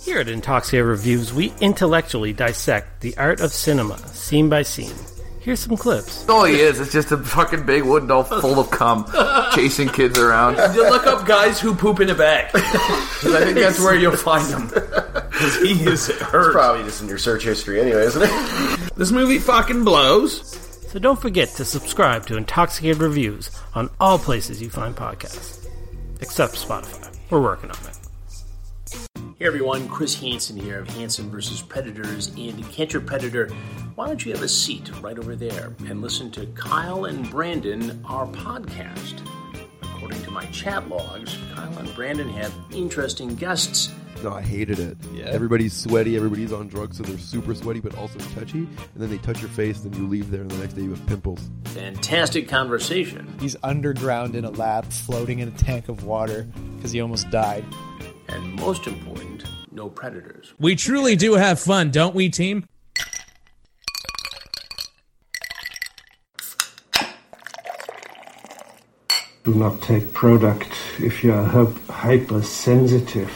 Here at Intoxia Reviews, we intellectually dissect the art of cinema, scene by scene. Here's some clips. All he is, it's just a fucking big wooden doll full of cum, chasing kids around. You look up guys who poop in a bag. 'Cause I think that's where you'll find them. Because he is hurt. Probably just in your search history anyway, isn't it? This movie fucking blows. So don't forget to subscribe to Intoxicated Reviews on all places you find podcasts. Except Spotify. We're working on it. Hey everyone, Chris Hansen here of Hansen vs. Predators and Catch Your Predator. Why don't you have a seat right over there and listen to Kyle and Brandon, our podcast? According to my chat logs, Kyle and Brandon have interesting guests. No, I hated it. Yeah. Everybody's sweaty, everybody's on drugs, so they're super sweaty but also touchy. And then they touch your face, and then you leave there, and the next day you have pimples. Fantastic conversation. He's underground in a lab, floating in a tank of water because he almost died. And most important, no predators. We truly do have fun, don't we, team? Do not take product if you are hypersensitive.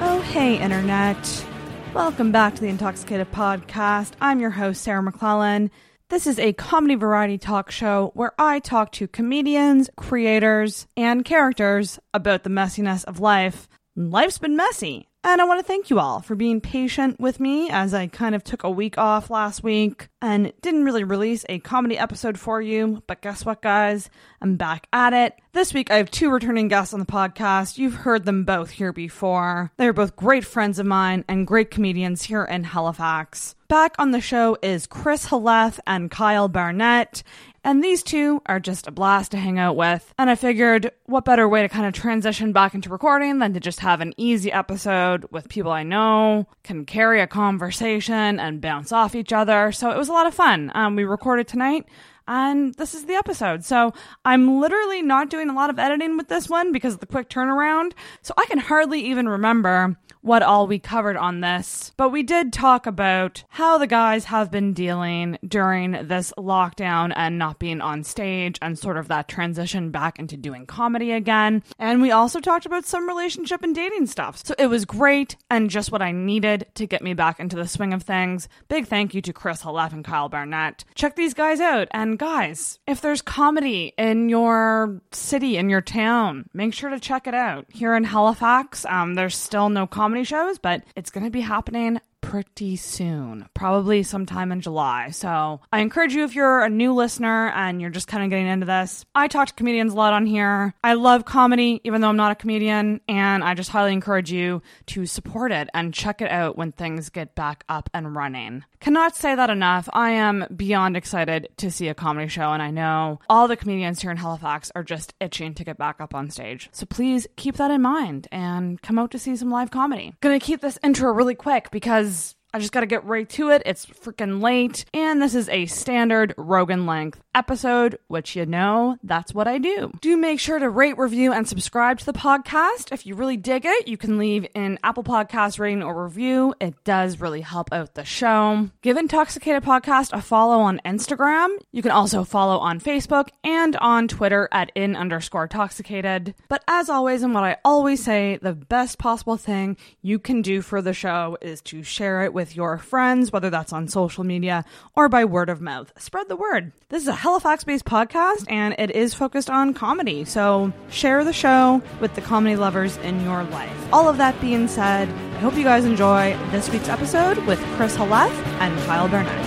Oh, hey, Internet. Welcome back to the Intoxicated Podcast. I'm your host, Sarah McClellan. This is a comedy variety talk show where I talk to comedians, creators, and characters about the messiness of life. Life's been messy, and I want to thank you all for being patient with me as I kind of took a week off last week and didn't really release a comedy episode for you. But guess what, guys? I'm back at it. This week, I have two returning guests on the podcast. You've heard them both here before. They're both great friends of mine and great comedians here in Halifax. Back on the show is Chris Halef and Kyle Barnett. And these two are just a blast to hang out with. And I figured, what better way to kind of transition back into recording than to just have an easy episode with people I know, can carry a conversation and bounce off each other. So it was a lot of fun. Um, we recorded tonight and this is the episode. So I'm literally not doing a lot of editing with this one because of the quick turnaround. So I can hardly even remember what all we covered on this. But we did talk about how the guys have been dealing during this lockdown and not being on stage and sort of that transition back into doing comedy again. And we also talked about some relationship and dating stuff. So it was great and just what I needed to get me back into the swing of things. Big thank you to Chris Halef and Kyle Barnett. Check these guys out. And guys, if there's comedy in your city, in your town, make sure to check it out. Here in Halifax, um, there's still no comedy shows, but it's going to be happening pretty soon, probably sometime in July. So I encourage you if you're a new listener and you're just kind of getting into this. I talk to comedians a lot on here. I love comedy, even though I'm not a comedian, and I just highly encourage you to support it and check it out when things get back up and running. Cannot say that enough. I am beyond excited to see a comedy show, and I know all the comedians here in Halifax are just itching to get back up on stage. So please keep that in mind and come out to see some live comedy. Gonna keep this intro really quick because as I just got to get right to it. It's freaking late. And this is a standard Rogan length episode, which you know, that's what I do. Do make sure to rate, review, and subscribe to the podcast. If you really dig it, you can leave an Apple Podcast rating or review. It does really help out the show. Give Intoxicated Podcast a follow on Instagram. You can also follow on Facebook and on Twitter at in underscore toxicated. But as always, and what I always say, the best possible thing you can do for the show is to share it with your friends, whether that's on social media or by word of mouth. Spread the word. This is a Halifax based podcast and it is focused on comedy. So share the show with the comedy lovers in your life. All of that being said, I hope you guys enjoy this week's episode with Chris Halef and Kyle Burnett.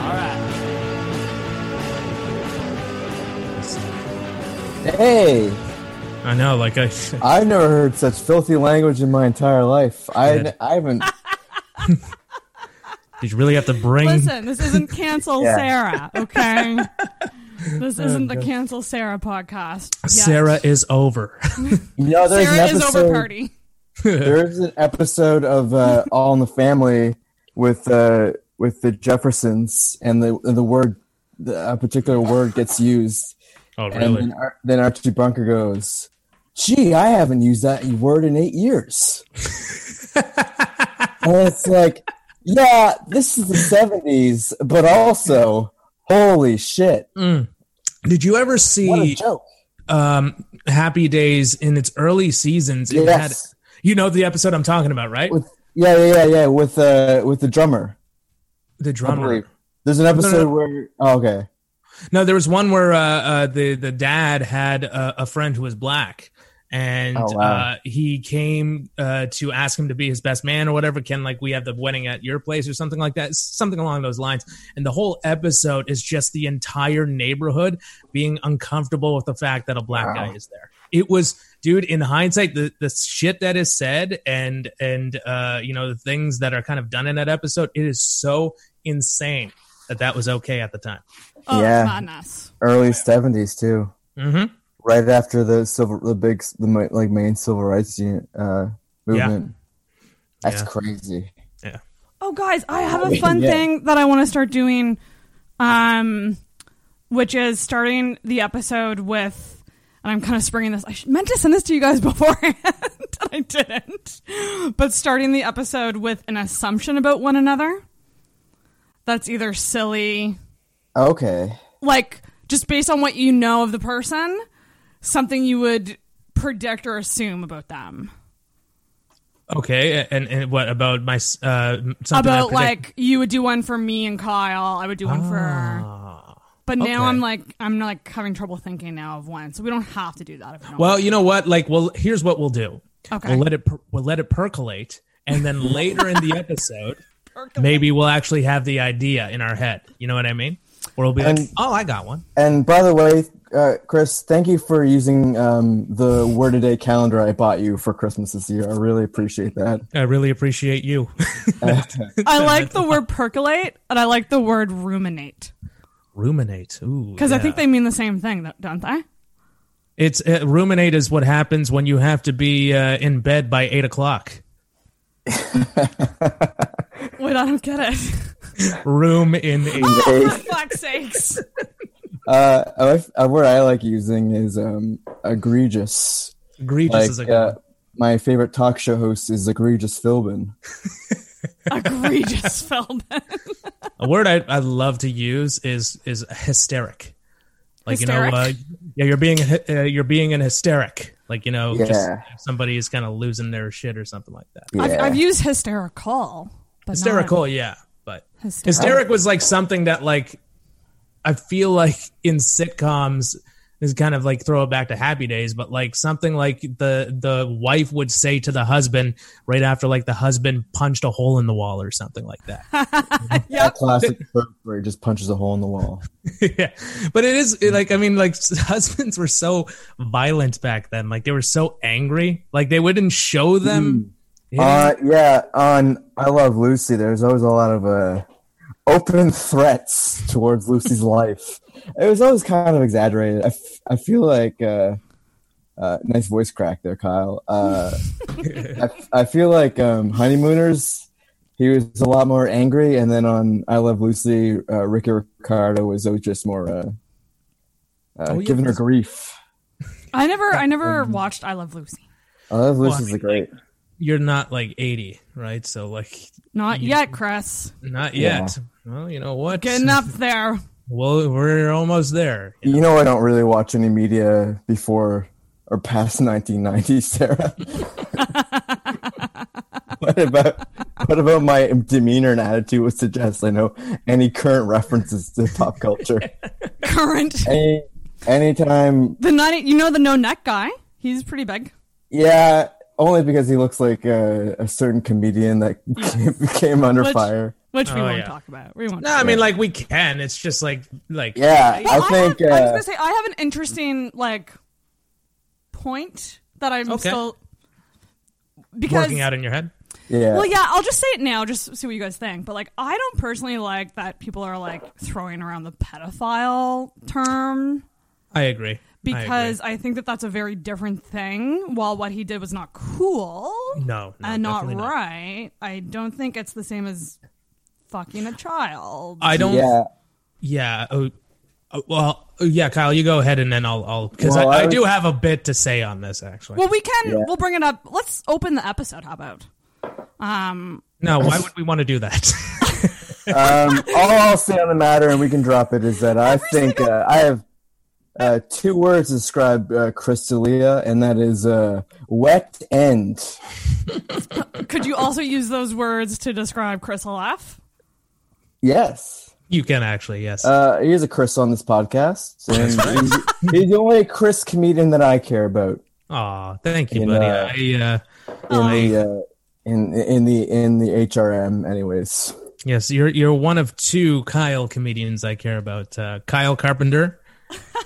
All right. Hey, I know, like I. I've never heard such filthy language in my entire life. I I haven't. Did you really have to bring? Listen, this isn't Cancel Yeah. Sarah, okay? This isn't the Cancel Sarah podcast. yet. Sarah is over. You know, there's Sarah an is episode. over party. there is an episode of uh, All in the Family with uh, with the Jeffersons, and the and the word the, a particular word gets used, Oh, and really? then, Ar- then Archie Bunker goes, "Gee, I haven't used that word in eight years." and it's like, Yeah, this is the seventies, but also, holy shit! Mm. Did you ever see um, Happy Days in its early seasons? It Yes. had, you know the episode I'm talking about, right? With yeah, yeah, yeah, yeah, with uh, with the drummer. the drummer. There's an episode no. where oh, okay, No, there was one where uh, uh, the the dad had a, a friend who was black, and Oh, wow. uh, he came uh, to ask him to be his best man or whatever. Ken, like we have the wedding at your place or something like that, something along those lines. And the whole episode is just the entire neighborhood being uncomfortable with the fact that a black Wow. guy is there. It was, dude. In hindsight, the the shit that is said and and uh, you know the things that are kind of done in that episode, it is so insane that that was okay at the time. Oh, Yeah. madness. early seventies too. Mm-hmm. Right after the civil, the big, the like main civil rights unit, uh, movement. That's Yeah. crazy. Oh, guys, I have a fun Yeah. thing that I want to start doing, um, which is starting the episode with, and I'm kind of springing this. I sh- meant to send this to you guys beforehand, and I didn't. But starting the episode with an assumption about one another. That's either silly, Okay. like just based on what you know of the person, something you would predict or assume about them. Okay, and, and what about my uh, something about predict- like you would do one for me and Kyle. I would do one for her. Ah, But now okay. I'm like I'm like having trouble thinking now of one, so we don't have to do that. If we Well, want you know what? Like, well, here's what we'll do. Okay. We'll let it per- we'll let it percolate, and then later in the episode, maybe we'll actually have the idea in our head. You know what I mean? Or we'll be like, "Oh, I got one." And by the way, uh, Chris, thank you for using um, the word a day calendar I bought you for Christmas this year. I really appreciate that. I really appreciate you. I like the word percolate and I like the word ruminate ruminate. Ooh, because I think they mean the same thing, don't they? it's uh, ruminate is what happens when you have to be uh, in bed by eight o'clock. Wait, I don't get it. Room in a oh, for fuck's sakes! Uh, a, a word I like using is um, egregious. egregious Like, is a good uh, one. my favorite talk show host is egregious Philbin. Egregious film. A word I, I love to use is is hysteric. Like Hysteric? you know, uh, yeah, you're being uh, you're being an hysteric. Like you know, Yeah. if somebody is kind of losing their shit or something like that. I've, I've used hysterical, but not Hysterical, yeah, but hysterical. hysteric was like something that like I feel like in sitcoms is kind of like throw it back to Happy Days, but like something like the the wife would say to the husband right after like the husband punched a hole in the wall or something like that. That classic where he just punches a hole in the wall. yeah, but it is it, like I mean, like husbands were so violent back then. Like they were so angry. Like they wouldn't show them. hitting- Uh, yeah, on I Love Lucy, there's always a lot of uh, open threats towards Lucy's life. It was always kind of exaggerated. I, f- I feel like uh, uh, nice voice crack there, Kyle. Uh, I, f- I feel like um, Honeymooners, he was a lot more angry, and then on I Love Lucy, uh, Ricky Ricardo was always just more uh, uh, Oh, yeah. giving her grief. I never, I never watched I Love Lucy. I Love Well, I Lucy's mean, a great. You're not like eighty, right? So like Not yet, Chris. not Yeah. yet. Well, you know what? Getting up there. Well, we're almost there. You know, I don't really watch any media before or past 1990, Sarah. what about what about my demeanor and attitude would suggest I know any current references to pop culture? Current. Any anytime, The ninety, you know the no neck guy. He's pretty big. yeah, only because he looks like a, a certain comedian that came, came under Which- fire. Which we Oh, won't yeah. talk about. We won't. No, I mean like we can. It's just like like Yeah, Well, I think. have, I was uh, gonna say I have an interesting like point that I'm Okay. still because working out in your head. yeah, Well, yeah, I'll just say it now, just see what you guys think. But like, I don't personally like that people are like throwing around the pedophile term I agree. I agree. because I, think that that's a very different thing. While what he did was not cool no, no and not definitely not. right, I don't think it's the same as fucking a child. I don't. yeah. Yeah. oh, uh, well, uh, yeah, Kyle, you go ahead and then I'll I'll because Well, I, I I was- do have a bit to say on this actually. well, we can. Yeah. We'll bring it up. Let's open the episode. How about? Um, No, why would we want to do that? Um, all I'll say on the matter, and we can drop it, is that I think uh, I have uh, two words describe uh, Crystalia, and that is uh, wet end. Could you also use those words to describe Chris F? Yes. you can actually, yes. Uh, he is a Chris on this podcast, and he's, he's the only Chris comedian that I care about. Aw, thank you, in, buddy. uh, I, uh, in the uh, in in the in the HRM, anyways. yes, you're you're one of two Kyle comedians I care about. Uh, Kyle Carpenter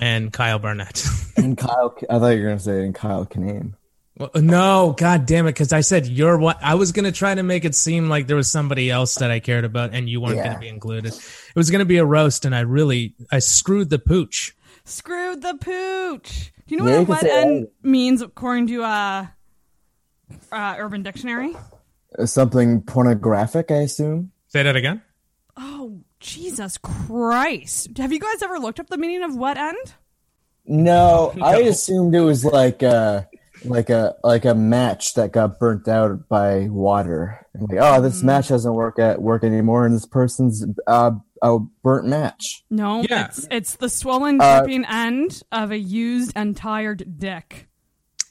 and Kyle Burnett. And Kyle, I thought you were gonna say and Kyle Kinane. Well, no, god damn it, because I said you're what I was gonna try to make it seem like there was somebody else that I cared about, and you weren't Yeah. gonna be included. It was gonna be a roast, and I really I screwed the pooch. Screwed the pooch. Do you know Yeah, what can wet say end means according to uh, uh, Urban Dictionary? Uh, Something pornographic, I assume. Say that again. Oh, Jesus Christ. Have you guys ever looked up the meaning of wet end? No, I assumed it was like a like a like a match that got burnt out by water. And like, oh, this match doesn't work at work anymore, and this person's uh, a burnt match. No, Yeah. it's it's the swollen Uh, dripping end of a used and tired dick.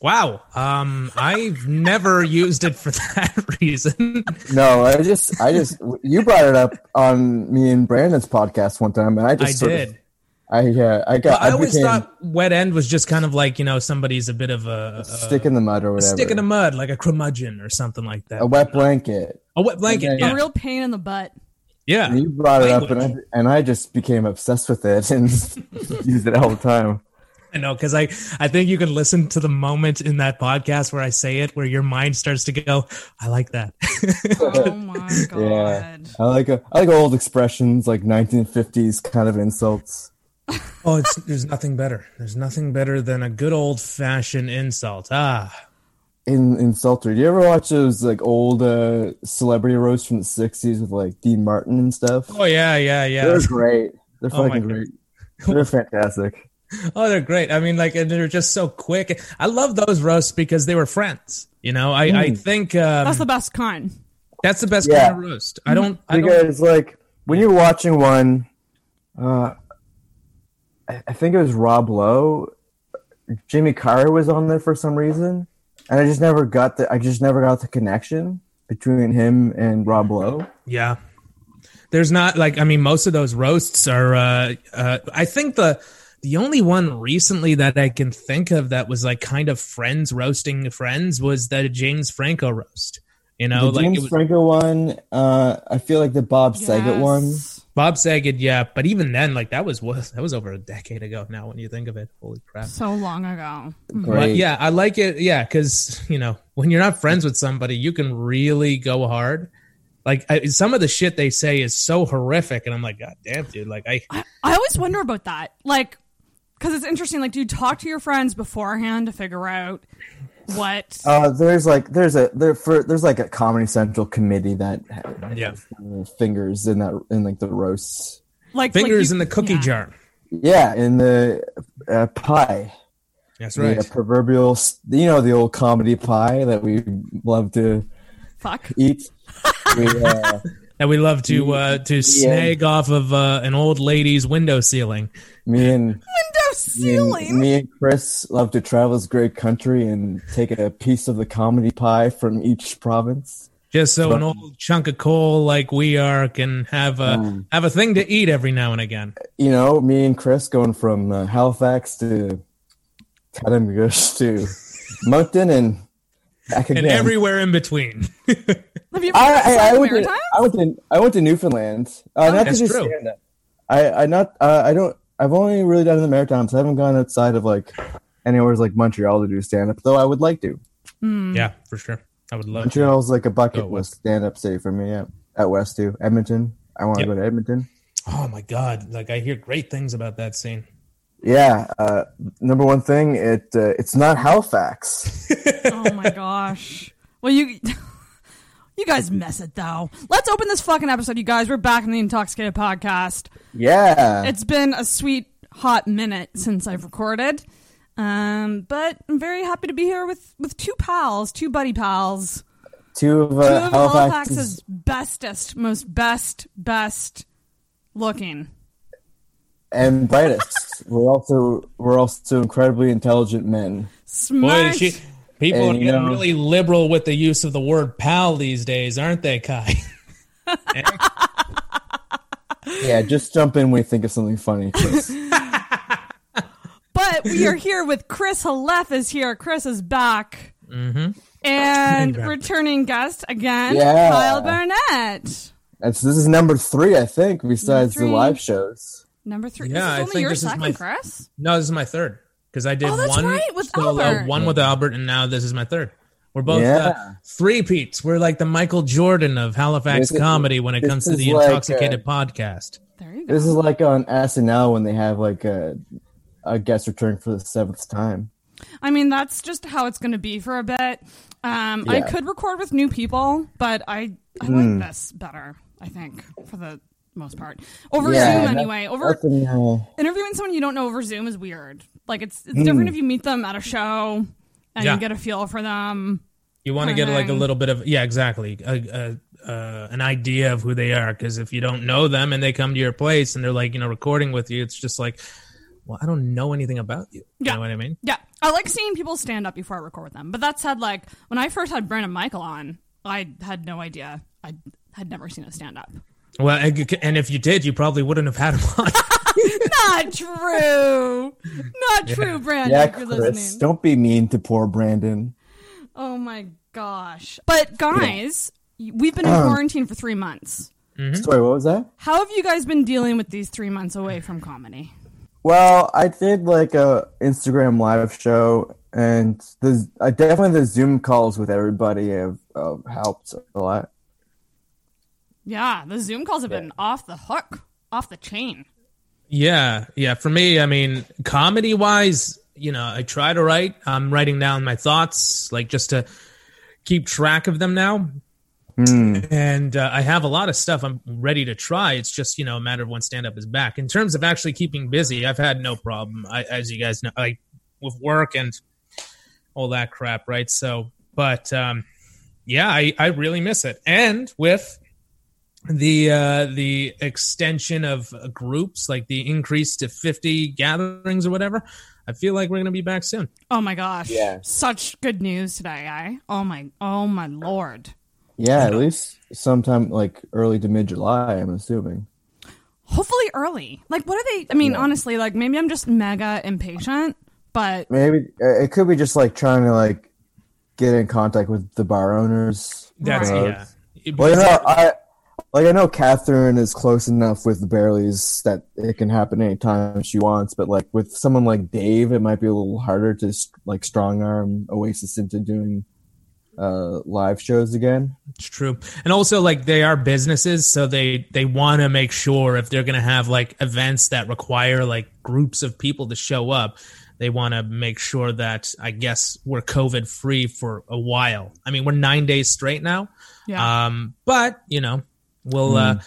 Wow. Um, I've never used it for that reason. No, I just I just you brought it up on me and Brandon's podcast one time, and I I just sort of- did. I uh, I But got I I, always became thought wet end was just kind of like you know somebody's a bit of a, a stick in the mud or a whatever. stick in the mud, like a curmudgeon or something like that. a wet blanket. A wet blanket. Okay. Yeah. A real pain in the butt. yeah. And you brought it up, and I, and I just became obsessed with it and used it all the time. I know because I I think you can listen to the moment in that podcast where I say it, where your mind starts to go, I like that. Oh my god. Yeah, I like a, I like old expressions like 1950s kind of insults. oh, it's there's nothing better. There's nothing better than a good old fashioned insult. Ah, In insulter, do you ever watch those like old uh, celebrity roasts from the 60s with like Dean Martin and stuff? oh yeah, yeah, yeah. They're great. They're Oh my fucking God. great. They're fantastic. Oh, they're great. I mean, like, and they're just so quick. I love those roasts because they were friends. You know, I, I think um, That's the best kind. that's the best Yeah. kind of roast. I don't. I don't. because like when you're watching one, uh, I, I think it was Rob Lowe, Jimmy Carter was on there for some reason, and I just never got the I just never got the connection between him and Rob Lowe. Yeah. There's not like I mean most of those roasts are uh uh I think the the only one recently that I can think of that was like kind of friends roasting friends was the James Franco roast. You know, the like James was Franco one, uh, I feel like the Bob Saget one. Bob Saget, yeah, but even then like that was was that was over a decade ago now when you think of it. Holy crap. So long ago. But yeah, I like it. Yeah, because you know when you're not friends with somebody, you can really go hard. Like I, some of the shit they say is so horrific, and I'm like, God damn, dude! Like I, I, I always wonder about that. Like, because it's interesting. Like, do you talk to your friends beforehand to figure out what? Uh, there's like there's a there for there's like a Comedy Central committee that yeah, fingers in that in like the roasts. like fingers like you- in the cookie yeah. jar. Yeah, in the uh, pie. That's The right. uh, proverbial, you know, the old comedy pie that we love to Fuck. eat. We, uh, that we love to uh, to snag off of uh, an old lady's window ceiling. Me and Window me ceiling. and, me and Chris love to travel this great country and take a piece of the comedy pie from each province. Just so an old chunk of coal like we are can have a Mm. have a thing to eat every now and again. You know, me and Chris going from uh, Halifax to Tatamagouche to Moncton and back again. And everywhere in between. Have you ever I, been I, I, went to, I went to I went to Newfoundland. Uh, not That's to do true. stand up. I I not uh, I don't I've only really done it in the Maritimes. I haven't gone outside of like anywhere like Montreal to do stand up, though I would like to. yeah, for sure. I would love to. Montreal's like a bucket Go list west. stand up city for me. Yeah, at West too. Edmonton. I want to Yep. go to Edmonton. Oh my god! Like I hear great things about that scene. Yeah. Uh, number one thing, it uh, it's not Halifax. oh my gosh. Well, you. You guys miss it though. Let's open this fucking episode, you guys. We're back in the Intoxicated podcast. yeah. It's been a sweet hot minute since I've recorded. Um, but I'm very happy to be here with with two pals, two buddy pals. two of, Two uh, of Halifax's Halifax's bestest, most best, best looking. and brightest. we're also we're also incredibly intelligent men. Boy, Smart. she, people And, are getting know- really liberal with the use of the word pal these days, aren't they, Kai? Yeah, just jump in when you think of something funny. Chris. But we are here with Chris Halef is here. Chris is back. Mm-hmm. And returning guest again, Yeah. Kyle Burnett. That's this is number three, I think, besides the live shows. Number three. Yeah, I this is only think your this is my- Chris. No, this is my third because I did Oh, that's one right, with solo, Albert. one with Albert, and now this is my third. We're both uh, three peats. We're like the Michael Jordan of Halifax This is- comedy when it comes to the like, Intoxicated uh, podcast. There you go. This is like on SNL when they have like a a guest returning for the seventh time. I mean, that's just how it's going to be for a bit. Um, I could record with new people, but I I Hmm. like this better. I think for the most part over Yeah, Zoom anyway. Over that's an, uh, interviewing someone you don't know over Zoom is weird. Like it's it's Hmm. different if you meet them at a show and Yeah. you get a feel for them. You want to get like a little bit of yeah, exactly, a, a, uh, an idea of who they are. Because if you don't know them and they come to your place and they're like you know recording with you, it's just like, well, I don't know anything about you. You Yeah. know what I mean? Yeah, I like seeing people stand up before I record with them. But that said, like when I first had Brandon Michael on, I had no idea. I had never seen a stand up. Well, and and if you did, you probably wouldn't have had him on. Not true. Not true, Brandon. yeah, if you're Chris, listening. don't be mean to poor Brandon. Oh my gosh. But guys, we've been in quarantine for three months. Mm-hmm. Mm-hmm. Sorry, what was that? How have you guys been dealing with these three months away from comedy? Well, I did like a Instagram live show, and the I definitely the Zoom calls with everybody have, have helped a lot. Yeah, the Zoom calls have been off the hook, off the chain. Yeah, yeah. For me, I mean, comedy wise, you know, I try to write. I'm writing down my thoughts, like just to keep track of them now. And uh, I have a lot of stuff I'm ready to try. It's just you know a matter of when stand up is back. In terms of actually keeping busy, I've had no problem. I, as you guys know, like with work and all that crap, right? So, but um, yeah, I I really miss it. And with the uh the extension of uh, groups like the increase to 50 gatherings or whatever i feel like we're gonna be back soon Oh my gosh. Yeah. Such good news today, eh? Oh my oh my lord. Yeah, at least sometime like early to mid July, I'm assuming. Hopefully early. Like what are they I mean, honestly, like maybe I'm just mega impatient, but Maybe uh, it could be just like trying to like get in contact with the bar owners. that's Uh, yeah It- Well, you know, I like I know Catherine is close enough with the Bearly's that it can happen anytime she wants, but like with someone like Dave, it might be a little harder to like strong arm Oasis into doing uh live shows again. It's true. And also like they are businesses, so they they want to make sure if they're going to have like events that require like groups of people to show up, they want to make sure that I guess we're covid free for a while. I mean, we're 9 days straight now. yeah. Um but, you know, we'll uh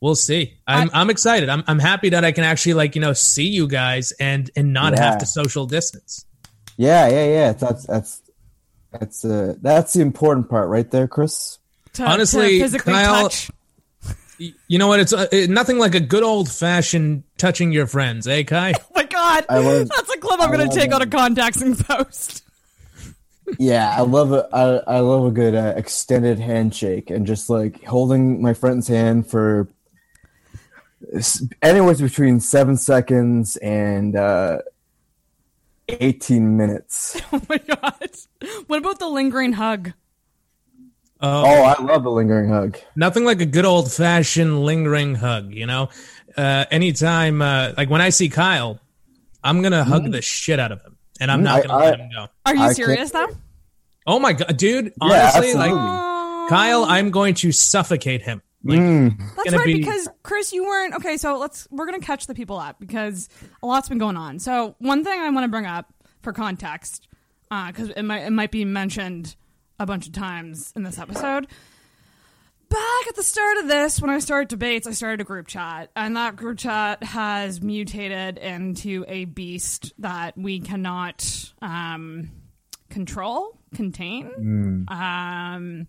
we'll see. I'm I'm excited. I'm I'm happy that I can actually like, you know, see you guys and and not Yeah. have to social distance. Yeah, yeah, yeah. That's that's that's uh that's the important part right there, Chris. To- honestly, to physically Kyle- touch. You know what? It's uh, it, nothing like a good old fashioned touching your friends, eh, Kai? Oh my god. I love- That's a clip I'm I gonna take out it. of contacts and post. Yeah, I love it. I I love a good uh, extended handshake and just like holding my friend's hand for anywhere between seven seconds and uh, eighteen minutes. Oh my god. What about the lingering hug? Oh, Oh, I love a lingering hug. nothing like a good old fashioned lingering hug. You know, uh, anytime uh, like when I see Kyle, I'm gonna hug the shit out of him, and I'm Mm, not gonna let him go. Are you I serious though? Oh my god, dude! Yeah, Honestly, like absolutely. Kyle, I'm going to suffocate him. Like, Mm. That's right, be- because Chris, you weren't okay. So let's we're gonna catch the people up because a lot's been going on. So one thing I want to bring up for context, because it might it might be mentioned a bunch of times in this episode. Back at the start of this, when I started debates, I started a group chat, and that group chat has mutated into a beast that we cannot um, control, contain. Um,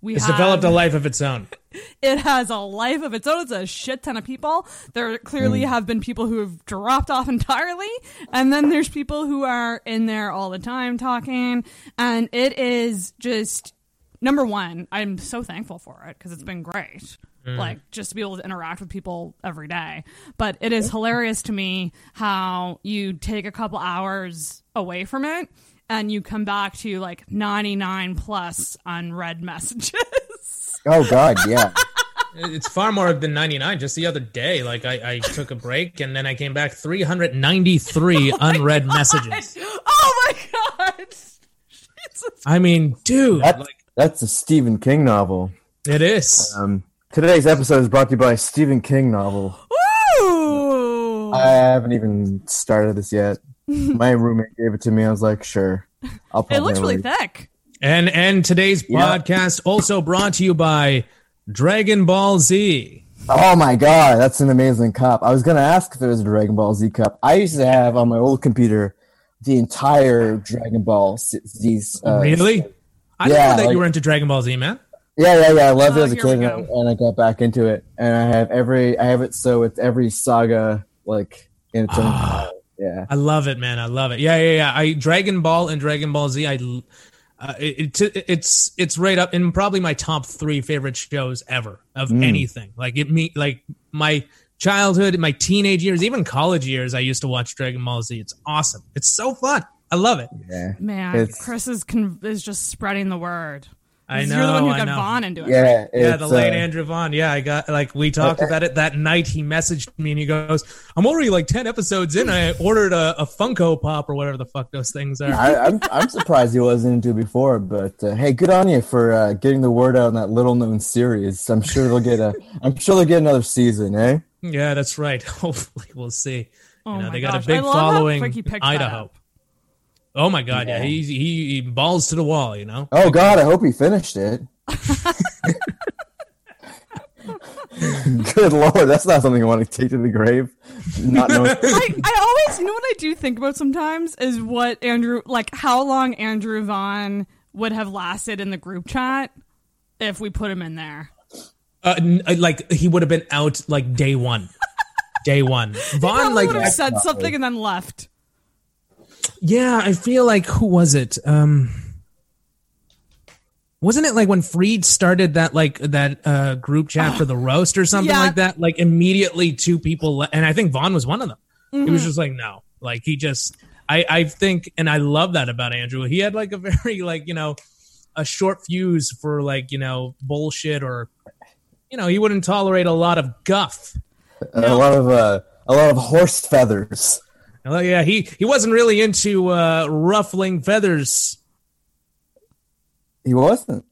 We It's have, developed a life of its own. it has a life of its own. It's a shit ton of people. There clearly have been people who have dropped off entirely, and then there's people who are in there all the time talking, and it is just number one. I'm so thankful for it because it's been great. Mm. Like just to be able to interact with people every day. But it is hilarious to me how you take a couple hours away from it and you come back to like 99 plus unread messages. Oh God, yeah. It's far more than 99. Just the other day, like I, I took a break and then I came back 393 unread messages. oh my god! I mean, dude, That's, that's a Stephen King novel. it is. Um, today's episode is brought to you by a Stephen King novel. Ooh! I haven't even started this yet. My roommate gave it to me. I was like, sure. I'll It looks really read. thick. And and today's Yeah. podcast also brought to you by Dragon Ball Z. Oh my god, that's an amazing cup. I was gonna ask if there was a Dragon Ball Z cup. I used to have on my old computer the entire Dragon Ball Z. Uh, really? I didn't yeah, know that like- you were into Dragon Ball Z, man. Yeah, yeah, yeah. I loved Oh, it as a kid, and I, and I got back into it. And I have every, I have it so it's every saga like in its own. Yeah. I love it, man. I love it. Yeah, yeah, yeah. I Dragon Ball and Dragon Ball Z. I, uh, it, it, it's it's right up in probably my top three favorite shows ever of Mm. anything. Like it me like my childhood, my teenage years, even college years. I used to watch Dragon Ball Z. It's awesome. It's so fun. I love it. Yeah. Man, It's- Chris is con- is just spreading the word. I know. You're the one who I got know. Vaughn into it. Yeah. Yeah, the late uh, Andrew Vaughn. Yeah, I got like we talked about it that night. He messaged me and he goes, "I'm already like ten episodes in. I ordered a, a Funko Pop or whatever the fuck those things are." I, I'm I'm surprised he wasn't into it before, but uh, hey, good on you for uh, getting the word out on that little known series. I'm sure they'll get a I'm sure they'll get another season, eh? Yeah, that's right. Hopefully, we'll see. Oh you know, my they got gosh. a big I love how following quick he picked that Idaho. Up. Oh my god, yeah, Yeah. He, he he balls to the wall, you know. Oh God, I hope he finished it. Good lord, that's not something I want to take to the grave. Not knowing. I, I always you know what I do think about sometimes is what Andrew like how long Andrew Vaughn would have lasted in the group chat if we put him in there. Uh, n- uh, like he would have been out like day one, day one. Vaughn like would have said something and then left. Yeah, I feel like who was it? Um Wasn't it like when Freed started that like that uh group chat for the roast or something Yeah. like that? Like immediately two people le- and I think Vaughn was one of them. He was Mhm. just like no. Like he just I I think and I love that about Andrew. He had like a very like, you know, a short fuse for like, you know, bullshit or you know, he wouldn't tolerate a lot of guff. A lot of uh, a lot of horse feathers. Oh yeah, he he wasn't really into uh ruffling feathers. He wasn't.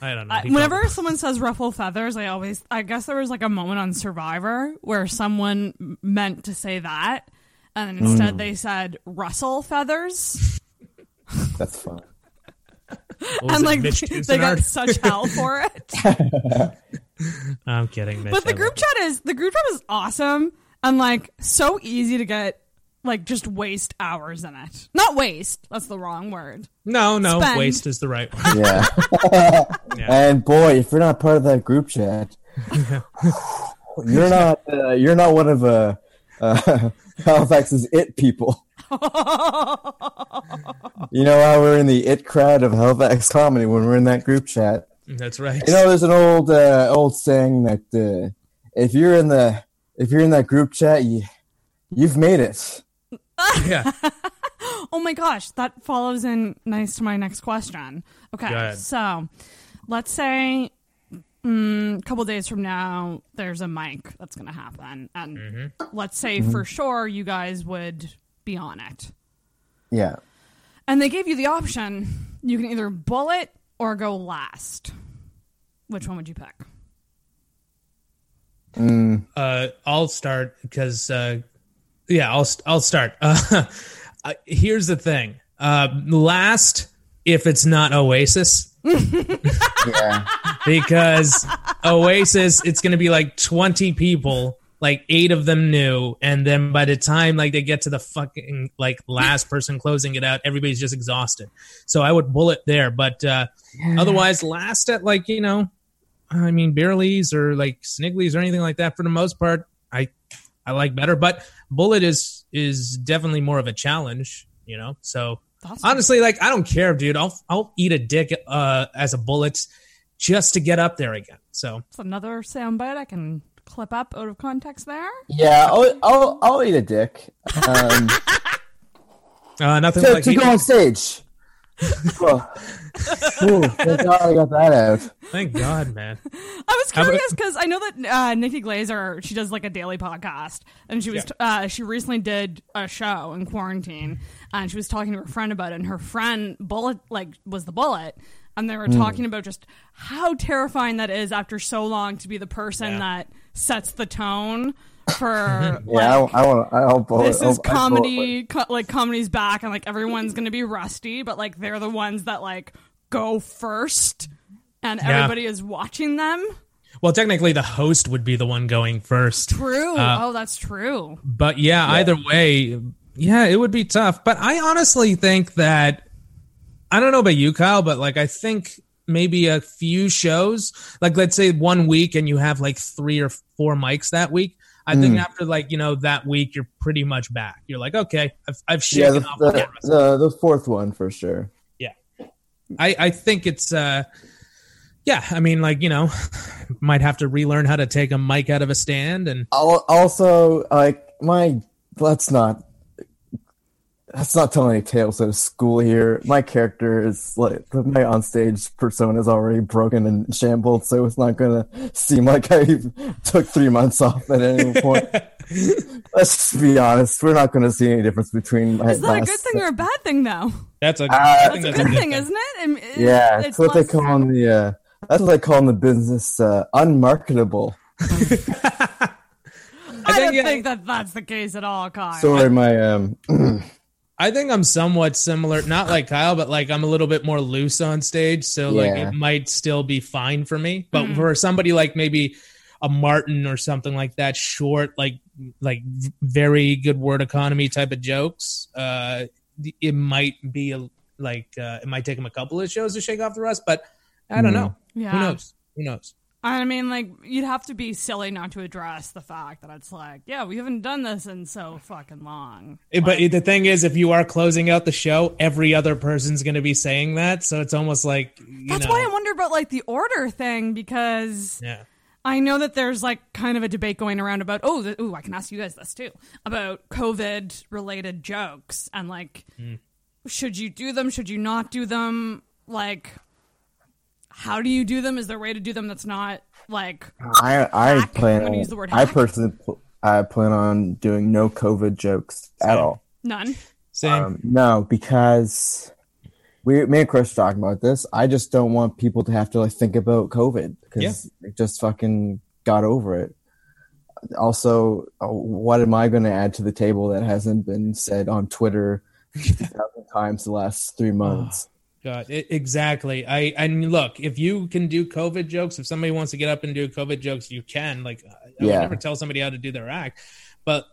I don't know. I, He whenever someone says ruffle feathers, I always I guess there was like a moment on Survivor where someone meant to say that, and instead Mm. they said rustle feathers, That's fun. What was and it, like Mitch they got such hell for it. I'm kidding, Mitch. but the group chat is the group chat is awesome and like so easy to get like just waste hours in it. Not waste. That's the wrong word. No, no, Spend. waste is the right one. Yeah. And boy, if you're not part of that group chat, you're not uh, you're not one of uh, uh, Halifax's it people. You know how we're in the it crowd of Halifax comedy when we're in that group chat. That's right. You know, there's an old uh, old saying that uh, if you're in the if you're in that group chat, you you've made it. Yeah. Oh my gosh, that follows in nice to my next question. Go Okay, ahead. so let's say mm, a couple days from now, there's a mic that's going to happen, and Mm-hmm. let's say Mhm. for sure you guys would be on it, Yeah. and they gave you the option: you can either bullet or go last. Which one would you pick? Mm. Uh, I'll start because uh, yeah, I'll I'll start. Uh, here's the thing. Uh, last, if it's not Oasis, yeah. because Oasis, it's going to be like 20 people like eight of them knew, and then by the time like they get to the fucking like last person closing it out, everybody's just exhausted. So I would bullet there, but uh, otherwise, last at like you know, I mean, Bearly's or like Snigleys or anything like that. For the most part, I I like better, but bullet is is definitely more of a challenge, you know. So honestly, like I don't care, dude. I'll I'll eat a dick uh, as a bullet just to get up there again. So It's another soundbite I can clip up out of context there. Yeah, I'll, I'll, I'll eat a dick. Um, uh, nothing to, like to eating- go on stage. Oh. Ooh, thank God I got that out. Thank God, man. I was curious because I know that uh, Nikki Glazer she does like a daily podcast, and she was uh, she recently did a show in quarantine, and she was talking to her friend about it, and her friend bullet like was the bullet, and they were Hmm. talking about just how terrifying that is after so long to be the person that sets the tone for Yeah, I, I want. I'll bullet. this is I'll- I comedy co- like comedy's back and like everyone's gonna be rusty but like they're the ones that like go first and Yeah. everybody is watching them Well, technically, the host would be the one going first. true Uh, oh that's true But yeah, either way, yeah, it would be tough. But I honestly think that I don't know about you, Kyle, but like I think maybe a few shows, like let's say one week and you have like three or four mics that week. I think Mm. after like, you know, that week you're pretty much back. You're like, okay, I've I've Yeah, shaken the, off the, the the, fourth one for sure. Yeah. I, I think it's uh yeah, I mean like, you know, might have to relearn how to take a mic out of a stand and Al- Also, like my, let's not. Let's not telling any tales out of school here. My character is like my onstage persona is already broken and shambled, so it's not gonna seem like I took three months off at any point. Let's just be honest. We're not gonna see any difference between my is that a good thing or a bad thing though that's a, Uh, I that's a good good thing isn't it And it- Yeah, it's that's what less- they call in the. Uh, that's what they call in the business uh, unmarketable. I, think, don't yeah. think that that's the case at all Kyle Sorry, my um. I think I'm somewhat similar, not like Kyle, but like I'm a little bit more loose on stage, so like it might still be fine for me. But Mhm. for somebody like maybe a Martin or something like that, short, like like very good word economy type of jokes, uh, it might be a, like uh, it might take him a couple of shows to shake off the rust. But I don't Mm. know. yeah Who knows? Who knows? I mean, like, you'd have to be silly not to address the fact that it's like, yeah, we haven't done this in so fucking long. Eh, But the thing is, if you are closing out the show, every other person's going to be saying that, so it's almost like you That's know, why I wonder about like the order thing because yeah. I know that there's like kind of a debate going around about oh, th- ooh, I can ask you guys this too about COVID related jokes and like Hmm. should you do them? Should you not do them? Like, how do you do them? Is there a way to do them that's not like I I Hack? plan. I'm On, use the word I personally pl- I plan on doing no COVID jokes at all. none? Same. Um, no, because we me and Chris were talking about this. I just don't want people to have to like think about COVID because they just fucking got over it. Also, uh, what am I going to add to the table that hasn't been said on Twitter a thousand times the last three months? God, e- exactly. I and look, if you can do COVID jokes, if somebody wants to get up and do COVID jokes, you can. Like, I would Yeah. never tell somebody how to do their act, but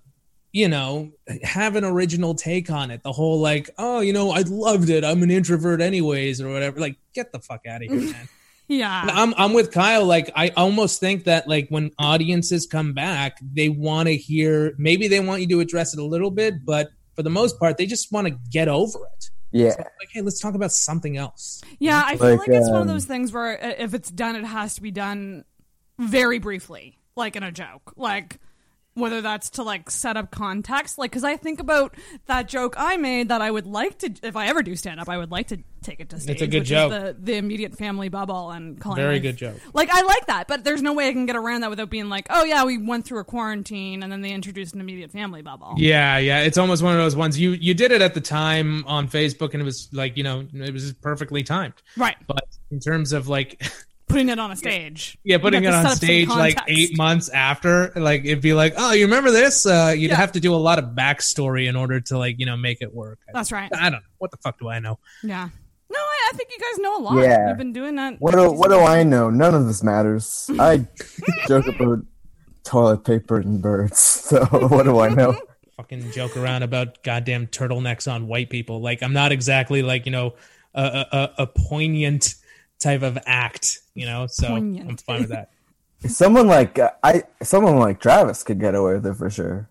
you know, have an original take on it. The whole like, oh, you know, I loved it. I'm an introvert, anyways, or whatever. Like, get the fuck out of here, man. Yeah. I'm I'm with Kyle. Like, I almost think that like when audiences come back, they want to hear. Maybe they want you to address it a little bit, but for the most part, they just want to get over it. Yeah, Like, hey, let's talk about something else. Yeah, I feel Like, like, it's one of um, those things where uh, if it's done, it has to be done very briefly, like in a joke. Like whether that's to like set up context, like because I think about that joke I made that I would like to, if I ever do stand up, I would like to take it to stage. it's a good joke. The the immediate family bubble and calling it. Very my- good joke. Like I like that, but there's no way I can get around that without being like, oh yeah, we went through a quarantine and then they introduced an immediate family bubble. Yeah, yeah. It's almost one of those ones you you did it at the time on Facebook and it was like, you know, it was perfectly timed. Right, But in terms of like putting it on a stage. yeah, You putting it on set up some stage like 8 months after, like it'd be like, "Oh, you remember this?" Uh you'd Yeah. have to do a lot of backstory in order to like, you know, make it work. That's right. I don't know. What the fuck do I know? Yeah. No, I, I think you guys know a lot. Yeah. You've been doing that. What do, what do I know? None of this matters. I joke about toilet paper and birds. So what do I know? Fucking joke around about goddamn turtlenecks on white people. Like I'm not exactly like you know a a, a- a poignant type of act. You know, so I'm fine with that. Someone like uh, I, someone like Travis could get away with it for sure.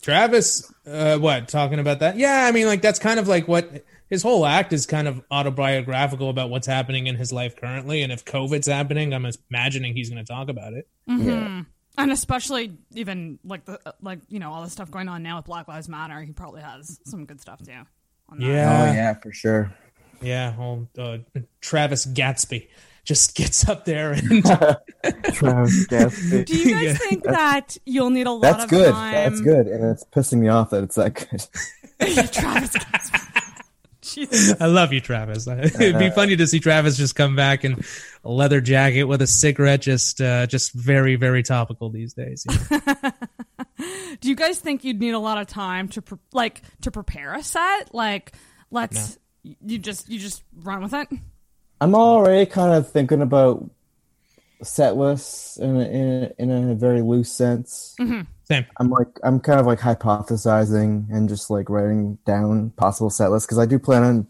Travis, uh, what talking about that? Yeah, I mean, like that's kind of like what his whole act is kind of autobiographical about what's happening in his life currently, and if COVID's happening, I'm imagining he's going to talk about it. Mhm. And especially even like the like you know all the stuff going on now with Black Lives Matter, he probably has some good stuff too. On that. Yeah, Oh yeah, for sure. Yeah. Well, uh, Travis Gatsby just gets up there and Travis Gatsby. Do you guys Yeah. think that you'll need a lot That's of good. time? That's good, and it's pissing me off that it's that good. Travis Gatsby. Jesus. I love you, Travis. It'd be funny to see Travis just come back in a leather jacket with a cigarette, just uh, just very very topical these days. you know? Do you guys think you'd need a lot of time to pre- like to prepare a set? Like, let's you just you just run with it. I'm already kind of thinking about set lists in a, in a, in a very loose sense. Same. I'm like I'm kind of like hypothesizing and just like writing down possible set lists because I do plan on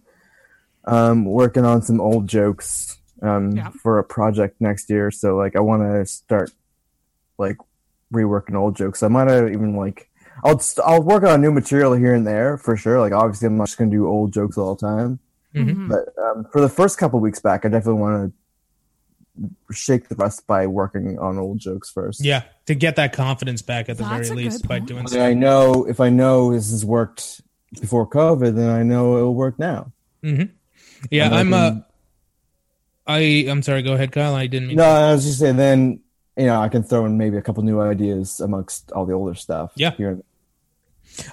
um, working on some old jokes um, Yeah. for a project next year. So like I want to start like reworking old jokes. I might have even like I'll I'll work on new material here and there for sure. Like obviously I'm not just gonna do old jokes all the time. Mhm. But um, for the first couple weeks back, I definitely want to shake the rust by working on old jokes first. Yeah, to get that confidence back at the That's very least by doing And so. I know if I know this has worked before COVID, then I know it'll work now. hmm Yeah, And I I'm. uh, I I'm sorry. Go ahead, Kyle. I didn't mean. No, I was just saying. Then you know, I can throw in maybe a couple new ideas amongst all the older stuff. Yeah. Here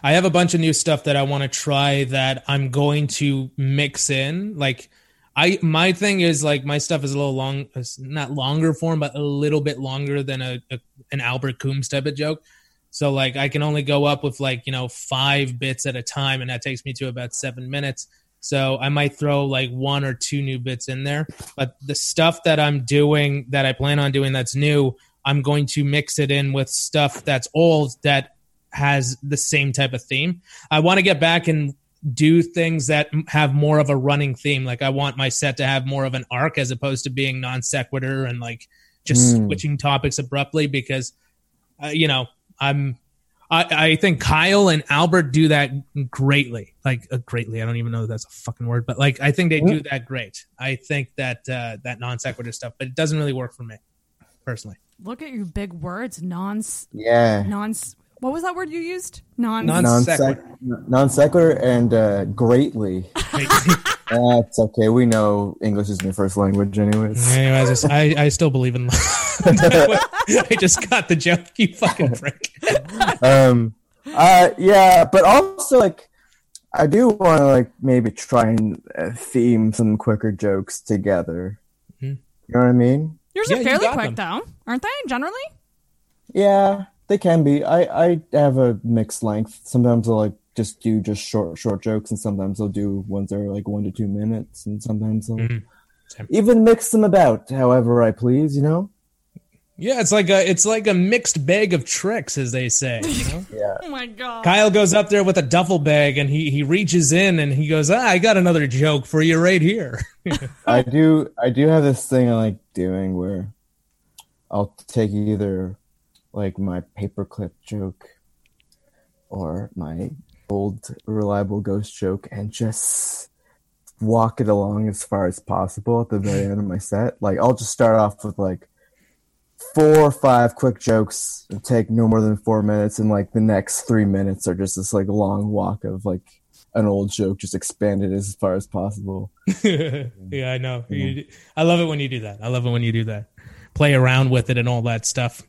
I have a bunch of new stuff that I want to try that I'm going to mix in. Like, I my thing is like my stuff is a little long, not longer form, but a little bit longer than a, a an Albert Coombs type of joke. So like I can only go up with like you know five bits at a time, and that takes me to about seven minutes. So I might throw like one or two new bits in there, but the stuff that I'm doing that I plan on doing that's new, I'm going to mix it in with stuff that's old that has the same type of theme. I want to get back and do things that have more of a running theme. Like I want my set to have more of an arc as opposed to being non sequitur and like just Mm. switching topics abruptly because uh, you know I'm. I, I think Kyle and Albert do that greatly. Like uh, greatly, I don't even know if that's a fucking word, but like I think they do that great. I think that uh, that non sequitur stuff, but it doesn't really work for me personally. Look at your big words. Non. Yeah. Non. What was that word you used? Non. Non- Non sequitur. non sequitur and uh, greatly. That's okay. We know English is my first language, anyways. Anyways, I, I, I still believe in love. I just got the joke, you fucking prick. um uh yeah but also like i do want to like maybe try and uh, theme some quicker jokes together Mhm. you know what i mean Yours Yeah, are you fairly got quick them. though, aren't they? Generally. yeah they can be i i have a mixed length sometimes i'll like just do just short short jokes and sometimes i'll do ones that are like one to two minutes and sometimes i'll Mhm. Even mix them about however i please you know Yeah, it's like a it's like a mixed bag of tricks, as they say. You know? yeah Oh my god. Kyle goes up there with a duffel bag and he he reaches in and he goes, ah, I got another joke for you right here. I do I do have this thing I like doing where I'll take either like my paperclip joke or my old reliable ghost joke and just walk it along as far as possible at the very end of my set. Like I'll just start off with like four or five quick jokes take no more than four minutes and like the next three minutes are just this like long walk of like an old joke just expanded as far as possible. yeah, I know. You, I love it when you do that. I love it when you do that. Play around with it and all that stuff.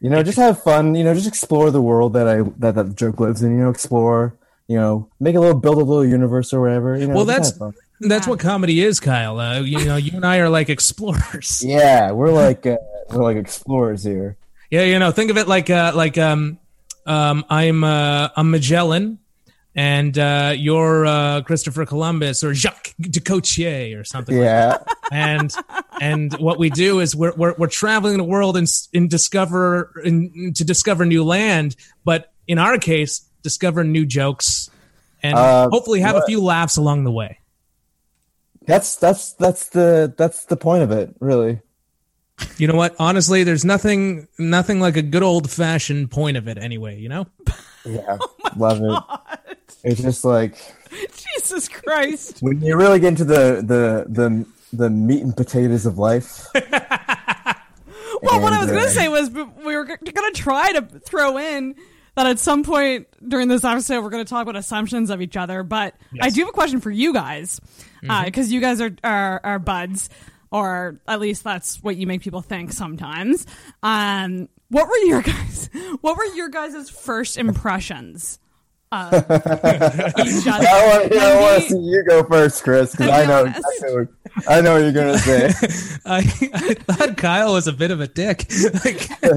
You know, just have fun. You know, just explore the world that I that that joke lives in. You know, explore. You know, make a little build a little universe or whatever. You know, Well, just that's have fun. that's what comedy is, Kyle. Uh, you know, you and I are like explorers. yeah. We're like uh, we're like explorers here. Yeah, you know, think of it like uh like um um I'm uh I'm Magellan. And uh, you're uh, Christopher Columbus or Jacques de Coutier or something. like Yeah. and and what we do is we're we're, we're traveling the world and, and discover and to discover new land, but in our case, discover new jokes and Uh, hopefully have a few laughs along the way. That's that's that's the that's the point of it, really. You know what? Honestly, there's nothing nothing like a good old fashioned point of it anyway. You know. Yeah, love it. It's just like Jesus Christ. when you really get into the the the the meat and potatoes of life. Well, what I And, was going uh, to say was we were going to try to throw in that at some point during this episode we're going to talk about assumptions of each other. But I do have a question for you guys Uh because Mhm. you guys are, are are buds, or at least that's what you make people think sometimes. Um, what were your guys? What were your guys' first impressions? Of each other? I want, I Maybe- want to see you go first, Chris, because I know Yes. exactly what, I know what you're gonna say. I, I thought Kyle was a bit of a dick. Like, I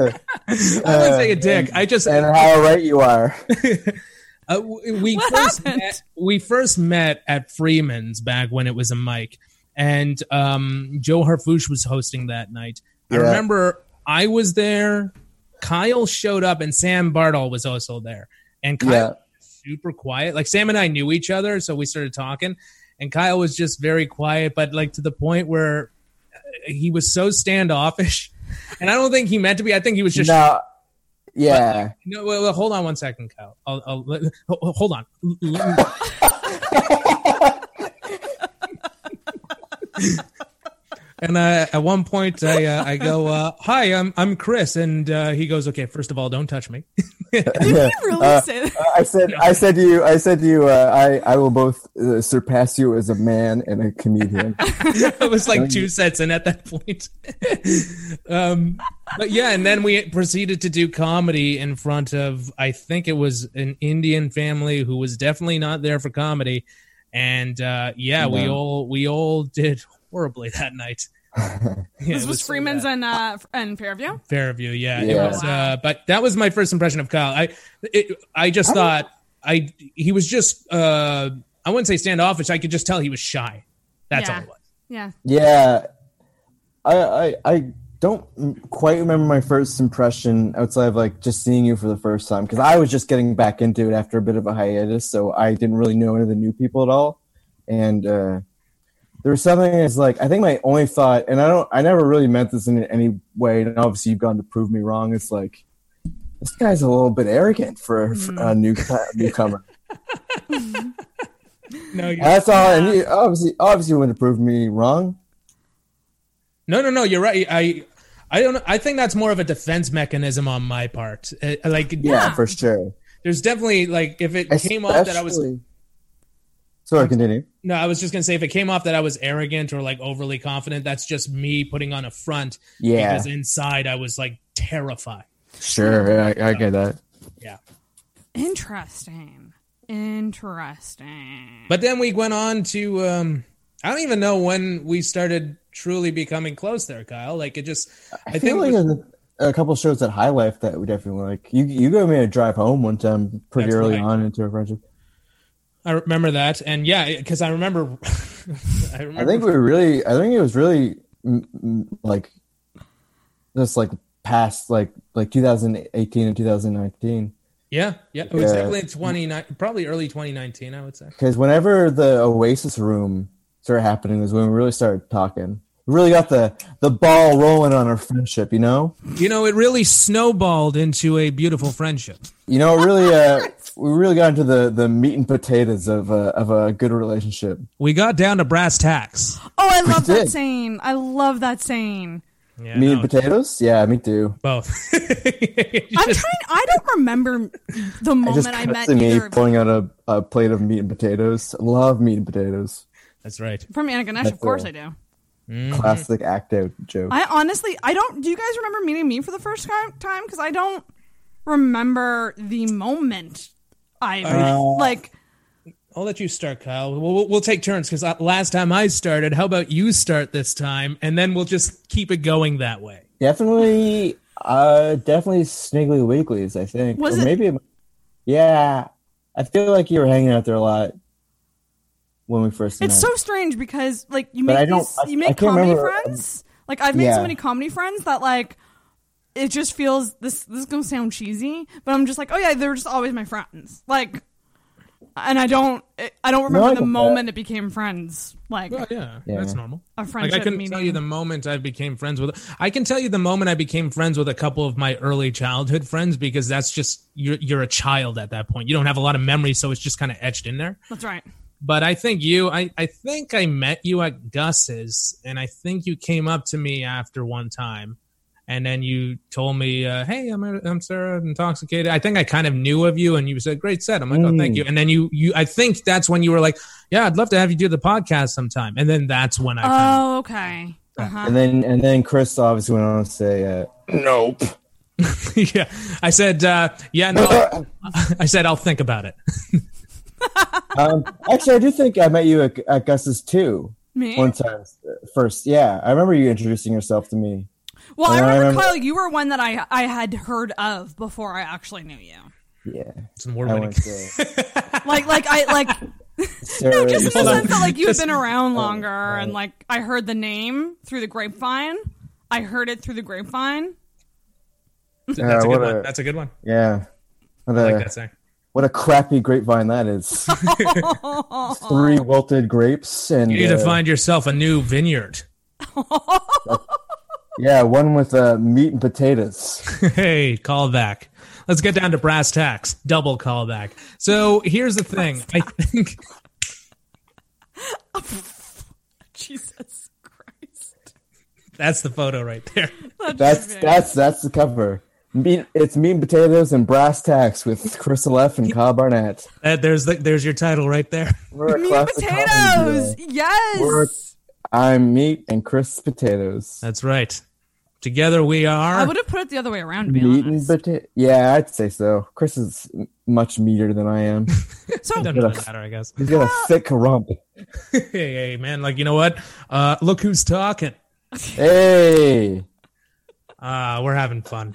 wouldn't say a dick. I just and how right you are. Uh, w- we first met, we first met at Freeman's back when it was a mic, and um, Joe Harfouche was hosting that night. I remember I was there. Kyle showed up, and Sam Bartle was also there. And Kyle Yeah. was super quiet. Like Sam and I knew each other, so we started talking. And Kyle was just very quiet, but like to the point where he was so standoffish. And I don't think he meant to be. I think he was just No, yeah. no, well, well, hold on one second, Kyle. I'll, I'll, hold on. Let me- and uh, at one point, I uh, I go, uh, "Hi, I'm I'm Chris," and uh, he goes, "Okay, first of all, don't touch me." Yeah. really Uh, say that? I said, I said to you, I said to you, uh, I, I will both uh, surpass you as a man and a comedian. it was like two sets in at that point. um, but yeah, and then we proceeded to do comedy in front of I think it was an Indian family who was definitely not there for comedy, and uh, yeah, we all we all did horribly that night. Yeah, this it was so Freeman's and uh, and Fairview. Fairview, yeah. Yeah. was, uh, but that was my first impression of Kyle. I, it, I just thought I he was just uh, I wouldn't say standoffish. I could just tell he was shy. That's Yeah. all it was. Yeah. Yeah, I, I, I don't quite remember my first impression outside of like just seeing you for the first time because I was just getting back into it after a bit of a hiatus, so I didn't really know any of the new people at all, and uh, there was something that's like I think my only thought, and I don't, I never really meant this in any way, and obviously you've gone to prove me wrong. It's like this guy's a little bit arrogant for, for a new newcomer. No, you're, That's all, and you obviously, obviously, you wouldn't prove me wrong. no, no, no. You're right. I, I don't. I think that's more of a defense mechanism on my part. Uh, like, Yeah, for sure. There's definitely like if it came off that I was Especially- Sorry, continue. no, I was just gonna say if it came off that I was arrogant or like overly confident, that's just me putting on a front. Yeah. Because inside I was like terrified. Sure, I, I get that. Yeah. Interesting. Interesting. But then we went on to um I don't even know when we started truly becoming close there, Kyle. Like it just I, I, think feel like was- a, a couple shows at High Life that we definitely like. You you gave me a drive home one time pretty early right. on into a friendship. I remember that. And yeah, because I remember I remember I think we really, I think it was really like just like past like like 2018 and 2019. Yeah, yeah. It was Yeah. definitely twenty nine probably early twenty nineteen, I would say. Because whenever the Oasis room started happening was when we really started talking. We really got the the ball rolling on our friendship, you know. You know, it really snowballed into a beautiful friendship. You know, it really, uh, we really got into the the meat and potatoes of a of a good relationship. We got down to brass tacks. Oh, I love that did. saying. I love that saying. Yeah, meat no, and potatoes? Yeah, me too. both. I'm trying. I don't remember the I just moment I, met cuts to me either of pulling out a, a plate of meat and potatoes. I love meat and potatoes. That's right. from Anna Ganesh. That's Of course, I do. Mm. Classic act out joke. I honestly, I don't. Do you guys remember meeting me for the first time? Because I don't remember the moment. I Uh, like. I'll let you start, Kyle. We'll, we'll, we'll take turns because last time I started. How about you start this time, and then we'll just keep it going that way. Definitely, uh, definitely Sniggly Weeklies. I think, Was or it- maybe, yeah. I feel like you were hanging out there a lot when we first It's met. so strange because like you But make these, I- you make can't comedy remember- um, friends. Like I've made so many comedy friends that like it just feels this this is gonna sound cheesy, but I'm just like, oh yeah, they're just always my friends. Like and I don't I don't remember I the get that. moment it became friends. Like Well, yeah, that's normal. A Like I couldn't meeting. tell you the moment I became friends with. I can tell you the moment I became friends with a couple of my early childhood friends because that's just you're you're a child at that point. You don't have a lot of memories, so it's just kind of etched in there. That's right. But I think you, I, I think I met you at Gus's, and I think you came up to me after one time, and then you told me, uh, "Hey, I'm I'm Sarah, intoxicated." I think I kind of knew of you, and you said, "Great set." I'm like, "Oh, thank Mm. you." And then you, you, I think that's when you were like, "Yeah, I'd love to have you do the podcast sometime." And then that's when I, kind Oh, okay. Uh-huh. And then and then Chris obviously went on to say, uh, "Nope." yeah, I said, uh, "Yeah, no," I said, "I'll think about it." um, actually, I do think I met you at, at Gus's too. Me? One time, uh, first, yeah, I remember you introducing yourself to me. Well, I And remember, Kyle, you were one that I I had heard of before I actually knew you. Yeah, some more I money. to- Like like I like no, just in the hold sense that like you've Just- been around oh, longer right. and like I heard the name through the grapevine. I heard it through the grapevine. That's a good what one. a- That's a good one. Yeah, what I a like that saying. what a crappy grapevine that is. Three wilted grapes and You need to uh, find yourself a new vineyard. Yeah, one with uh, meat and potatoes. hey, call back. Let's get down to brass tacks. Double callback. So here's the thing. I think Jesus Christ. that's the photo right there. That's that's that's the cover. Meat, it's meat and potatoes and brass tacks with Chris Halef and Kyle Barnett. Uh, there's the, there's your title right there. We're Meat and potatoes. Yes. We're- I'm meat and Chris potatoes. That's right. Together we are. I would have put it the other way around to be Meat honest. and potato. Yeah, I'd say so. Chris is much meatier than I am. So Doesn't He's got really matter, I guess. He's got a thick rump. hey, hey, man. Like you know what? Uh, look who's talking. Hey, Uh, we're having fun.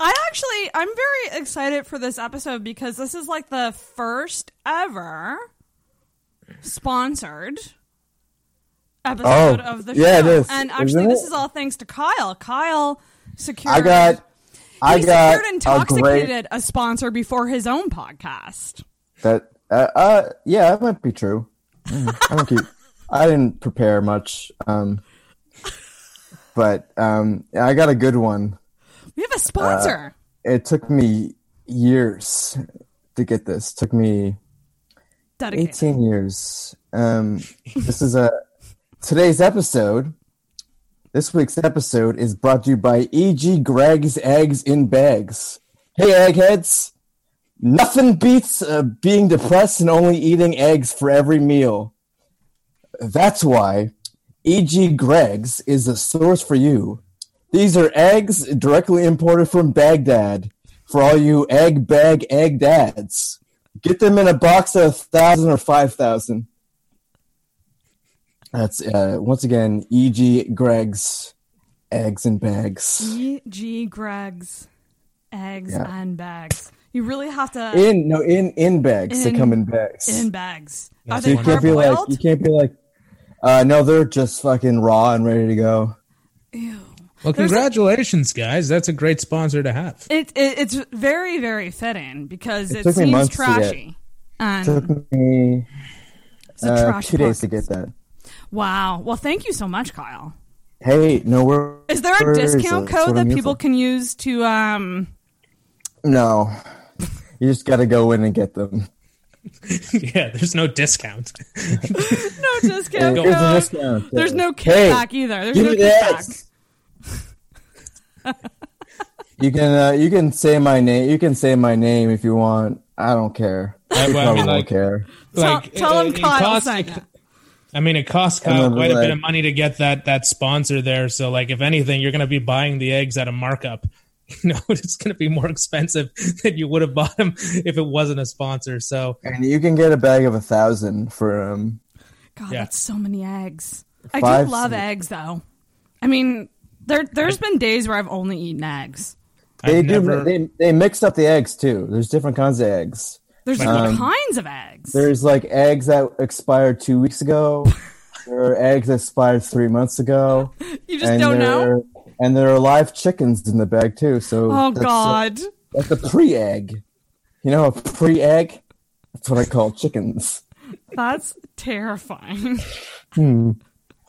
I actually I'm very excited for this episode because this is like the first ever sponsored episode Oh, of the yeah, it show. is, And isn't actually this it? is all thanks to Kyle. Kyle secured I got, I got secured a intoxicated great a sponsor before his own podcast. that. Uh, uh, yeah, that might be true. I don't keep. I didn't prepare much. Um, but um, I got a good one. We have a sponsor. It took me years to get this. took me Dedicated. 18 years. Um, this is a today's episode. This week's episode is brought to you by E.G. Greg's Eggs in Bags. Hey, eggheads! Nothing beats uh, being depressed and only eating eggs for every meal. That's why E.G. Greg's is a source for you. These are eggs directly imported from Baghdad for all you egg bag egg dads. Get them in a box of a thousand or five thousand. That's uh, once again E.G. Greg's eggs and bags. E. G. Greg's eggs Yeah. and bags. You really have to In no in in bags. they come in bags. in bags. Are so they you can't be like you can't be like. Uh, no, they're just fucking raw and ready to go. Ew. Well, There's a- congratulations, guys. That's a great sponsor to have. It, it it's very very fitting because It it, took me seems months to get. trashy. And Took me It's a uh, two days to get that. Wow. Well, thank you so much, Kyle. Hey, no worries. Is there a discount That's code that people for. can use to um? No, you just got to go in and get them. yeah, there's no discount. No discount Here's a code. discount. There's no Hey, either. There's no me kickback. You can uh, you can say my name. You can say my name if you want. I don't care. I- I, well, I mean, don't like- care. Like, tell uh, him it Kyle costs- sang it. I mean, it costs Kyle then, quite a bit of money to get that that sponsor there. So, like, if anything, you're going to be buying the eggs at a markup. You know, it's going to be more expensive than you would have bought them if it wasn't a sponsor. So, And you can get a bag of a thousand for um. God, Yeah. that's so many eggs. I Five do love cents. eggs though. I mean, there there's been days where I've only eaten eggs. They I've do. never- They they mix up the eggs too. There's different kinds of eggs. There's Like all kinds of eggs. There's like eggs that expired two weeks ago. there are eggs that expired three months ago. You just and don't there know? are- and there are live chickens in the bag too. So Oh that's a- God. that's a pre-egg. You know, a pre-egg. That's what I call chickens. That's terrifying. Hmm.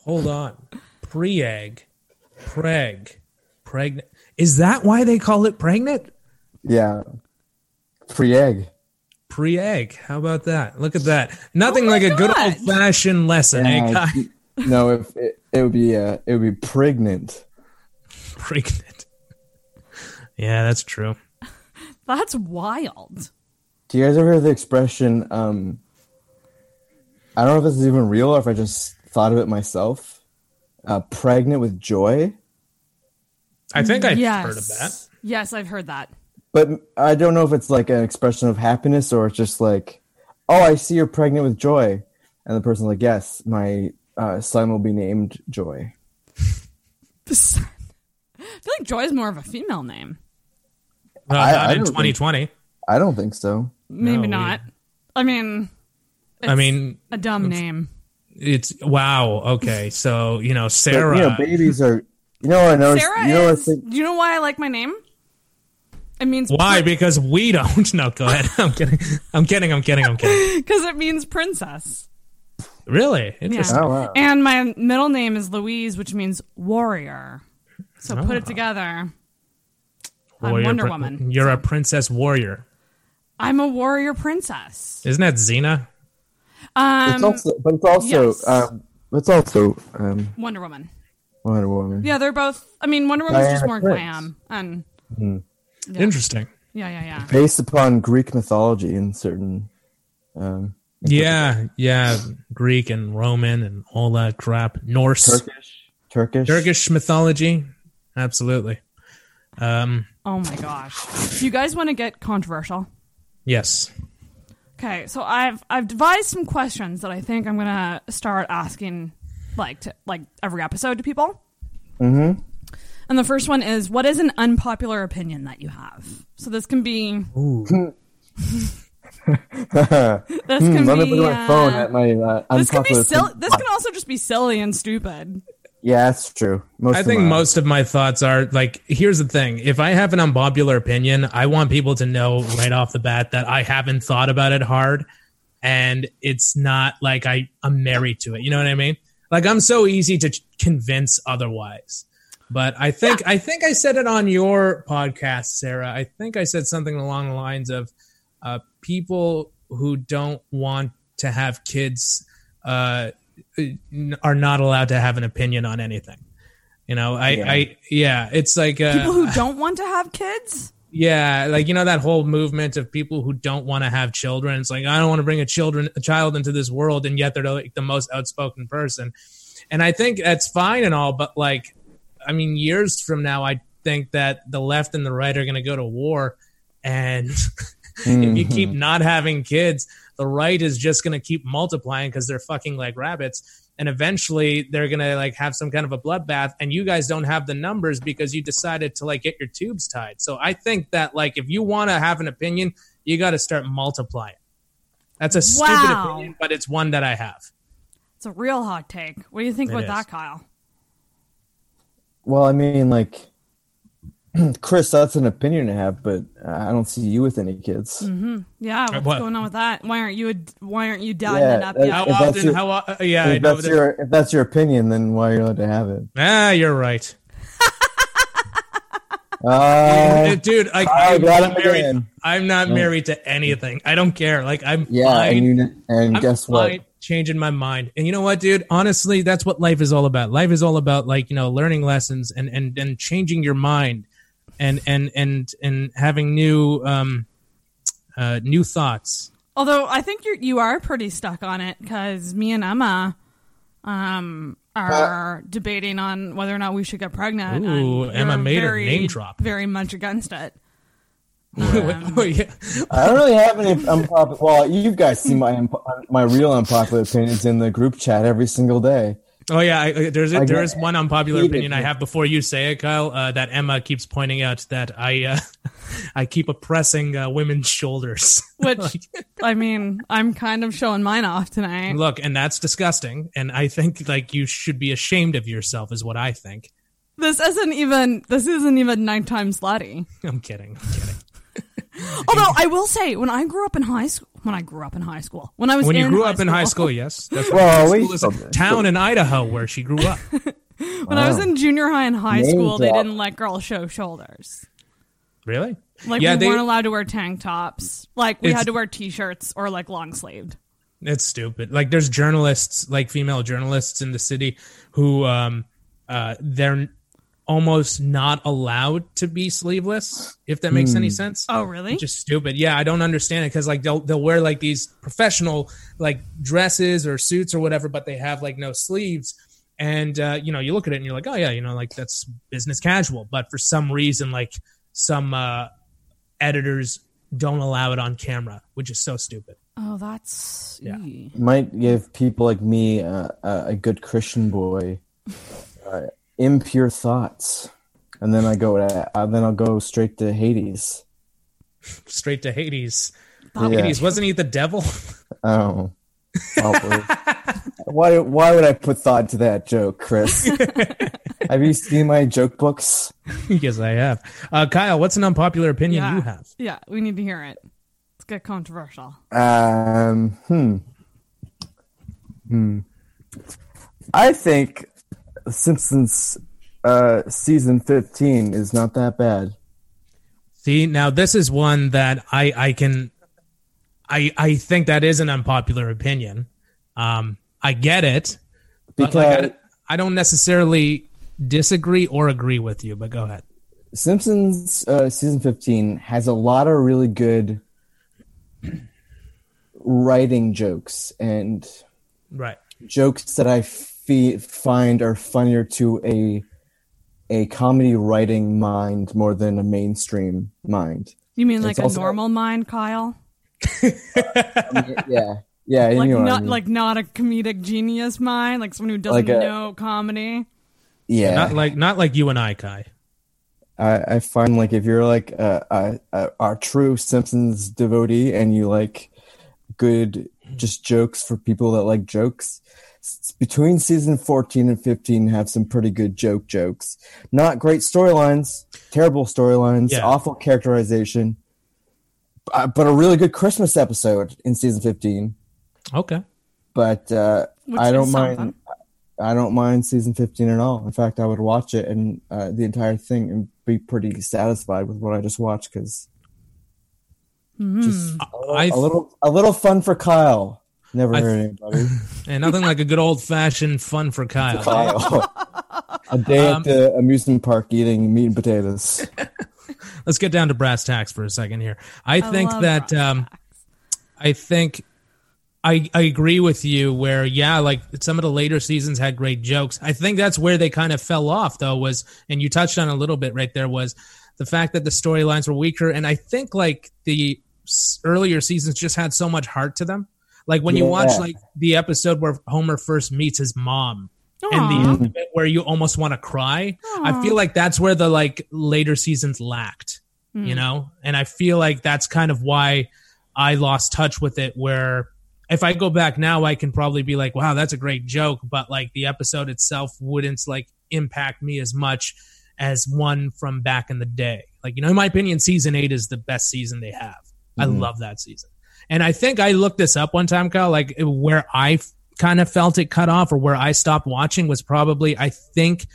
Hold on. Pre-egg, preg, pregnant. Is that why they call it pregnant? Yeah, pre-egg. Pre-egg. How about that? Look at that. Nothing like a good old-fashioned lesson, eh, Yeah, Kai? no, if it, it would be uh, it would be pregnant. Pregnant. Yeah, that's true. That's wild. Do you guys ever hear the expression? Um, I don't know if this is even real or if I just thought of it myself. Uh, pregnant with joy, I think I've yes. heard of that. Yes, I've heard that. But I don't know if it's like an expression of happiness or it's just like, oh, I see you're pregnant with joy, and the person's like, yes, my uh, son will be named Joy. I feel like Joy is more of a female name. Well, I- not I in don't think- 2020. I don't think so. Maybe No, not. I mean, I mean, a dumb name. it's wow. Okay, so you know, But, Sarah. you know, babies are. You know I noticed? Sarah you know what I is. think? Do you know why I like my name? It means Why? Because we don't. No, go ahead. I'm kidding. I'm kidding. I'm kidding. I'm kidding. because it means princess. Really interesting. Oh wow. And my middle name is Louise, which means warrior. So put it Oh. together. Warrior I'm Wonder prin- Woman. You're a princess warrior. I'm a warrior princess. Isn't that Xena? Um, it's also, but it's also, yes. um, it's also um, Wonder Woman. Wonder Woman. Yeah, they're both. I mean, Wonder Woman's just more Prince. glam, and Yeah. Interesting. yeah, yeah, yeah. based upon Greek mythology and certain. Um, Yeah, yeah. Greek and Roman and all that crap. Norse, Turkish, Turkish, Turkish mythology. Absolutely. Um. Oh my gosh. Do you guys want to get controversial? Yes. Okay, so I've I've devised some questions that I think I'm gonna start asking, like to like every episode to people. Mm-hmm. And the first one is, what is an unpopular opinion that you have? So this can be this Hmm, can let me be look at my phone uh, at my. Uh, this can be silly. opinion. This can also just be silly and stupid. Yeah, that's true. Most I of think mine- most of my thoughts are like, here's the thing. If I have an unpopular opinion, I want people to know right off the bat that I haven't thought about it hard and it's not like I, I'm married to it. You know what I mean? Like I'm so easy to convince otherwise. But I think I think I said it on your podcast, Sarah. I think I said something along the lines of uh, people who don't want to have kids uh, are not allowed to have an opinion on anything. You know, I, Yeah. I, yeah, it's like, uh, People who don't want to have kids. yeah, like you know that whole movement of people who don't want to have children. It's like I don't want to bring a children a child into this world, and yet they're like the most outspoken person. And I think that's fine and all, but like, I mean, years from now, I think that the left and the right are going to go to war, and if you keep mm-hmm. not having kids, the right is just going to keep multiplying because they're fucking like rabbits. And eventually they're going to like have some kind of a bloodbath and you guys don't have the numbers because you decided to like get your tubes tied. So I think that like if you want to have an opinion, you got to start multiplying. That's a stupid Wow. opinion, but it's one that I have. It's a real hot take. What do you think It about is. that, Kyle? Well, I mean, like, Chris, that's an opinion to have, but I don't see you with any kids. Mm-hmm. Yeah, what's what? going on with that? Why aren't you? A, why aren't you done Yeah, it up yet? How If that's often? your- how? o- yeah, I if know. that's your if that's your opinion, then why are you allowed to have it? ah, you're right. Uh, Dude, like, I I'm, got not him married. I'm not married to anything. I don't care. Like, I'm yeah, fine. and you and I'm guess what? Fine changing my mind. And you know what, dude? Honestly, that's what life is all about. Life is all about like, you know, learning lessons and and and changing your mind and and and and having new um uh new thoughts. Although I think you you are pretty stuck on it because me and Emma um are debating on whether or not we should get pregnant. Ooh, Emma you're made her name drop. Very much against it. Yeah. I don't really have any unpopular. Well, you guys see my unpo- my real unpopular opinions in the group chat every single day. Oh yeah, I, there's I there get- is one unpopular Heated. opinion I have before you say it, Kyle. Uh, that Emma keeps pointing out that I uh, I keep oppressing uh, women's shoulders. Which I mean, I'm kind of showing mine off tonight. Look, and that's disgusting. And I think like you should be ashamed of yourself, is what I think. This isn't even this isn't even nighttime slutty. I'm kidding. I'm kidding. Although I will say, when I grew up in high school, when I grew up in high school, when I was when you grew high up in high school, yes, that's right. Well, High we- school is a town in Idaho where she grew up. when I was in junior high and high Name school, they didn't let girls show shoulders. Really? Like Yeah, we they- weren't allowed to wear tank tops. Like we had to wear t-shirts or like long sleeved. It's stupid. Like there's journalists, like female journalists in the city who um uh they're almost not allowed to be sleeveless if that makes any sense. Oh, really? Just stupid. Yeah, I don't understand it cuz like they'll they'll wear like these professional like dresses or suits or whatever but they have like no sleeves and uh you know, you look at it and you're like, "Oh yeah, you know, like that's business casual." But for some reason like some uh editors don't allow it on camera, which is so stupid. Oh, that's Yeah. Might give people like me uh, a, a good Christian boy uh, impure thoughts, and then I go to, uh, then I'll go straight to Hades. straight to Hades. Yeah. Hades wasn't he the devil? Oh, probably. why? Why would I put thought to that joke, Chris? have you seen my joke books? yes, I have. Uh, Kyle, what's an unpopular opinion Yeah. you have? Yeah, we need to hear it. Let's get controversial. Um, hmm. Hmm. I think Simpsons uh, season 15 is not that bad. See, now this is one that I I can I I think that is an unpopular opinion. Um, I get it, but like, I, I don't necessarily disagree or agree with you. But go ahead. Simpsons uh, season 15 has a lot of really good writing jokes and Right. jokes that I fe- find are funnier to a a comedy writing mind more than a mainstream mind. You mean It's like a also- normal mind, Kyle? Yeah, yeah, Like you know what I not mean. like not a comedic genius mind, like someone who doesn't Like a- know comedy. yeah. Not like not like you and I, Kai. I, I find like if you're like a, a, a, a true Simpsons devotee and you like good just jokes for people that like jokes, s- between season 14 and 15 have some pretty good joke jokes. Not great storylines, terrible storylines, Yeah. awful characterization, uh, but a really good Christmas episode in season 15. Okay. But uh, I don't mind. something. I don't mind season 15 at all. In fact, I would watch it and uh, the entire thing and be pretty satisfied with what I just watched because just a, I a little a little fun for Kyle. Never I- hurt anybody. and nothing like a good old fashioned fun for Kyle. Kyle. a day Um, at the amusement park eating meat and potatoes. let's get down to brass tacks for a second here. I, think that um, I think I I agree with you where yeah, like some of the later seasons had great jokes. I think that's where they kind of fell off though was and you touched on a little bit right there was the fact that the storylines were weaker and I think like the earlier seasons just had so much heart to them. Like when you watch like the episode where Homer first meets his mom and the Aw. end where you almost want to cry. I feel like that's where the like later seasons lacked, you hmm. know? And I feel like that's kind of why I lost touch with it where if I go back now I can probably be like, wow, that's a great joke, but like the episode itself wouldn't like impact me as much as one from back in the day. Like, you know, in my opinion, season 8 is the best season they have. I mm-hmm. love that season. And I think I looked this up one time, Kyle, like where I kind of felt it cut off or where I stopped watching was probably, I think,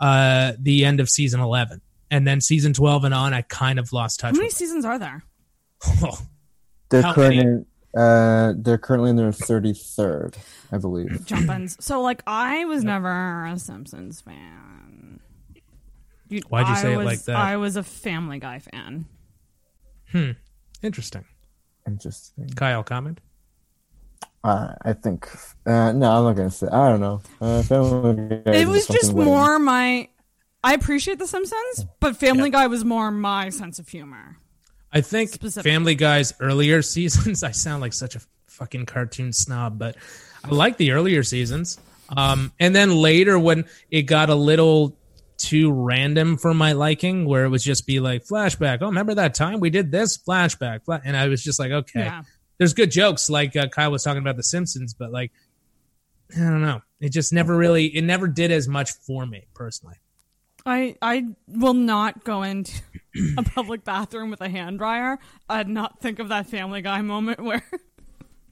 uh, the end of season 11. And then season 12 and on, I kind of lost touch How many with seasons are there? it. They're currently uh, they're currently in their thirty third, I believe. Jump-ins. So like I was never a Simpsons fan. You- Why'd you I say it was- like that? I was a Family Guy fan. Hmm. Interesting. Interesting. Kyle, comment? Uh, I think. Uh, no, I'm not gonna say. I don't know. Uh, Family Guy It is was just lame. more my. I appreciate The Simpsons, but Family Guy was more my sense of humor. I think Family Guy's earlier seasons, I sound like such a fucking cartoon snob, but I like the earlier seasons. Um, and then later when it got a little too random for my liking, where it was just be like flashback. Oh, remember that time we did this flashback, and I was just like, okay, Yeah. there's good jokes like uh, Kyle was talking about The Simpsons, but like I don't know, it just never really, it never did as much for me personally. I I will not go into a public bathroom with a hand dryer. I'd not think of that Family Guy moment where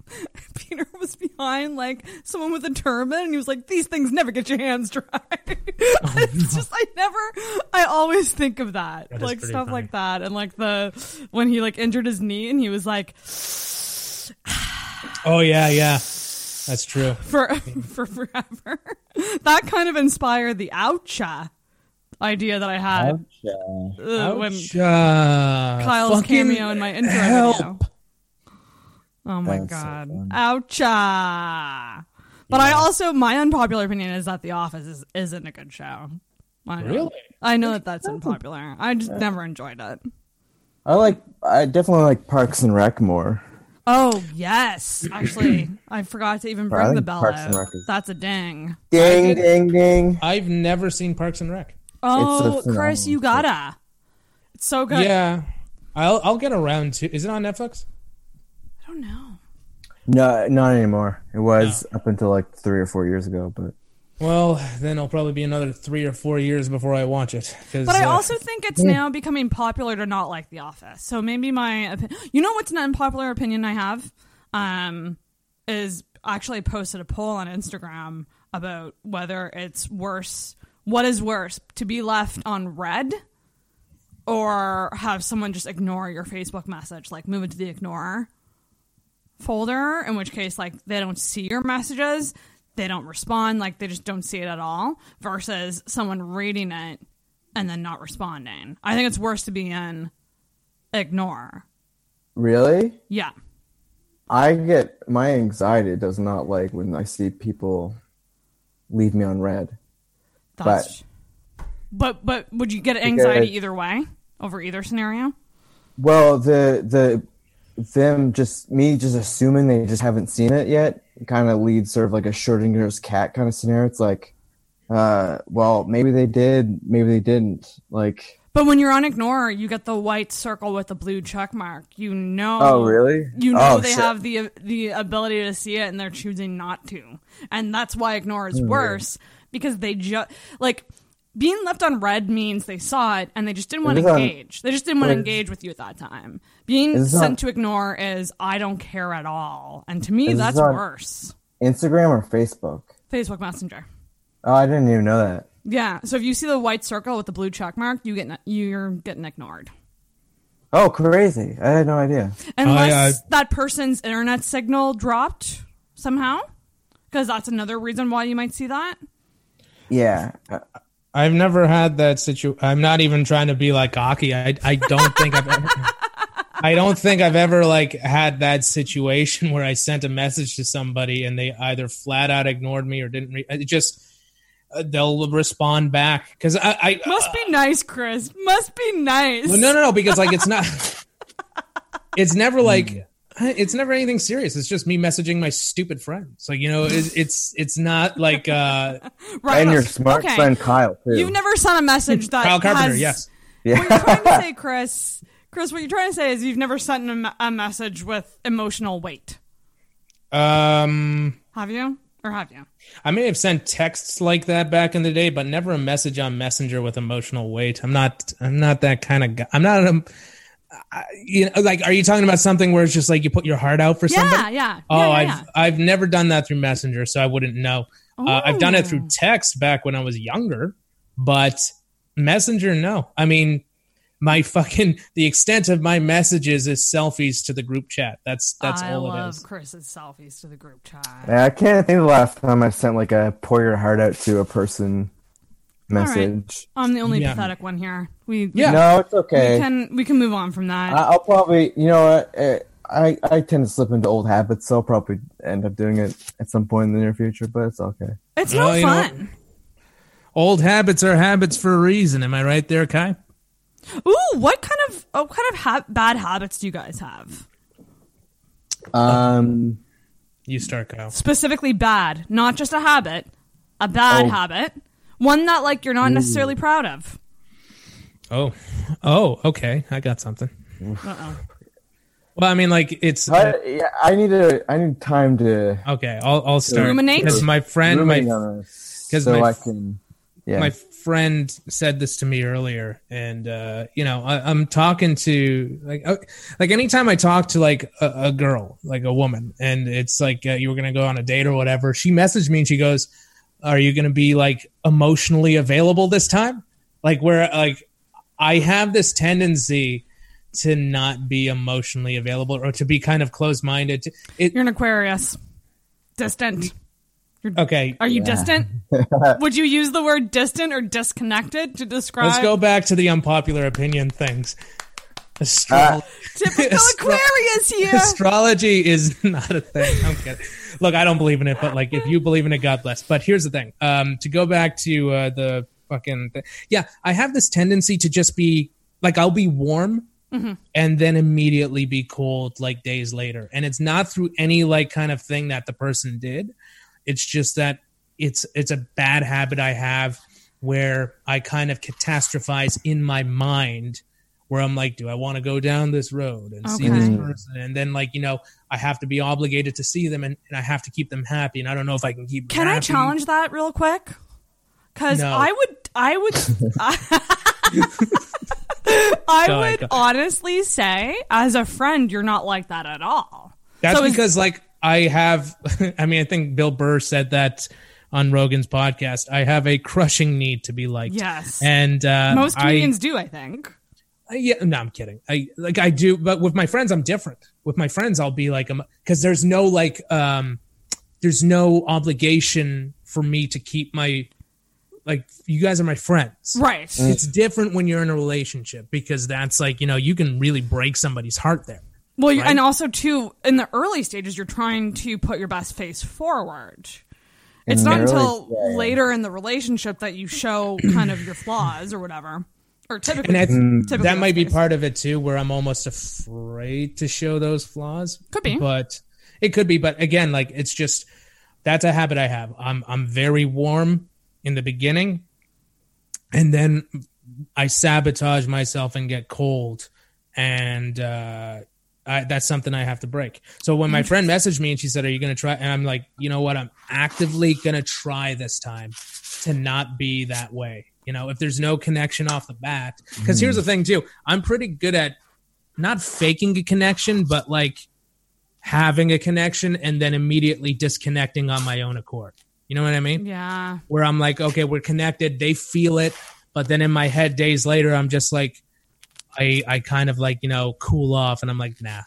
Peter was behind like someone with a turban, and he was like, "These things never get your hands dry." it's just I never. I always think of that, That is like stuff funny. like that, and like the when he like injured his knee, and he was like, Oh yeah, yeah, that's true. for for forever. that kind of inspired the oucha idea that I had Oucha. uh, when Uh, Kyle's fucking cameo in my intro help. video. Oh my That's so god. funny. Oucha. But I also my unpopular opinion is that The Office is, isn't a good show. I know. Really? I know that that's unpopular. I just never enjoyed it. I like. I definitely like Parks and Rec more. Oh yes, actually, I forgot to even I bring the bell Parks and out. Rec is- That's a ding. Ding, ding, ding. I've never seen Parks and Rec. Oh, Chris, you gotta. It's so good. Yeah, I'll I'll get around to. Is it on Netflix? I don't know. No, not anymore. It was up until like three or four years ago, but Well, then it'll probably be another three or four years before I watch it. But I uh, also think it's now becoming popular to not like The Office. So maybe my, opi- you know, what's an unpopular opinion I have, um, is actually posted a poll on Instagram about whether it's worse. What is worse, to be left on red, or have someone just ignore your Facebook message, like move it to the ignore folder? In which case, like they don't see your messages, they don't respond, like they just don't see it at all. Versus someone reading it and then not responding. I think it's worse to be in ignore. really, Yeah. I get my anxiety does not like when I see people leave me on red. That's but but would you get anxiety either way over either scenario? Well, the the them just me just assuming they just haven't seen it yet kind of leads sort of like a Schrodinger's cat kind of scenario. It's like, uh, well, maybe they did, maybe they didn't. Like, But when you're on ignore, you get the white circle with the blue check mark. You know Oh, really? You know Oh, they shit. have the the ability to see it and they're choosing not to. And that's why ignore is Hmm. worse because they just like being left on red means they saw it and they just didn't want to engage. They just didn't want to engage with you at that time. Being Is this sent on- to ignore is I don't care at all. And to me that's worse. Instagram or Facebook? Facebook Messenger. Oh, I didn't even know that. Yeah. So if you see the white circle with the blue check mark, you get you're getting ignored. Oh, crazy! I had no idea. Unless that person's internet signal dropped somehow. Because that's another reason why you might see that. Yeah, I've never had that situ. I'm not even trying to be like cocky. I I don't think I've ever. I don't think I've ever like had that situation where I sent a message to somebody and they either flat out ignored me or didn't. Re- it just uh, they'll respond back because I, I Must be nice, Chris. Must be nice. Well, no, no, no, because like it's not. it's never like it's never anything serious. It's just me messaging my stupid friends. Like you know, it's it's, it's not like uh Right. and your smart Okay. friend Kyle too. You've never sent a message that Kyle Carpenter. has- Yes, yeah, What you're trying to say, Chris, Chris, what you're trying to say is you've never sent a, me- a message with emotional weight. um, Have you? Or have you? I may have sent texts like that back in the day, but never a message on Messenger with emotional weight. I'm not. I'm not that kind of guy. I'm not a. I- You know, like, are you talking about something where it's just like you put your heart out for Yeah, somebody? yeah. Oh, yeah, yeah, I've yeah. I've never done that through Messenger, so I wouldn't know. Uh, I've done it Oh. through text back when I was younger, but Messenger, no. I mean, my fucking the extent of my messages is selfies to the group chat. That's that's I all it love. Chris's selfies to the group chat. Yeah, I can't think of the last time I sent like a pour your heart out to a person message. I'm the only Yeah. pathetic one here. We Yeah. No, it's okay. we can we can move on from that. I- I'll probably, you know what? eh, I I tend to slip into old habits, so I'll probably end up doing it at some point in the near future. But it's okay. it's Well, no you know fun. Old habits are habits for a reason. Am I right there, Kai? Ooh, what kind of what kind of ha- bad habits do you guys have? Um, You start, Kyle. Specifically bad, not just a habit, a bad Oh. habit, one that like you're not necessarily proud of. Oh, oh, okay. I got something. Uh-oh. Well, I mean, like it's I, yeah, I need a I need time to okay. I'll I'll start Ruminate? because my friend, my ruminate on this, 'cause so my I f- can. Yeah. my friend said this to me earlier, and uh, you know, I, I'm talking to like uh, like anytime I talk to like a, a girl, like a woman, and it's like uh, you were gonna go on a date or whatever. She messaged me and she goes, "Are you gonna be like emotionally available this time?" Like where like I have this tendency to not be emotionally available or to be kind of closed minded. You're an Aquarius. Distant. Okay, Are you distant? Would you use the word distant or disconnected to describe let's go back to the unpopular opinion things. Astrology. typical Aquarius here? Astrology is not a thing. I'm kidding. Look, I don't believe in it, but like, if you believe in it, God bless. But here's the thing. Um, to go back to uh, the fucking, th- yeah, I have this tendency to just be like, I'll be warm Mhm. and then immediately be cold like days later, and it's not through any like kind of thing that the person did. It's just that it's it's a bad habit I have where I kind of catastrophize in my mind where I'm like, do I want to go down this road and see this person? And then like, you know, I have to be obligated to see them and, and I have to keep them happy. And I don't know if I can keep them Can I happy. challenge that real quick? Because No. I would, I would, I Go ahead, would go. honestly say, as a friend, you're not like that at all. That's So is- because like I have I mean I think Bill Burr said that on Rogan's podcast. I have a crushing need to be liked. Yes. And uh Most I- do, I think. Uh, yeah, no, I'm kidding. I like I do, but with my friends, I'm different. With my friends, I'll be like, because there's no like, um, there's no obligation for me to keep my, like, you guys are my friends, Right. It's different when you're in a relationship because that's like, you know, you can really break somebody's heart there. Well, right? and also too, in the early stages, you're trying to put your best face forward. In It's not until later in the relationship that you show kind of your flaws or whatever. Or typically, And typically that that's might be case. part of it too, where I'm almost afraid to show those flaws. Could be. but it could be. But again, like it's just that's a habit I have. I'm I'm very warm in the beginning, and then I sabotage myself and get cold, and uh, I, that's something I have to break. So when my mm-hmm. friend messaged me and she said, "Are you going to try?" and I'm like, you know what? I'm actively going to try this time to not be that way. You know, if there's no connection off the bat, because here's the mm. thing too, I'm pretty good at not faking a connection, but like having a connection and then immediately disconnecting on my own accord. You know what I mean? Yeah. Where I'm like, okay, we're connected, they feel it, but then in my head, days later, I'm just like, I I kind of like you know cool off, and I'm like, nah.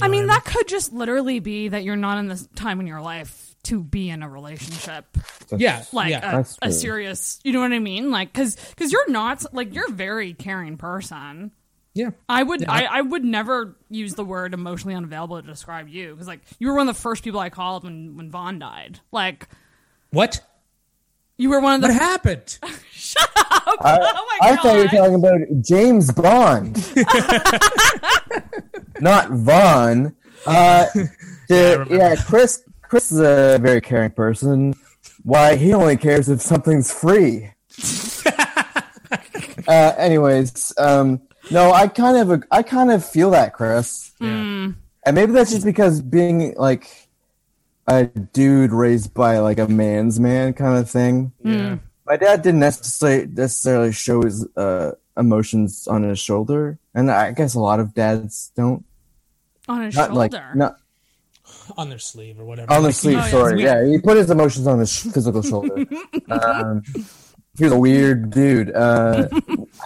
I mean, that could just literally be that you're not in this time in your life to be in a relationship. Yeah, Like yeah. a, a serious, you know what I mean? Like, cause, cause you're not, like, you're a very caring person. Yeah. I would, Yeah. I, I would never use the word emotionally unavailable to describe you. Cause like, you were one of the first people I called when, when Vaughn died. Like, What? You were one of the. What happened? Shut I, oh my I thought you were talking about James Bond, not Vaughn. Uh, the, remember. yeah, Chris. Chris is a very caring person. Why he only cares if something's free. uh, anyways, um, no, I kind of, I kind of feel that, Chris, Mm. and maybe that's just because being like a dude raised by like a man's man kind of thing. Yeah. My dad didn't necessarily necessarily show his uh, emotions on his shoulder, and I guess a lot of dads don't. On his Not shoulder. like not On their sleeve or whatever. on the Like, sleeve. Oh, yeah. sorry, yeah, he put his emotions on his sh- physical shoulder. um, he was a weird dude. Uh,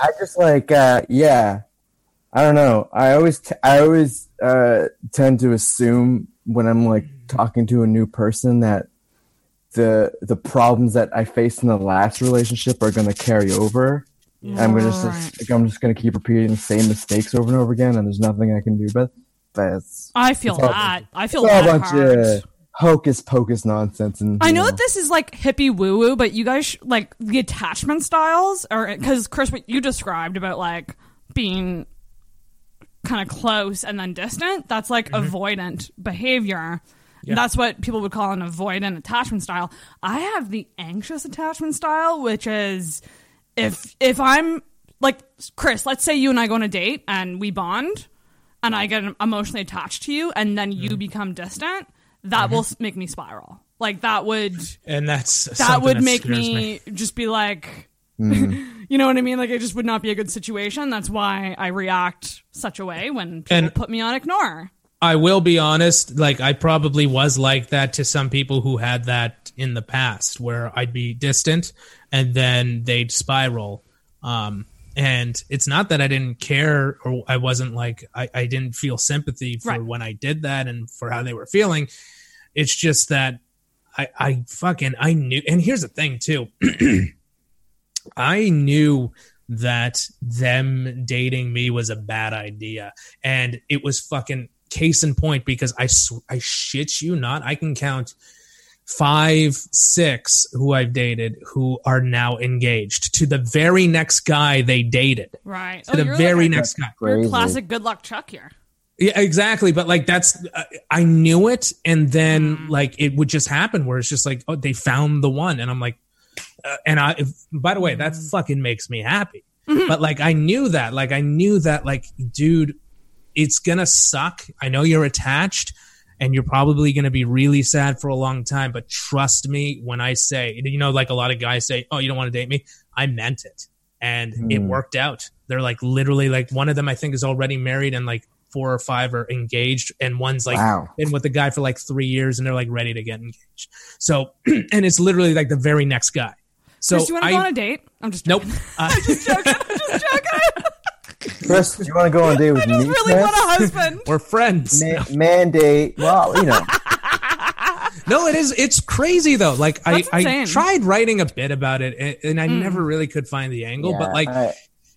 I just like, uh, yeah, I don't know. I always, t- I always uh, tend to assume when I'm like talking to a new person that the the problems that I faced in the last relationship are going to carry over. I'm gonna just like, I'm just gonna keep repeating the same mistakes over and over again, and there's nothing I can do. But it's, I feel it's that. I feel it's all a that bunch hard. of hocus pocus nonsense. And I you know that this is like hippie woo woo, but you guys sh- like the attachment styles, or because Chris, what you described about like being kind of close and then distant, that's like mm-hmm. avoidant behavior. Yeah. That's what people would call an avoidant attachment style. I have the anxious attachment style, which is if if I'm like Chris, let's say you and I go on a date and we bond and I get emotionally attached to you and then Mm-hmm. you become distant, that will make me spiral. Like that would and that's that would that make scares me, just be like Mm-hmm. you know what I mean? Like it just would not be a good situation. That's why I react such a way when people And- put me on ignore. I will be honest, like I probably was like that to some people who had that in the past where I'd be distant and then they'd spiral. Um and it's not that I didn't care or I wasn't like I, I didn't feel sympathy for Right. when I did that and for how they were feeling. It's just that I, I fucking I knew and here's the thing too. I knew that them dating me was a bad idea. And it was fucking case in point because I, sw- I shit you not, I can count five, six who I've dated who are now engaged to the very next guy they dated. Right. To the very like a- next guy. You're classic good luck Chuck here. Yeah, exactly. But like that's uh, I knew it, and then like it would just happen where it's just like oh they found the one, and I'm like, uh, and I. If, by the way, that fucking makes me happy. But like I knew that, like I knew that, like dude, it's gonna suck. I know you're attached, and you're probably gonna be really sad for a long time. But trust me when I say, you know, like a lot of guys say, oh, you don't want to date me. I meant it, and it Hmm. worked out. They're like literally like one of them I think is already married and like four or five are engaged and one's like Wow. been with the guy for like three years and they're like ready to get engaged. So and it's literally like the very next guy. So Chris, do you want to I go on a date? I'm just nope. Uh, I'm just joking. Uh, Chris, do you want to go on a date with me? I me? just really Chris? want a husband. we're friends. Ma- mandate. Well, you know. No, it is. It's crazy though. Like I, That's I insane. tried writing a bit about it, and, and I Mm. never really could find the angle. but like, I-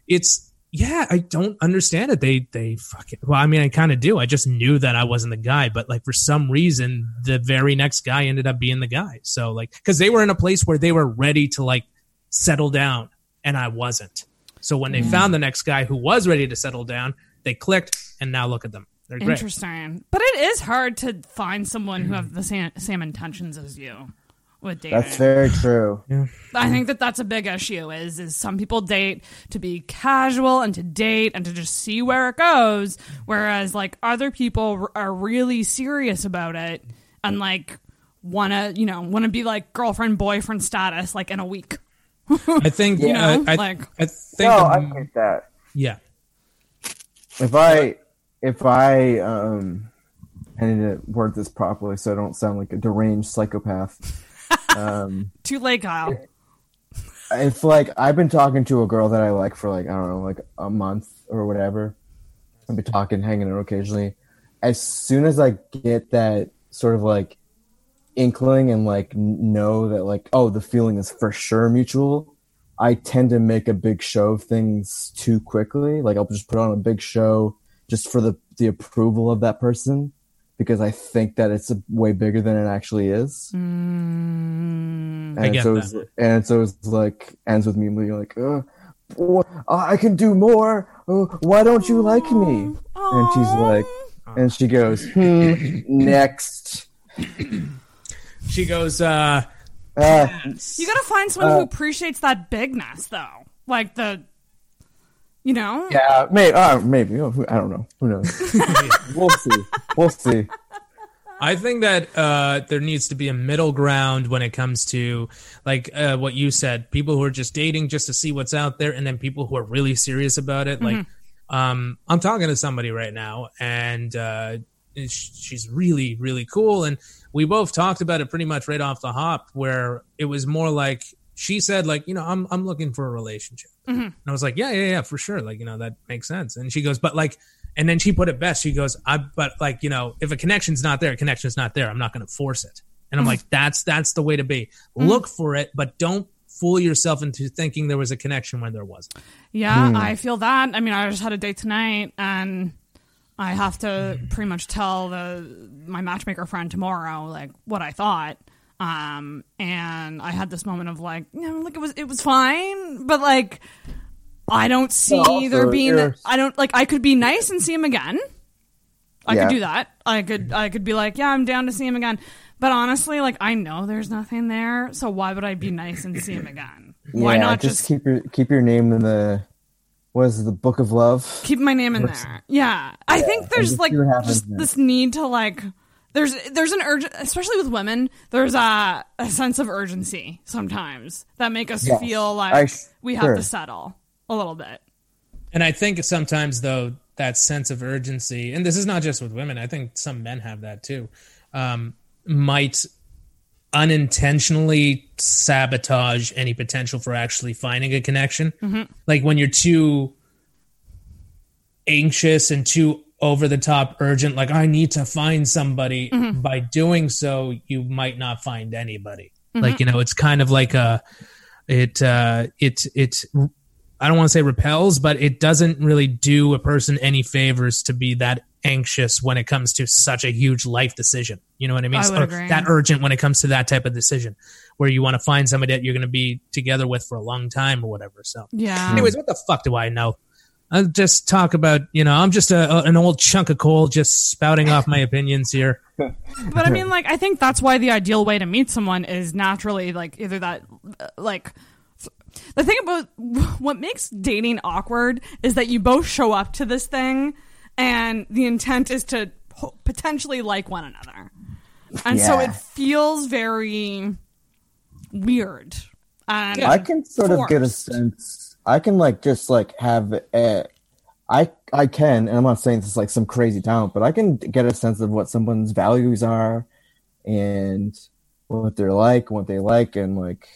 it's yeah, I don't understand it. They they fucking. Well, I mean, I kind of do. I just knew that I wasn't the guy, but like for some reason, the very next guy ended up being the guy. So like, because they were in a place where they were ready to like settle down, and I wasn't. So when they Mm. found the next guy who was ready to settle down, they clicked, and now look at them. They're great. Interesting. But it is hard to find someone who have the same, same intentions as you with dating. That's very true. I think that that's a big issue. Is is some people date to be casual and to date and to just see where it goes, whereas like other people r- are really serious about it and like want to you know want to be like girlfriend boyfriend status like in a week. I think You know, I, I, like- I think No, I um, get that. yeah. If I if I um I need to word this properly so I don't sound like a deranged psychopath. um Too late, Kyle. if like I've been talking to a girl that I like for like I don't know like a month or whatever. I've been talking, hanging out occasionally. As soon as I get that sort of like inkling and like know that like oh the feeling is for sure mutual, I tend to make a big show of things too quickly. Like I'll just put on a big show just for the the approval of that person because I think that it's a way bigger than it actually is. Mm, And so that. it's, and so it's like ends with me being like, boy, I can do more. Uh, why don't you like me? And she's like, and she goes, hmm, next. She goes, uh, Uh, You gotta find someone who appreciates that bigness, though. Like the, you know, yeah, maybe, uh, maybe. I don't know. Who knows? we'll see. We'll see. I think that uh, there needs to be a middle ground when it comes to like uh, what you said, people who are just dating just to see what's out there, and then people who are really serious about it. Like, um, I'm talking to somebody right now, and uh, sh- she's really, really cool, and we both talked about it pretty much right off the hop, where it was more like she said, like, you know, I'm I'm looking for a relationship, mm-hmm. and I was like, yeah, yeah, yeah, for sure, like, you know, that makes sense, and she goes, but like. And then she put it best. She goes, "I but like you know, if a connection's not there, a connection's not there. I'm not going to force it." And I'm mm-hmm. like, "That's that's the way to be. Mm-hmm. Look for it, but don't fool yourself into thinking there was a connection when there wasn't." yeah, hmm. I feel that. I mean, I just had a date tonight, and I have to pretty much tell the my matchmaker friend tomorrow, like what I thought. Um, and I had this moment of like, you know, like it was it was fine, but like I don't see Well, there being I don't like I could be nice and see him again. I Yeah. could do that. I could I could be like, yeah, I'm down to see him again. But honestly, like I know there's nothing there, so why would I be nice and see him again? Why yeah, not just, just keep your keep your name in the what is it, the book of love? keep my name in What's- there? Yeah, I think there's just like see what happens just then. this need to like. There's there's an urge, especially with women. There's a a sense of urgency sometimes that make us Yes. feel like I- we have sure. to settle a little bit. And I think sometimes though that sense of urgency, and this is not just with women. I think some men have that too. Um, might unintentionally sabotage any potential for actually finding a connection. Mhm. Like when you're too anxious and too over the top urgent, like I need to find somebody. Mhm. By doing so, you might not find anybody. Mhm. Like you know, it's kind of like a it uh it it I don't want to say repels, but it doesn't really do a person any favors to be that anxious when it comes to such a huge life decision. You know what I mean? I would Or agree. That urgent when it comes to that type of decision where you want to find somebody that you're going to be together with for a long time or whatever. So, Yeah. Anyways, what the fuck do I know? I'll just talk about, you know, I'm just a, a- an old chunk of coal just spouting off my opinions here. But I mean, like, I think that's why the ideal way to meet someone is naturally like either that, uh, like, the thing about what makes dating awkward is that you both show up to this thing, and the intent is to potentially like one another, and so it feels very weird. And I can sort of get a sense. I can like just like have a. I I can, and I'm not saying this is like some crazy talent, but I can get a sense of what someone's values are, and what they're like, what they like, and like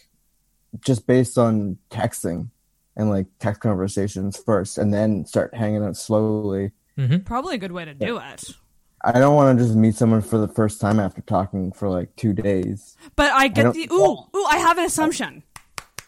just based on texting and like text conversations first, and then start hanging out slowly. Probably a good way to do it. I don't want to just meet someone for the first time after talking for like two days. But I get don't- the ooh ooh. I have an assumption.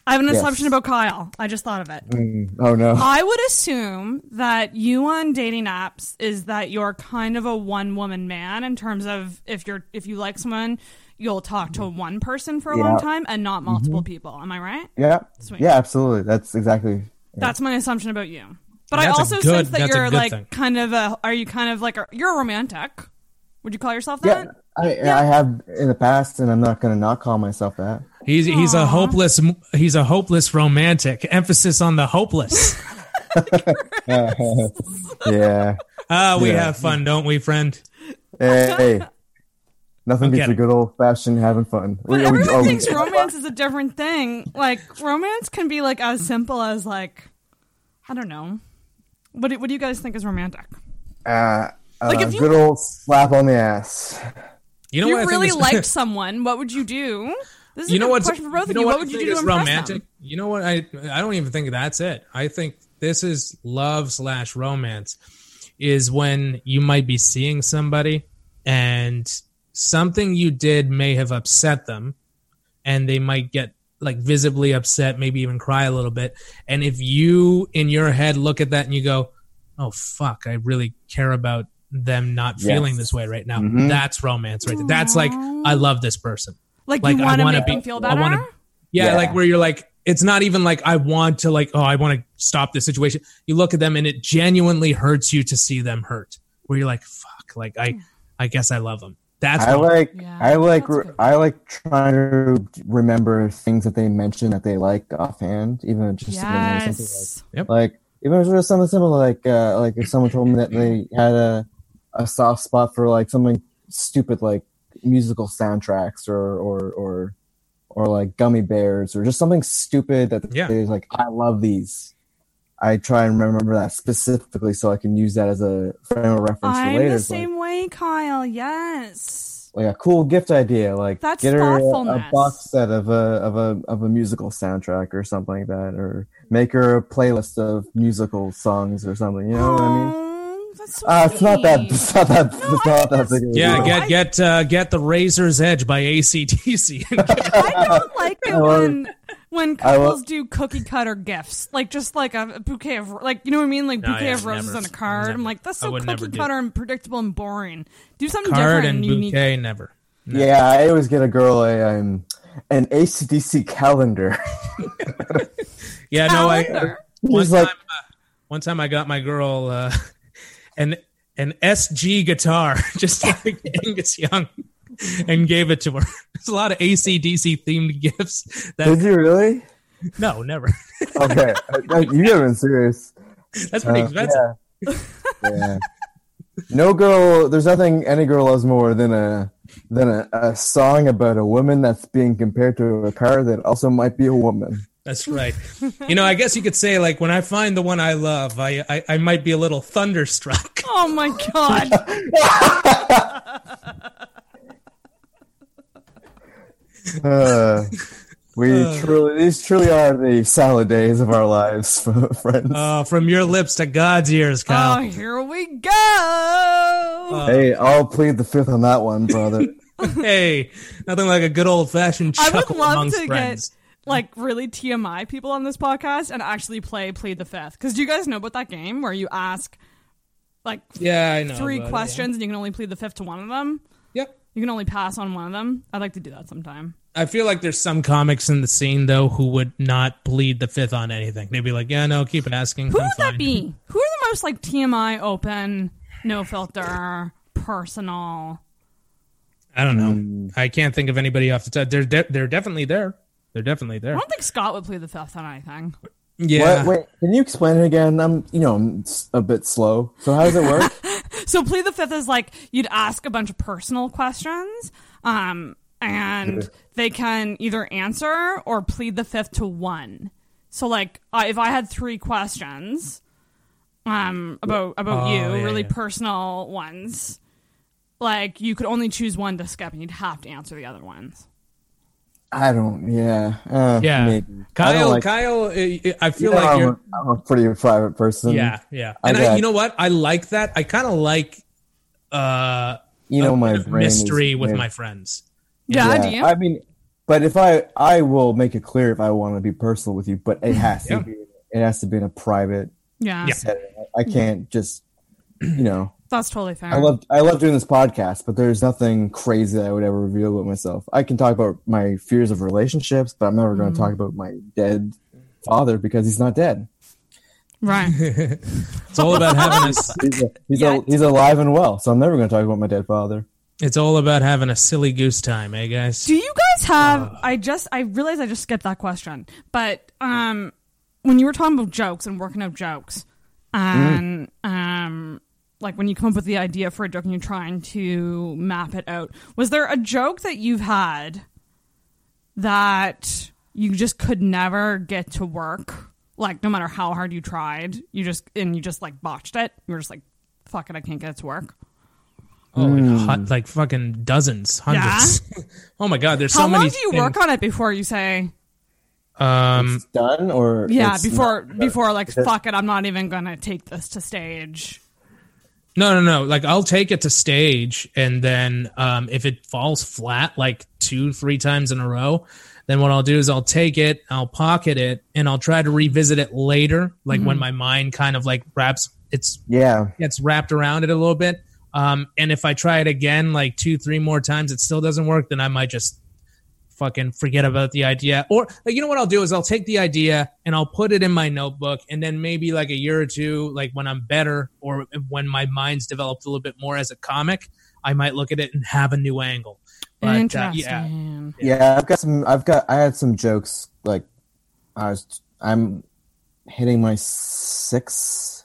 I have an Yes. assumption about Kyle. I just thought of it. Mm, oh no! I would assume that you on dating apps is that you're kind of a one woman man in terms of if you're if you like someone, you'll talk to one person for a long time and not multiple Mhm. people. Am I right? Yeah, Sweet. yeah, absolutely. That's exactly. That's my assumption about you. But I That's a also good- sense that that's a you're good like thing. kind of a are you kind of like a, you're a romantic? Would you call yourself Yeah, that? I, I have in the past, and I'm not going to not call myself that. He's he's a hopeless he's a hopeless romantic. Emphasis on the hopeless. yeah. Ah, we Yeah. have fun, don't we, friend? Hey, hey. nothing I'm beats a kidding. good old fashioned having fun. But We- we- everyone we- thinks romance is a different thing. Like romance can be like as simple as like I don't know. What do, what do you guys think is romantic? uh, Like, a if you- good old slap on the ass. You know if what I you think really is- liked someone, what would you do? This is you a know good what's question for both you of know you. what, What would you do to impress romantic? them? You know what? I I don't even think that's it. I think this is love slash romance is when you might be seeing somebody and something you did may have upset them and they might get like visibly upset, maybe even cry a little bit. And if you in your head look at that and you go, "Oh fuck, I really care about them not Yes. feeling this way right now." Mhm. That's romance right there. That's like I love this person. Like, Like, you I want to make be- them feel I better? wanna- yeah, Yeah. like where you're like, it's not even like I want to like, oh, I want to stop this situation. You look at them and it genuinely hurts you to see them hurt. Where you're like, fuck, like I, I guess I love them. That's I what- like I like I like trying to remember things that they mentioned that they liked offhand, even just if something Yes. like, like even if it was something simple like uh, like if someone told me that they had a a soft spot for like something stupid like musical soundtracks or or or or like gummy bears or just something stupid that Yeah. they like I love these. I try and remember that specifically so I can use that as a frame of reference for I'm later. the It's like- same way, Kyle. Yes. like a cool gift idea, like That's get her a, a box set of a of a of a musical soundtrack or something like that, or make her a playlist of musical songs or something. You know what I mean? Uh, it's not that. It's not that. it's not that big yeah, deal. get get uh, get the Razor's Edge by ACDC. I don't like it when when I will- couples do cookie cutter gifts, like just like a, a bouquet of like you know what I mean, like No, bouquet yeah, of roses never. on a card. I'm like that's so cookie cutter and predictable and boring. Do something Card different and and unique. bouquet, never. Yeah, I always get a girl a um, an ACDC calendar. Yeah, no, I one time, like- uh, one time I got my girl, uh, and an SG guitar, just like Angus Young, and gave it to her. There's a lot of ACDC themed gifts. That, Did you really? No, never. Okay, Uh, you haven't been serious. That's pretty Uh, expensive. Yeah. yeah. No girl. There's nothing any girl loves more than a than a, a song about a woman that's being compared to a car that also might be a woman. That's right. You know, I guess you could say like when I find the one I love, I I, I might be a little thunderstruck. Oh my god. Uh, we Uh. truly these truly are the salad days of our lives, friends. Uh, from your lips to God's ears, Oh, here we go. hey, I'll plead the fifth on that one, brother. hey, nothing like a good old fashioned chuckle I chuckle would love amongst to friends. get like really TMI people on this podcast and actually play Plead the Fifth. Because do you guys know about that game where you ask like Yeah, I know three about it, yeah. questions and you can only plead the fifth to one of them? Yep. You can only pass on one of them. I'd like to do that sometime. I feel like there's some comics in the scene though who would not plead the fifth on anything. They'd be like, "Yeah, no, keep asking." Who I'm would that be? Who are the most like TMI open, no filter, personal? I don't know. Mm. I can't think of anybody off the top. They're de- they're definitely there. They're definitely there. I don't think Scott would plead the fifth on anything. Yeah. What, wait, can you explain it again? I'm, you know, I'm s- a bit slow. So how does it work? So plead the fifth is like you'd ask a bunch of personal questions, um, and they can either answer or plead the fifth to one. So like uh, if I had three questions, um, about about Oh, you, yeah, really yeah. personal ones, like you could only choose one to skip, and you'd have to answer the other ones. I don't. Yeah. Uh, yeah. maybe. I Kyle, like- Kyle, uh, I feel you know, like I'm, you're. a, I'm a pretty private person. Yeah, yeah. I And I, got- you know what? I like that. I kind of like uh You know, a my bit of brain is mystery with weird. my friends. Yeah, do you? I mean, but if I, I will make it clear if I want to be personal with you, but it mm-hmm. has to Yeah. be, it has to be in a private Yeah, Yeah. setting. I mm-hmm. can't just, you know. that's totally fair. I love I love doing this podcast, but there's nothing crazy that I would ever reveal about myself. I can talk about my fears of relationships, but I'm never going to talk mm. about my dead father because he's not dead. right. It's all about having a. s- He's a, he's, Yeah. a, he's alive and well, so I'm never going to talk about my dead father. It's all about having a silly goose time, eh, guys? Do you guys have? I just I realized I just skipped that question, but um, when you were talking about jokes and working out jokes, and um, like when you come up with the idea for a joke and you're trying to map it out, was there a joke that you've had that you just could never get to work? Like no matter how hard you tried, you just and you just like botched it. You were just like, "Fuck it, I can't get it to work." Oh, like, hot, like fucking dozens, hundreds. oh my god, there's how so long many. do you things. work on it before you say? Um, It's done or Yeah, before not- before like fuck it, I'm not even gonna take this to stage. no, no, no. Like I'll take it to stage, and then um, if it falls flat like two, three times in a row, then what I'll do is I'll take it, I'll pocket it, and I'll try to revisit it later, like when my mind kind of like wraps it's Yeah, gets wrapped around it a little bit. Um, and if I try it again, like two, three more times, it still doesn't work, then I might just fucking forget about the idea. Or like, you know what I'll do is I'll take the idea and I'll put it in my notebook, and then maybe like a year or two, like when I'm better or when my mind's developed a little bit more as a comic, I might look at it and have a new angle. But, uh, Interesting. yeah, yeah. I've got some. I've got. I had some jokes. Like, I was. I'm hitting my sixth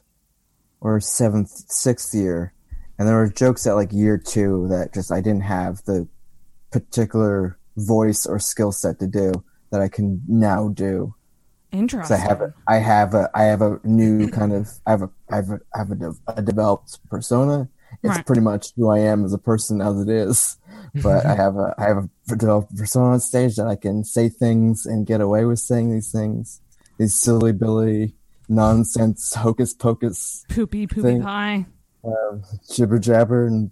or seventh, sixth year, and there were jokes at like year two that just I didn't have the particular voice or skill set to do that I can now do. Interesting. I have a, I have a, I have a new kind of, I have a, I have a, I have a, de- a developed persona. It's Right. pretty much who I am as a person as it is, but I have a, I have a developed persona on stage that I can say things and get away with saying these things, these silly billy nonsense hocus pocus, Poopy poopy thing. pie. Um, jibber jabber and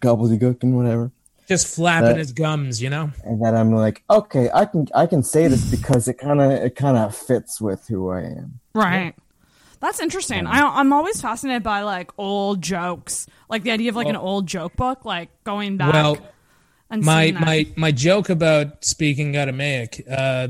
gobbledygook and whatever. just flapping That- his gums, you know? And then I'm like, okay, I can, I can say this because it kind of, it kind of fits with who I am. Right. That's interesting. I, I'm always fascinated by like old jokes, like the idea of like an old joke book, like going back. Well, and my that. my my joke about speaking Aramaic, uh,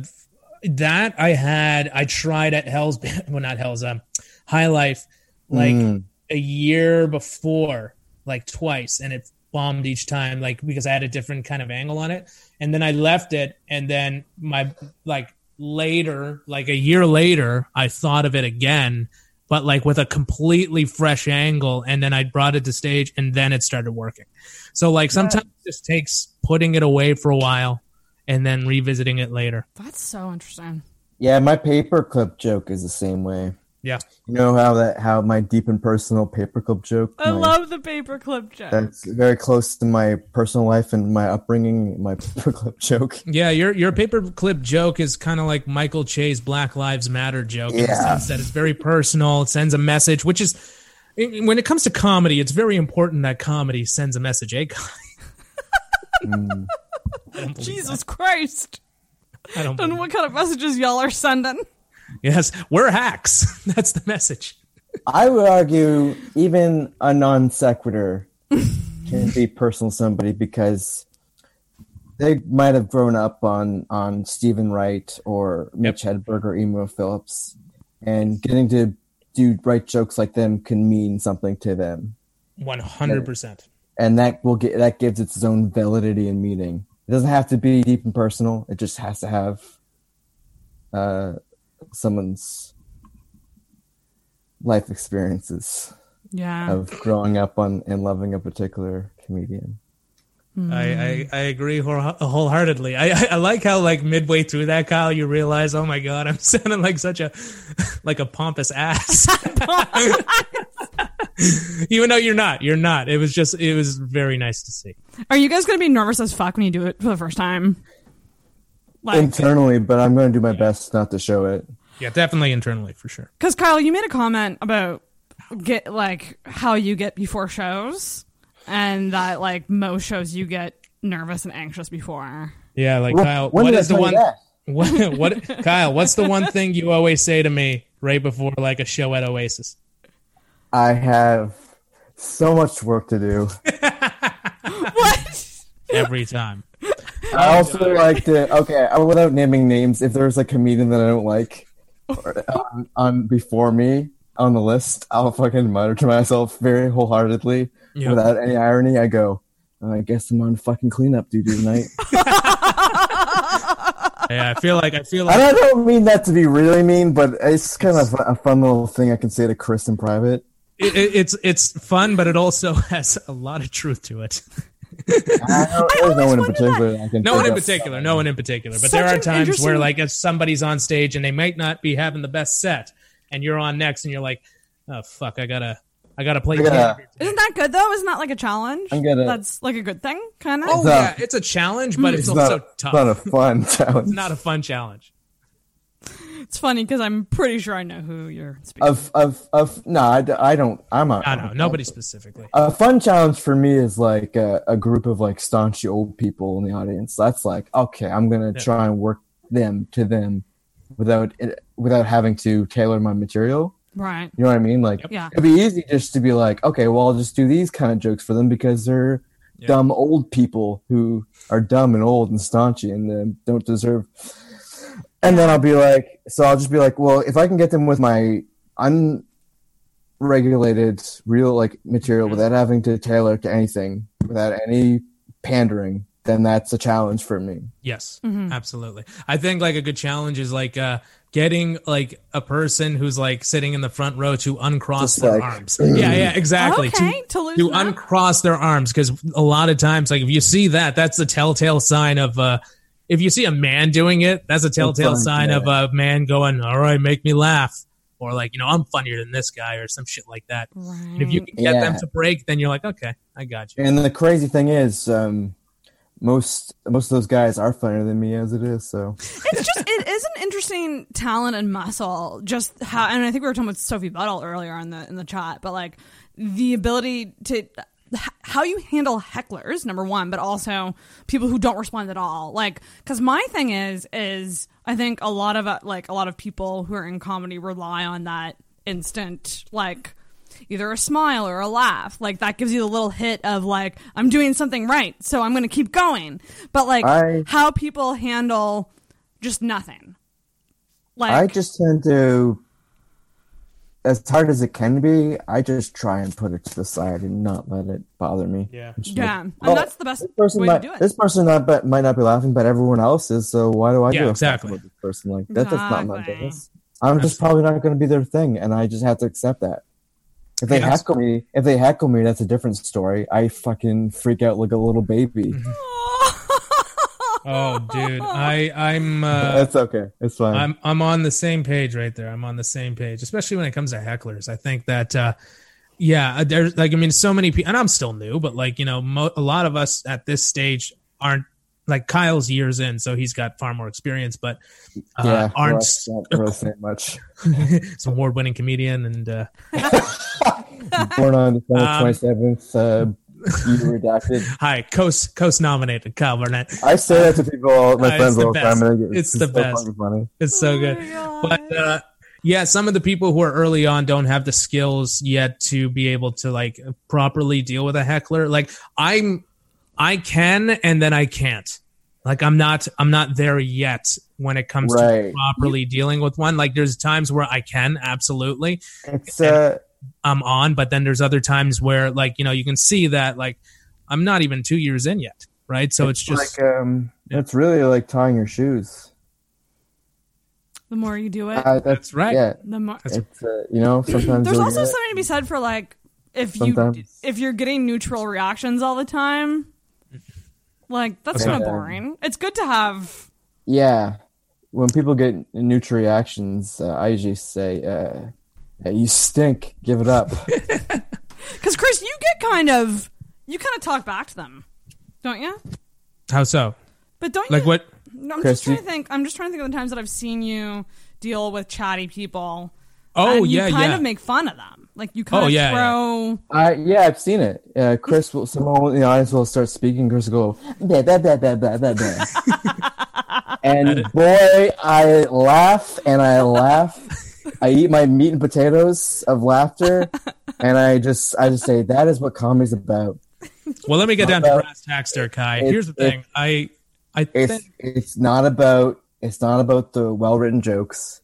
that I had, I tried at Hell's, well, not Hell's, um, High Life, like Mm. A year before, like twice, and it bombed each time, like because I had a different kind of angle on it. And then I left it, and then my like later, like a year later, I thought of it again, but like with a completely fresh angle, and then I brought it to stage, and then it started working. So like sometimes it just takes putting it away for a while and then revisiting it later. That's so interesting. Yeah, my paperclip joke is the same way. Yeah. You know how that how my deep and personal paperclip joke. I my- love the paperclip joke. That's very close to my personal life and my upbringing. My paperclip joke. Yeah, your your paperclip joke is kind of like Michael Che's Black Lives Matter joke in the Yeah. sense that it's very personal. It sends a message, which is when it comes to comedy, it's very important that comedy sends a message. Eh, Mm. I don't Jesus Christ. I don't Don't know what kind of messages y'all are sending. Yes, we're hacks. That's the message. I would argue even a non sequitur can be personal to somebody because they might have grown up on on Steven Wright or Mitch Hedberg or Emo Philips, and getting to do write jokes like them can mean something to them, One hundred percent. and that will get that gives its own validity and meaning. It doesn't have to be deep and personal. It just has to have uh, someone's life experiences Yeah. of growing up on and loving a particular comedian. Hmm. I, I, I agree wholeheartedly. I, I I like how like midway through that, Kyle, you realize, oh my god, I'm sounding like such a like a pompous ass. Even though you're not, you're not. It was just, it was very nice to see. Are you guys going to be nervous as fuck when you do it for the first time? Like, Internally, but I'm going to do my best not to show it. Yeah, definitely internally for sure. because Kyle, you made a comment about get like how you get before shows, and that like most shows you get nervous and anxious before. Yeah, like Well, Kyle, when what did I the one? What, what, Kyle? What's the one thing you always say to me right before like a show at Oasis? I have so much work to do. What? Every time. I also like to okay, without naming names, if there's a comedian that I don't like or, on, on before me on the list, I'll fucking mutter to myself very wholeheartedly, Yeah. without any irony. I go, oh, I guess I'm on fucking cleanup duty tonight. Yeah, I feel like I feel and like I don't mean that to be really mean, but it's kind of a fun little thing I can say to Chris in private. it, it- it's it's fun, but it also has a lot of truth to it. I don't, there's no one in particular. No one in particular, no one in particular. But Such there are an times where like if somebody's on stage and they might not be having the best set, and you're on next, and you're like, oh fuck, I gotta I gotta play. I gotta- Isn't that good though? Isn't that like a challenge? I'm gonna- That's like a good thing, kind of. Oh not- yeah, it's a challenge, but hmm. it's, It's also not, tough. it's not a fun challenge. It's not a fun challenge. It's funny because I'm pretty sure I know who you're speaking. of of of no, I, I don't. I'm a. I know nobody specifically. A fun challenge for me is like a, a group of like staunchy old people in the audience. That's like okay, I'm gonna Yeah. try and work them to them without it, without having to tailor my material. right. You know what I mean? Like Yeah. it'd be easy just to be like, okay, well, I'll just do these kind of jokes for them because they're Yeah. dumb old people who are dumb and old and staunchy and uh, don't deserve. And then I'll be like, so I'll just be like, well, if I can get them with my unregulated real like material without having to tailor to anything, without any pandering, then that's a challenge for me. Yes, absolutely. I think like a good challenge is like uh getting like a person who's like sitting in the front row to uncross Just their like- arms. Yeah, yeah, exactly. Okay, to to lose to uncross their arms because a lot of times like if you see that that's a telltale sign of uh if you see a man doing it that's a telltale fun, sign yeah. of a man going all right make me laugh. Or like you know i'm funnier than this guy or some shit like that. And if you can get them to break then you're like okay i got you. And the crazy thing is, um, most most of those guys are funnier than me as it is. So. It's just it is an interesting talent and muscle just how and i think we were talking with sophie buttle earlier in the in the chat but like the ability to h- how you handle hecklers number one but also people who don't respond at all. Like because my thing is is i think a lot of uh, like a lot of people who are in comedy rely on that instant like either a smile or a laugh. Like that gives you the little hit of like i'm doing something right so i'm gonna keep going. But like I- how people handle just nothing. Like I just tend to as hard as it can be, I just try and put it to the side and not let it bother me. Yeah. Just Yeah, like, and "Oh, that's the best this person way might, to do it. This person not, but might not be laughing, but everyone else is. So why do I Yeah, give a fuck exactly. about this person? Like that, that's not my Exactly. business. I'm just probably not going to be their thing, and I just have to accept that. If they Yeah. heckle me, if they heckle me, that's a different story. I fucking freak out like a little baby. Mm-hmm. Oh, dude, I I'm uh, That's okay. It's fine. I'm I'm on the same page right there. I'm on the same page, especially when it comes to hecklers. I think that uh yeah, there's like I mean so many people and I'm still new, but like, you know, mo- a lot of us at this stage aren't like Kyle's years in, so he's got far more experience, but uh, yeah, aren't really saying much. some award-winning comedian and uh Born on December Um, twenty seventh. Uh, redacted. hi, coast coast nominated Kyle Burnett. I say that to people, all my Uh, friends all the time. best. and they get- It's the so best. fucking funny. It's so good. But uh, yeah, some of the people who are early on don't have the skills yet to be able to like properly deal with a heckler. Like I'm, I can, and then I can't. Like I'm not, I'm not there yet when it comes to Right. properly dealing with one. Like there's times where I can absolutely, It's uh, I'm on, but then there's other times where like you know you can see that like I'm not even two years in yet, right? So it's, just like um, it's really like tying your shoes. the more you do it, Uh, that's, That's right. Yeah, the more. it's uh, you know sometimes There's also something to be said for like if you if you're getting neutral reactions all the time, like that's kind of boring. It's good to have. yeah. When people get neutral reactions, uh, I usually say, uh, "Hey, "You stink. Give it up." Because Chris, you get kind of you kind of talk back to them, don't you? how so? But don't you Like you? what? No, I'm Chris, just trying you- to think. I'm just trying to think of the times that I've seen you deal with chatty people. Oh and you yeah, kind yeah. of make fun of them. Like you kind Oh, of yeah, yeah. throw. I yeah, I've seen it. Uh, Chris, will, someone in the audience will start speaking. Chris will go, blah, blah, blah, blah, blah, blah, blah. and boy, I laugh and I laugh. I eat my meat and potatoes of laughter, and I just I just say that is what comedy's about. Well, let me get down to Well, brass tacks there, Kai. it's- Here's the thing. I I It's think it's not about it's not about the well written jokes,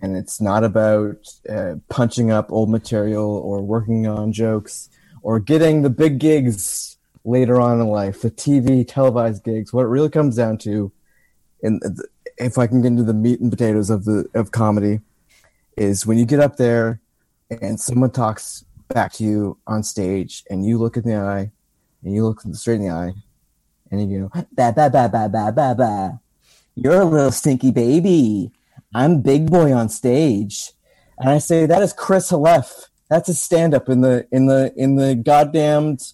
and it's not about uh, punching up old material or working on jokes or getting the big gigs later on in life, the TV televised gigs. What it really comes down to, and if I can get into the meat and potatoes of the of comedy, is when you get up there and someone talks back to you on stage, and you look in the eye, and you look straight in the eye, and you go, ba ba ba ba ba ba ba. You're a little stinky baby. I'm big boy on stage, and I say that is Chris Halef. That's a stand up in the in the in the goddamned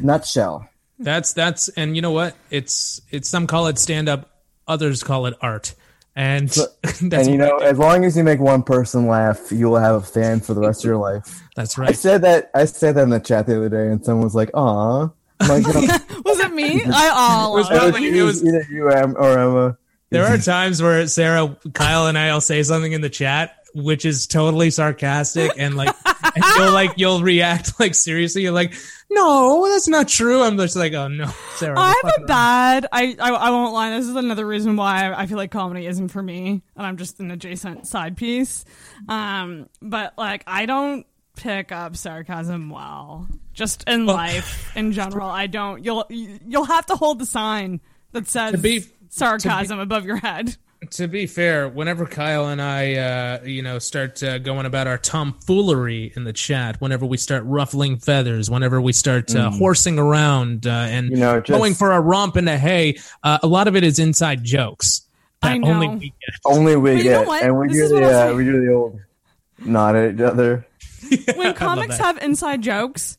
nutshell. that's that's and you know what? It's it's some call it stand up, others call it art. And that's and you know, as long as you make one person laugh, you will have a fan for the rest of your life. that's right. I said that. I said that in the chat the other day, and someone was like, "Aw." Like, Was it me? I all. was it was, it was- either you or Emma. There are times where Sarah, Kyle, and I'll say something in the chat which is totally sarcastic and like and you'll like you'll react like seriously. You're like, no, that's not true. I'm just like, oh no, Sarah. I we're have fucking a bad. I, I I won't lie. This is another reason why I feel like comedy isn't for me, and I'm just an adjacent side piece. Um, but like I don't pick up sarcasm well. Just in life in general, I don't. You'll you'll have to hold the sign that says be- sarcasm above your head. To be fair, whenever Kyle and I, uh, you know, start uh, going about our tomfoolery in the chat, whenever we start ruffling feathers, whenever we start uh, Mm. horsing around uh, and You know, just- going for a romp in the hay, uh, a lot of it is inside jokes. I know. Only we get. Only we But you know get, what? and we This do is what the uh, we do the old nod at each other. When comics have inside jokes,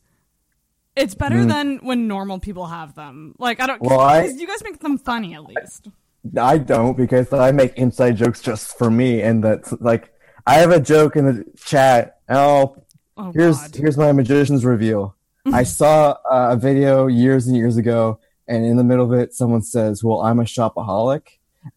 it's better than when normal people have them. Like I don't. Mm. Well, I- you guys make them funny at least. I don't because I make inside jokes just for me, and that's like I have a joke in the chat. Oh, Oh here's God. here's my magician's reveal. I saw uh, a video years and years ago, and in the middle of it, someone says, "Well, I'm a shopaholic."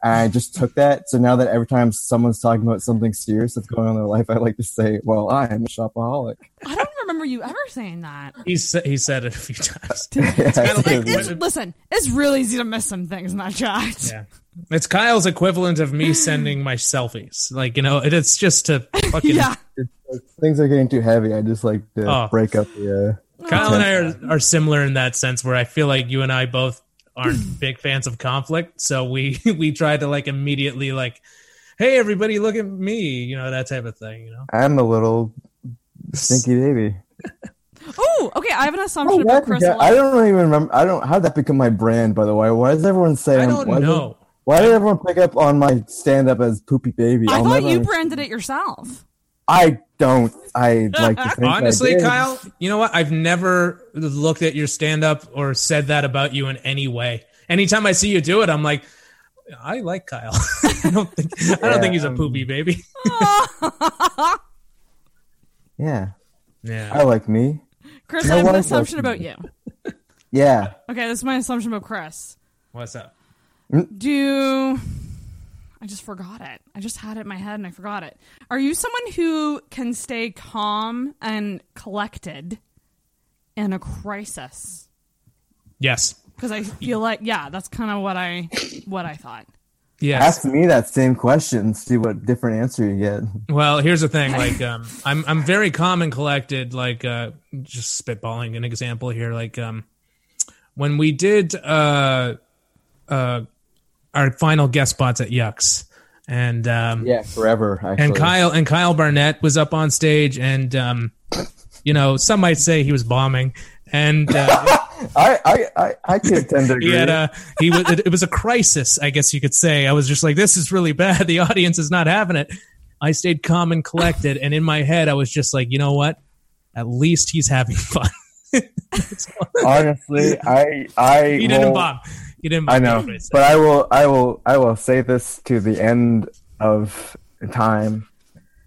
And I just took that. So now that every time someone's talking about something serious that's going on in their life, I like to say, "Well, I am a shopaholic." I don't remember you ever saying that. He's he said it a few times. It's kinda like- It's, listen, it's really easy to miss some things in that chat. Yeah. It's Kyle's equivalent of me sending my selfies. Like, you know, it, it's just to fucking Yeah. things are getting too heavy. I just like to Oh. break up the. Uh, Kyle and I are, are similar in that sense where I feel like you and I both aren't big fans of conflict. So we we try to like immediately like, hey everybody, look at me, you know, that type of thing, you know. I'm a little stinky baby. Oh, okay. I have an assumption Oh, about Chris. beca- I don't even remember. I don't. How did that become my brand? By the way, why does everyone say? I I'm- don't why does- know. Why did everyone pick up on my stand up as poopy baby? I I'll thought you understand- branded it yourself. I don't. I like to think I Honestly, did. Kyle, you know what? I've never looked at your stand up or said that about you in any way. Anytime I see you do it, I'm like, I like Kyle. I don't think I don't think he's a poopy baby. Yeah, Yeah. I like me. Chris, No I have an assumption about you. Yeah. Okay, this is my assumption about Chris. What's up? Mm. Do I just forgot it? I just had it in my head and I forgot it. Are you someone who can stay calm and collected in a crisis? Yes. Because I feel like yeah, that's kind of what I what I thought. Yes. Ask me that same question. See what different answer you get. Well, here's the thing. Like, um, I'm I'm very calm and collected. Like, uh, just spitballing an example here. Like, um, when we did uh, uh, our final guest spots at Yucks, and um, Yeah, forever. Actually. and Kyle and Kyle Barnett was up on stage, and um, you know, some might say he was bombing, and uh, I, I, I, I could tend to agree. he had a he was it, it was a crisis, I guess you could say. I was just like, this is really bad. The audience is not having it. I stayed calm and collected, and in my head, I was just like, you know what? At least he's having fun. Honestly, I, I. he didn't will- bomb. He didn't. Bomb I know, but I will, I will, I will say this to the end of time,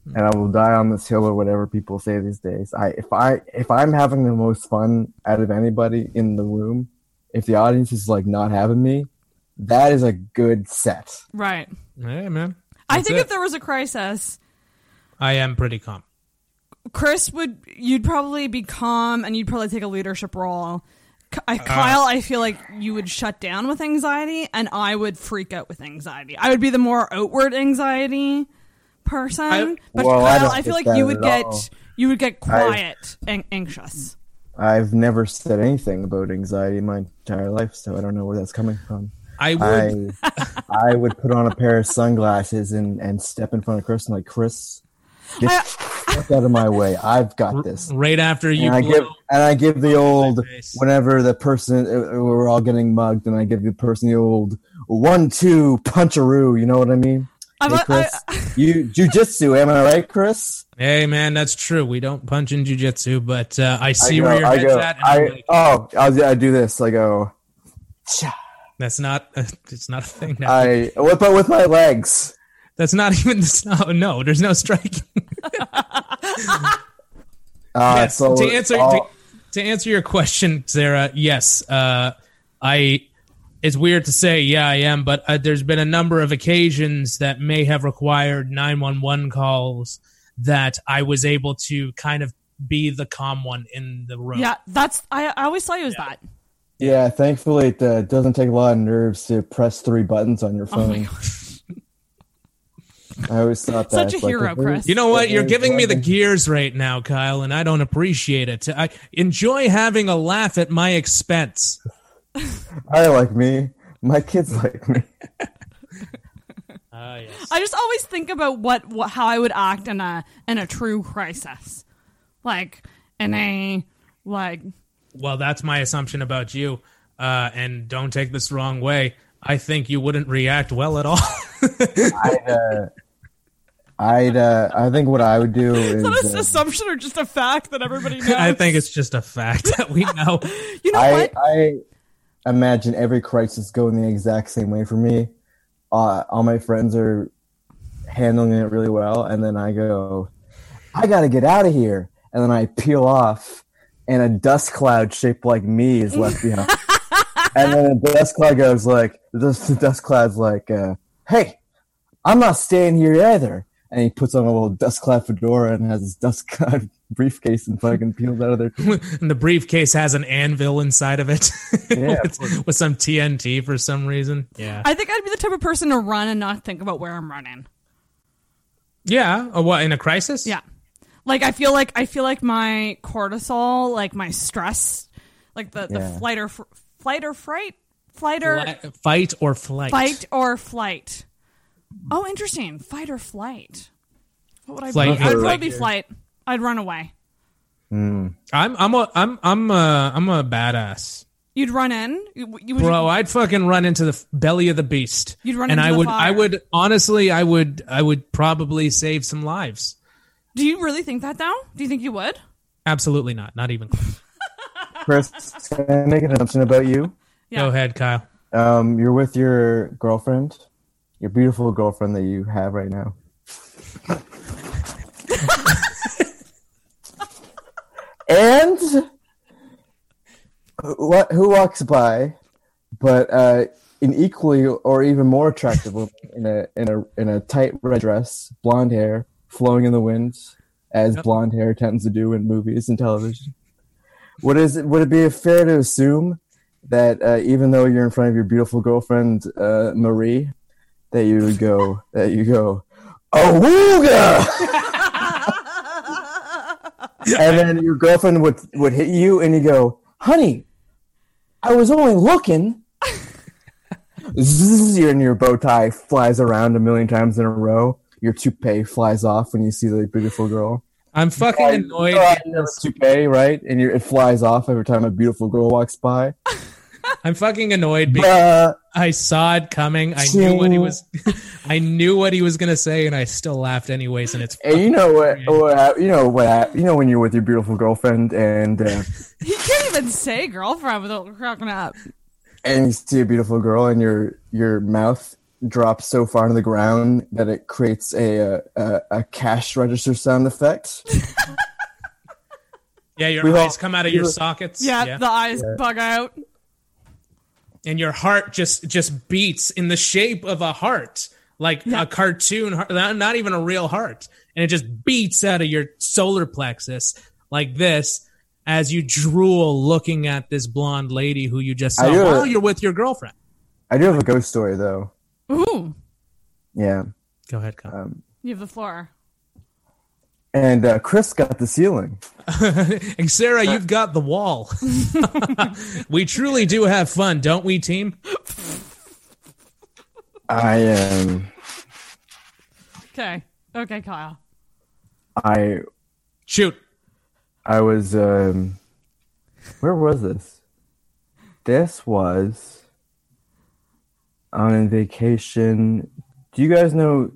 Hmm. and I will die on this hill or whatever people say these days. I, if I, if I'm having the most fun out of anybody in the room, if the audience is like not having me, that is a good set. Right. Yeah, man. I think it. if there was a crisis, I am pretty calm. Chris would you'd probably be calm and you'd probably take a leadership role. K- I, uh, Kyle, I feel like you would shut down with anxiety, and I would freak out with anxiety. I would be the more outward anxiety person, I- but Well, I Kyle, don't I, feel like you would get all. you would get quiet and anxious. I've never said anything about anxiety in my entire life, so I don't know where that's coming from. I would. I I would put on a pair of sunglasses and, and step in front of Chris and like Chris, get I- the fuck out of my way. I've got this. right after you And I give and I give the old whenever the person uh, we're all getting mugged, and I give the person the old one two puncheroo. You know what I mean? I'm Hey, Chris, I- you jujitsu, am I right, Chris? Hey man, that's true. We don't punch in jujitsu, but uh, I see I go, where your I head's go, at. And I'm like, oh, I, I do this. I go. "Cha." that's not. it's not a thing. Now. I whip out with my legs. That's not even. That's not, no, there's no striking. Uh, yes. so to answer to, to answer your question, Sarah, yes, uh, I. It's weird to say, yeah, I am, but uh, there's been a number of occasions that may have required 911 calls that I was able to kind of be the calm one in the room. yeah, that's I, I always saw you as that. Yeah, thankfully it uh, doesn't take a lot of nerves to press three buttons on your Oh phone. gosh. I always thought that. Such a it's like, hero, Chris. You know what? You're giving me the gears right now, Kyle, and I don't appreciate it. I enjoy having a laugh at my expense. I like me. My kids like me. Ah, yes. I just always think about what, what how I would act in a in a true crisis, like in a like Well, that's my assumption about you. Uh, and don't take this the wrong way. I think you wouldn't react well at all. I'd, uh, I'd, uh, I think what I would do is. is that an uh, assumption or just a fact that everybody knows? I think it's just a fact that we know. you know I, what? I imagine every crisis going the exact same way for me. Uh, all my friends are handling it really well, and then I go, I got to get out of here, and then I peel off, and a dust cloud shaped like me is left behind. and then the dust cloud goes like, the, the dust cloud's like, uh, "Hey, I'm not staying here either." And he puts on a little dust cloud fedora and has his dust cloud briefcase and fucking peels out of there. and the briefcase has an anvil inside of it Yeah, with, with some TNT for some reason. Yeah. I think I'd be the type of person to run and not think about where I'm running. Yeah. Or what, in a crisis? Yeah. Like I feel like I feel like my cortisol, like my stress, like the, the Yeah. flight or fr- flight or fright, flight or Fli- fight or flight. fight or flight. Oh, interesting. Fight or flight. What would I Flight be? I'd or probably be flight. Flight. I'd run away. I'm I'm a I'm I'm a I'm a badass. You'd run in. You, you would Bro, I'd fucking run into the belly of the beast. You'd run and into I the would fire. I would honestly I would I would probably save some lives. Do you really think that though? Do you think you would? Absolutely not. Not even. Chris, can I make an assumption about you? Go ahead, Kyle. Um, you're with your girlfriend, your beautiful girlfriend that you have right now. and what? Who walks by, but uh, an equally or even more attractive woman in a in a in a tight red dress, blonde hair flowing in the wind, as blonde hair tends to do in movies and television. Would is it, would it be fair to assume that uh, even though you're in front of your beautiful girlfriend uh, Marie, that you would go that you go awooga, and then your girlfriend would would hit you, and you go, honey, I was only looking. Zzz, your and your bow tie flies around a million times in a row. Your toupee flies off when you see the beautiful girl. I'm fucking annoyed. Oh, toupee, right? And it flies off every time a beautiful girl walks by. I'm fucking annoyed because Bruh. I saw it coming. I knew what he was. I knew what he was gonna say, and I still laughed anyways. And it's And you know what? what hap- you know what? hap- You know when you're with your beautiful girlfriend and uh, He can't even say girlfriend without cracking up. and you see a beautiful girl and your your mouth drops so far into the ground that it creates a uh, a, a cash register sound effect. yeah, your We've all- eyes come out of your we've- sockets. Yeah, the eyes Yeah. bug out. And your heart just just beats in the shape of a heart, like a cartoon heart, not, not even a real heart, and it just beats out of your solar plexus like this as you drool looking at this blonde lady who you just saw while it. you're with your girlfriend. I do have a ghost story though. Ooh, Yeah, Go ahead, Kyle. um, you have the floor. And uh, Chris got the ceiling. and Sarah, you've got the wall. we truly do have fun, don't we, team? I am. Okay, okay, Kyle. I shoot. I was. Um, where was this? This was on a vacation. Do you guys know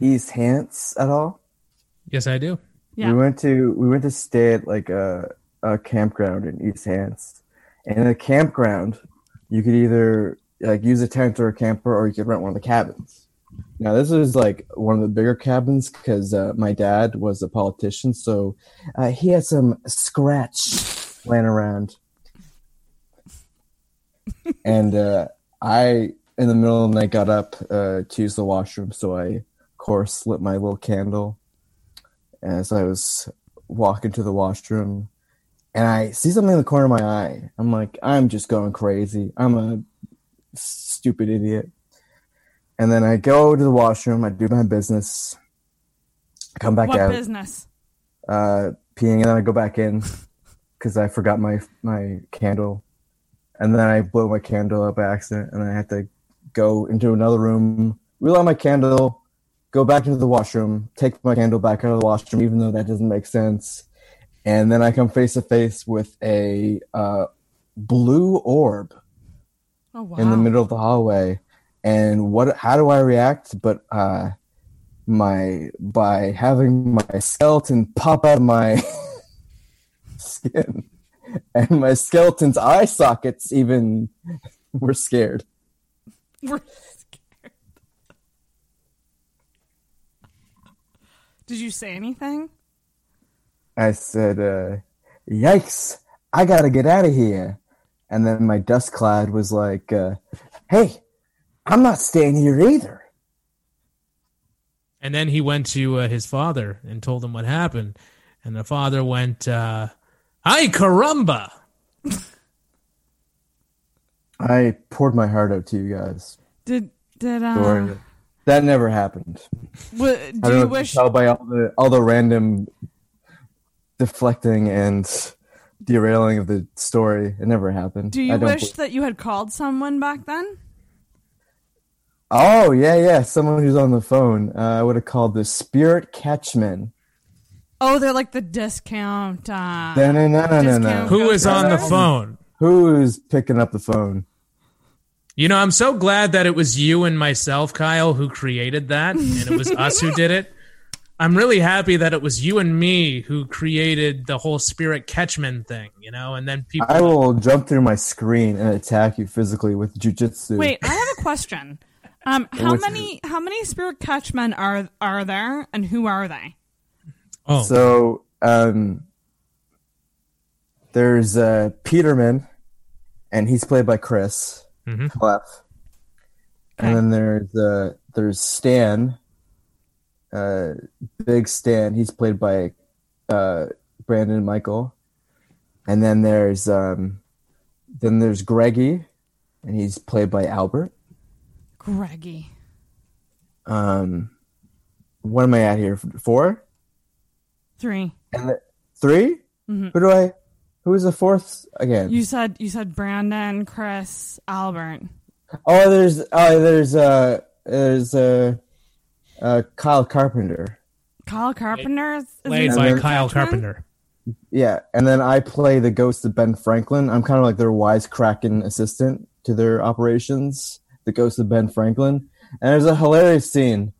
East Hants at all? Yes, I do. Yeah. We went to we went to stay at like a a campground in East Hants, and in the campground, you could either like use a tent or a camper, or you could rent one of the cabins. Now this is like one of the bigger cabins because uh, my dad was a politician, so uh, he had some scratch laying around, and uh, I in the middle of the night got up uh, to use the washroom, so I of course lit my little candle as I was walking to the washroom, and I see something in the corner of my eye. I'm like, I'm just going crazy. I'm a stupid idiot. And then I go to the washroom. I do my business. I come back what out, business? uh, peeing, and then I go back in because I forgot my my candle, and then I blow my candle up by accident, and then I have to go into another room, relight my candle, go back into the washroom, take my candle back out of the washroom, even though that doesn't make sense, and then I come face to face with a uh, blue orb Oh wow. in the middle of the hallway. And what? How do I react? But uh, my by having my skeleton pop out of my skin, and my skeleton's eye sockets even were scared. We're scared. Did you say anything? I said, uh, "Yikes! I gotta get out of here." And then my dust cloud was like, uh, "Hey, I'm not staying here either." And then he went to uh, his father and told him what happened. And the father went, uh, Ay caramba! I poured my heart out to you guys. Did did uh Sorry. That never happened. W- I do don't you if wish? tell by all the all the random deflecting and derailing of the story. It never happened. Do you don't wish believe- that you had called someone back then? Oh yeah, yeah. Someone who's on the phone. Uh, I would have called the Spirit Catchman. Oh, they're like the discount. Uh, No, no, no, no, no, no. discount Who is on the phone? Who's picking up the phone? You know, I'm so glad that it was you and myself, Kyle, who created that, and it was us who did it. I'm really happy that it was you and me who created the whole spirit catchman thing, you know, and then people. I will jump through my screen and attack you physically with jujitsu. Wait, I have a question. Um, how What's- many how many spirit catchmen are are there, and who are they? Oh, So, um, there's uh, Peterman, and he's played by Chris Halef. And then there's uh, there's Stan, uh, Big Stan. He's played by uh, Brandon Michael. And then there's um, then there's Greggy, and he's played by Albert. Greggy. Um, what am I at here? Four Three. and the, 3 Mhm. Who do I? Who is the fourth again? You said you said Brandon, Chris, Albert. Oh, there's oh, there's uh there's uh, uh Kyle Carpenter. Kyle Carpenter is, is played by Spirit Kyle Carpenter. Yeah, and then I play the ghost of Ben Franklin. I'm kind of like their wisecracking assistant to their operations, the ghost of Ben Franklin. And there's a hilarious scene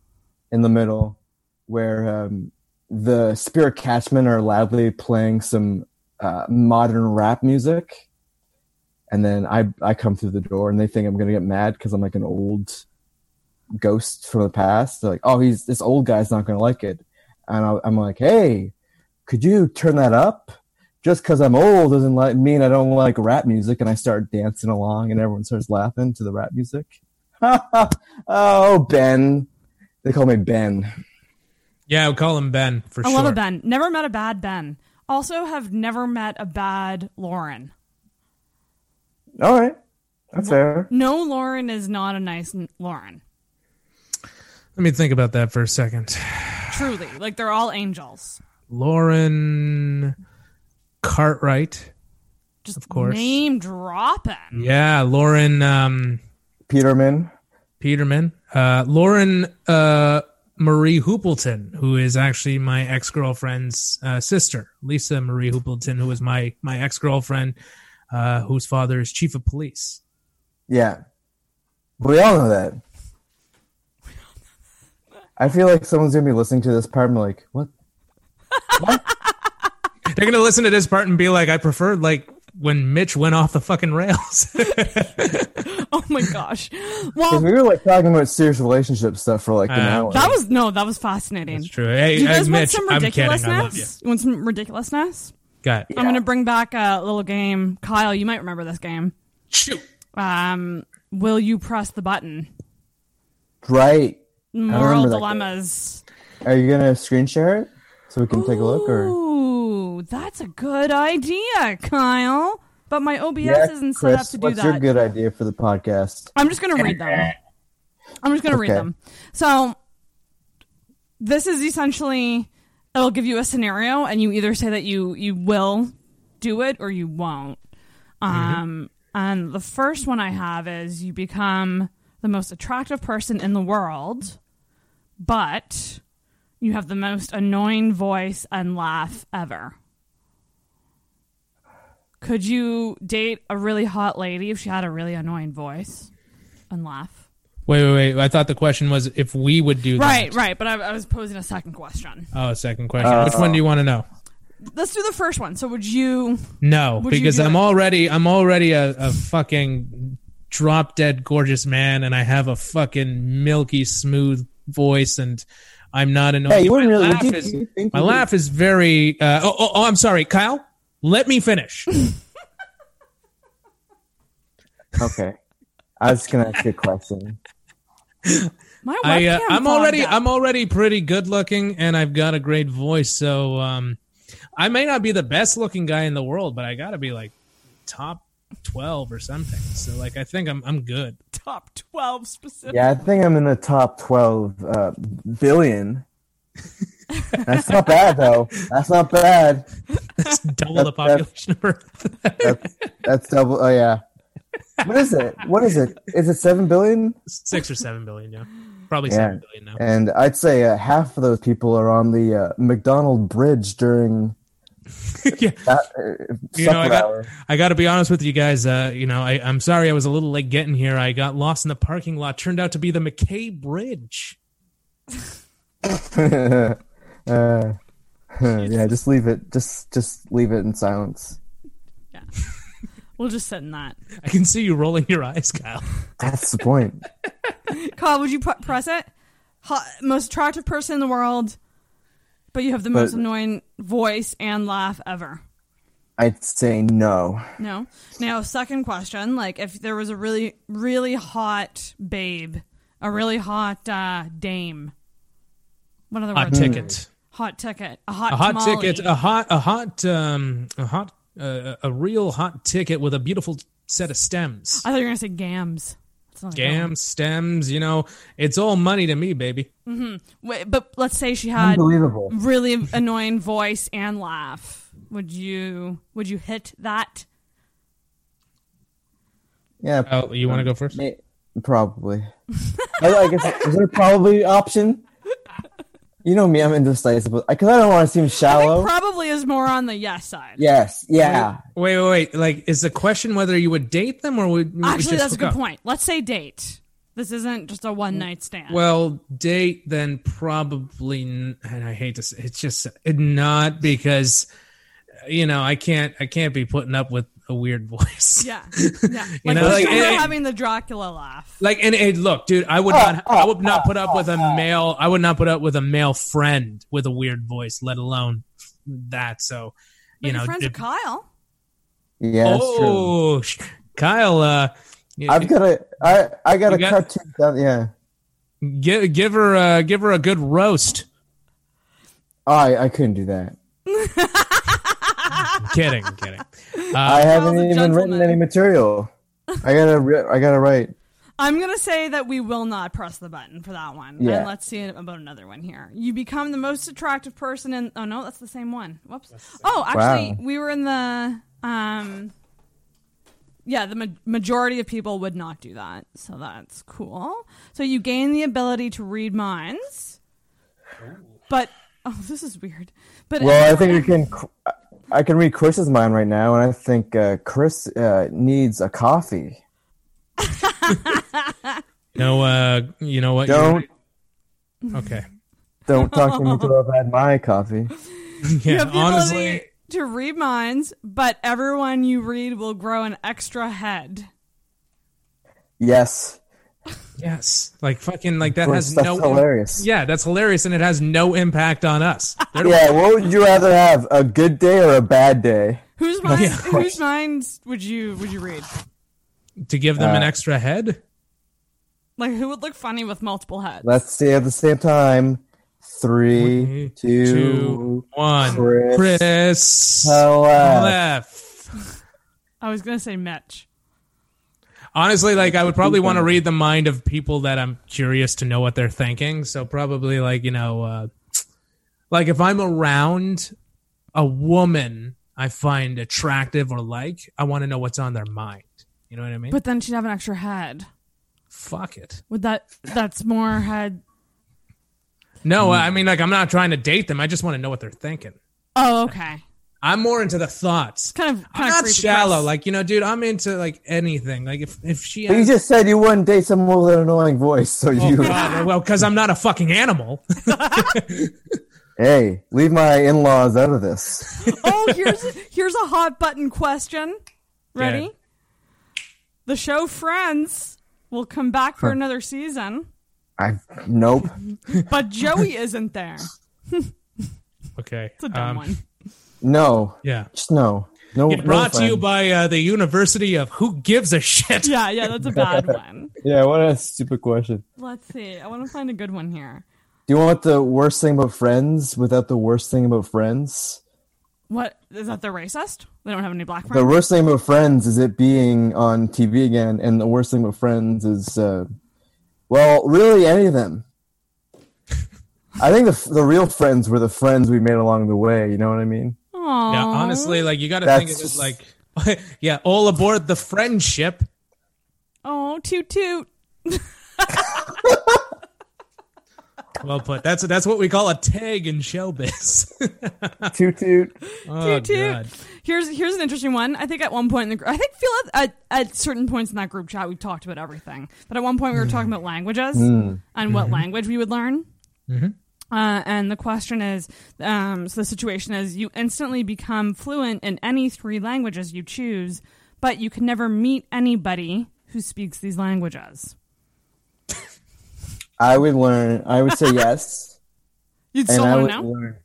in the middle where um, the Spirit Catchmen are loudly playing some uh, modern rap music, and then I I come through the door and they think I'm gonna get mad because I'm like an old ghost from the past. They're like, "Oh, he's this old guy's not gonna like it," and I, I'm like, "Hey." could you turn that up? Just because I'm old doesn't like mean I don't like rap music, and I start dancing along, and everyone starts laughing to the rap music. oh, Ben, they call me Ben. Yeah, we'll call him Ben for I sure. I love a Ben. Never met a bad Ben. Also, have never met a bad Lauren. All right, that's fair. No, Lauren is not a nice Lauren. Let me think about that for a second. Truly, like they're all angels. Lauren Cartwright. Just Of course. name dropping. Yeah, Lauren um, Peterman. Peterman. Uh, Lauren uh, Marie Hoopleton, who is actually my ex girlfriend's uh, sister, Lisa Marie Hoopleton, who was my my ex girlfriend, uh, whose father is chief of police. Yeah, we all know that. I feel like someone's gonna be listening to this part and be like, "What? They're gonna listen to this part and be like, "I prefer like when Mitch went off the fucking rails." Oh my gosh! Well, we were like talking about serious relationship stuff for like an Uh, hour." that was no, that was fascinating. That's true. Hey, Do you hey, guys want Mitch, some I'm kidding. I love you. ridiculousness? You want some ridiculousness? Got it. I'm gonna bring back a little game. Kyle, you might remember this game. Shoot. Um, will you press the button? right. Moral dilemmas. Are you gonna screen share it so we can take a look? Or Ooh, that's a good idea, Kyle. But my OBS isn't set Chris, up to do what's that. your good idea for the podcast? I'm just going to read them. I'm just going to read them. So, this is essentially it'll give you a scenario, and you either say that you you will do it or you won't. Um, and the first one I have is you become the most attractive person in the world, but you have the most annoying voice and laugh ever. Could you date a really hot lady if she had a really annoying voice and laugh? Wait, wait, wait. I thought the question was if we would do that. Right, right. But I, I was posing a second question. Oh, a second question. Which one do you want to know? Let's do the first one. So, would you? No, Would because do I'm it? already I'm already a, a fucking drop dead gorgeous man, and I have a fucking milky smooth voice, and I'm not an. Hey, you wouldn't my really- laugh you- is you my you laugh is very. Uh, oh, oh, oh, I'm sorry, Kyle. Let me finish. Okay, I was gonna ask you a question. My I, uh, I'm already up. I'm already pretty good looking, and I've got a great voice. So um, I may not be the best looking guy in the world, but I got to be like top twelve or something. So like I think I'm I'm good. Top twelve specific. Yeah, I think I'm in the top 12 uh, billion. That's not bad, though. That's not bad. That's double the population of Earth. That's, that's double. Oh, yeah. What is it? What is it? Is it 7 billion? Six or seven billion, yeah, probably Yeah. seven billion now. And I'd say uh, half of those people are on the uh, Macdonald Bridge during. yeah. That, uh, you know, I got hour. I got to be honest with you guys. Uh, you know, I, I'm sorry I was a little late getting here. I got lost in the parking lot. Turned out to be the MacKay Bridge. uh, yeah, just leave it. Just just leave it in silence. Yeah, We'll just sit in that. I can see you rolling your eyes, Kyle. That's the point. Kyle, would you pr- press it? Hot, most attractive person in the world, but you have the most But- annoying voice and laugh ever. I'd say no. No. Now, second question: like, if there was a really, really hot babe, a really hot uh, dame, what other Hot words? ticket. Hot ticket. A hot. a hot tamale. ticket. A hot. A hot. Um. A hot. Uh, a real hot ticket with a beautiful set of stems. I thought you were gonna say gams. That's not a good one. Gams, stems. You know, it's all money to me, baby. Mhm. Wait, but let's say she had Unbelievable. really annoying voice and laugh. Would you would you hit that? Yeah. Oh, you want to go first? May- Probably. I, I guess is there probably option? You know me, I'm indecisive, because I don't want to seem shallow. Probably is more on the yes side. yes, yeah. Wait, wait, wait. Like, is the question whether you would date them or would would Actually, just that's a hook good up? point. Let's say date. This isn't just a one night stand. Well, date then probably, n- and I hate to say, it's just not because, you know, I can't, I can't be putting up with a weird voice. yeah, yeah. You Like, know, if like, you were and- having the Dracula laugh. Like, and, and look, dude, I would not, I would not put up with a male, I would not put up with a male friend with a weird voice, let alone that. So, But you your know, friends if- with Kyle. Yeah, that's true. oh, sh- Kyle, uh, I've got a, I, I got You a got- cartoon down. Yeah. give, give her, uh, give her a good roast. I, I couldn't do that. I'm kidding, I'm kidding. Uh, I haven't Kyle's a even written any material. I gotta, ri- I gotta write. I'm gonna say that we will not press the button for that one. Yeah. And let's see about another one here. You become the most attractive person in. Oh no, that's the same one. Whoops. Oh, actually, Wow. we were in the. Um. Yeah, the ma- majority of people would not do that, so that's cool. So you gain the ability to read minds, but oh, this is weird. But Well, I think you can. I can read Chris's mind right now, and I think uh, Chris uh, needs a coffee. no, uh, you know what? Don't Okay. don't talk to me until I've had my coffee. you Yeah, have the honestly, ability to read minds, but everyone you read will grow an extra head. Yes, yes. Like fucking, like that Of has course, no. that's hilarious. Yeah, that's hilarious, and it has no impact on us. They're- yeah. What would you rather have, a good day or a bad day? Whose mind? Yeah. Whose minds would you would you read? To give them an Uh, extra head. Like who would look funny with multiple heads? Let's say at the same time. Three, two, Two, one. Chris. Chris. Left. left. I was gonna say Mitch. Honestly, like I would probably want to read the mind of people that I'm curious to know what they're thinking. So probably like you know, uh, like if I'm around a woman I find attractive or like, I want to know what's on their mind. You know what I mean? But then she'd have an extra head. Fuck it. Would that? That's more head. No, I mean like I'm not trying to date them. I just want to know what they're thinking. Oh, okay. I'm more into the thoughts. Kind of. I'm Kind not of shallow. Chris. Like you know, dude, I'm into like anything. Like if if she But you just said you wouldn't date someone with an annoying voice, so oh, you. God, well, because I'm not a fucking animal. Hey, leave my in-laws out of this. oh, here's here's a hot button question. Ready? Yeah. The show Friends will come back for another season, I nope. but Joey isn't there. okay, It's a dumb um, one. No. Yeah. Just no. No. no Brought to you by uh, the University of Who Gives a Shit. Yeah, yeah, that's a bad one. Yeah. What a stupid question. Let's see. I want to find a good one here. Do you want the worst thing about Friends without the worst thing about Friends? What is that? They're racist. They don't have any black friends. The worst thing about Friends is it being on TV again, and the worst thing about Friends is, uh, well, really any of them. I think the the real friends were the friends we made along the way. You know what I mean? Aww. Yeah, honestly, like you got to think of it like, yeah, all aboard the friendship. Oh, toot toot. Well put. That's that's what we call a tag in showbiz. toot toot. Oh toot toot. god. Here's here's an interesting one. I think at one point in the gr- I think feel at, at at certain points in that group chat we've talked about everything, but at one point we were talking about languages Mm. and what language we would learn. Mhm. Uh, and the question is, um, so the situation is, you instantly become fluent in any three languages you choose, but you can never meet anybody who speaks these languages. I would learn. I would say yes. You'd still want to know. learn.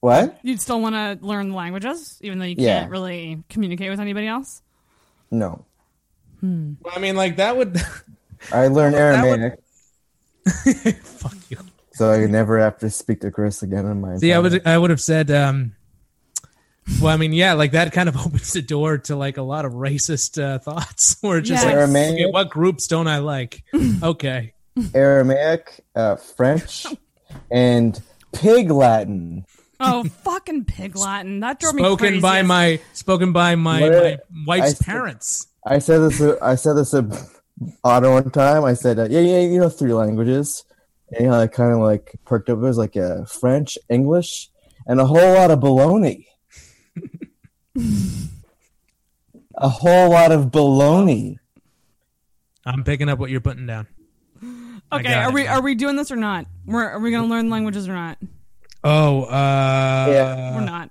What? You'd still want to learn the languages, even though you Yeah. can't really communicate with anybody else. No. Well, I mean, like that would. I learn That Aramaic, Fuck you. so I never have to speak to Chris again in my. See, I would I would have said, um, well, I mean, yeah, like that kind of opens the door to like a lot of racist uh, thoughts. Where it's just Yes. like, Aramaic. okay, what groups don't I like? Okay, Aramaic, uh, French, and Pig Latin. Oh, fucking pig Latin! That drove me spoken crazy. by my spoken by my, What- my wife's I said- parents. I said this. I said this to Otto one time. I said, uh, "Yeah, yeah, you know three languages." And you know, I kind of like perked up. It was like uh, French, English, and a whole lot of baloney. a whole lot of baloney. I'm picking up what you're putting down. Okay, are it. we are we doing this or not? We're, are we going to learn languages or not? Oh, uh, Yeah. We're not.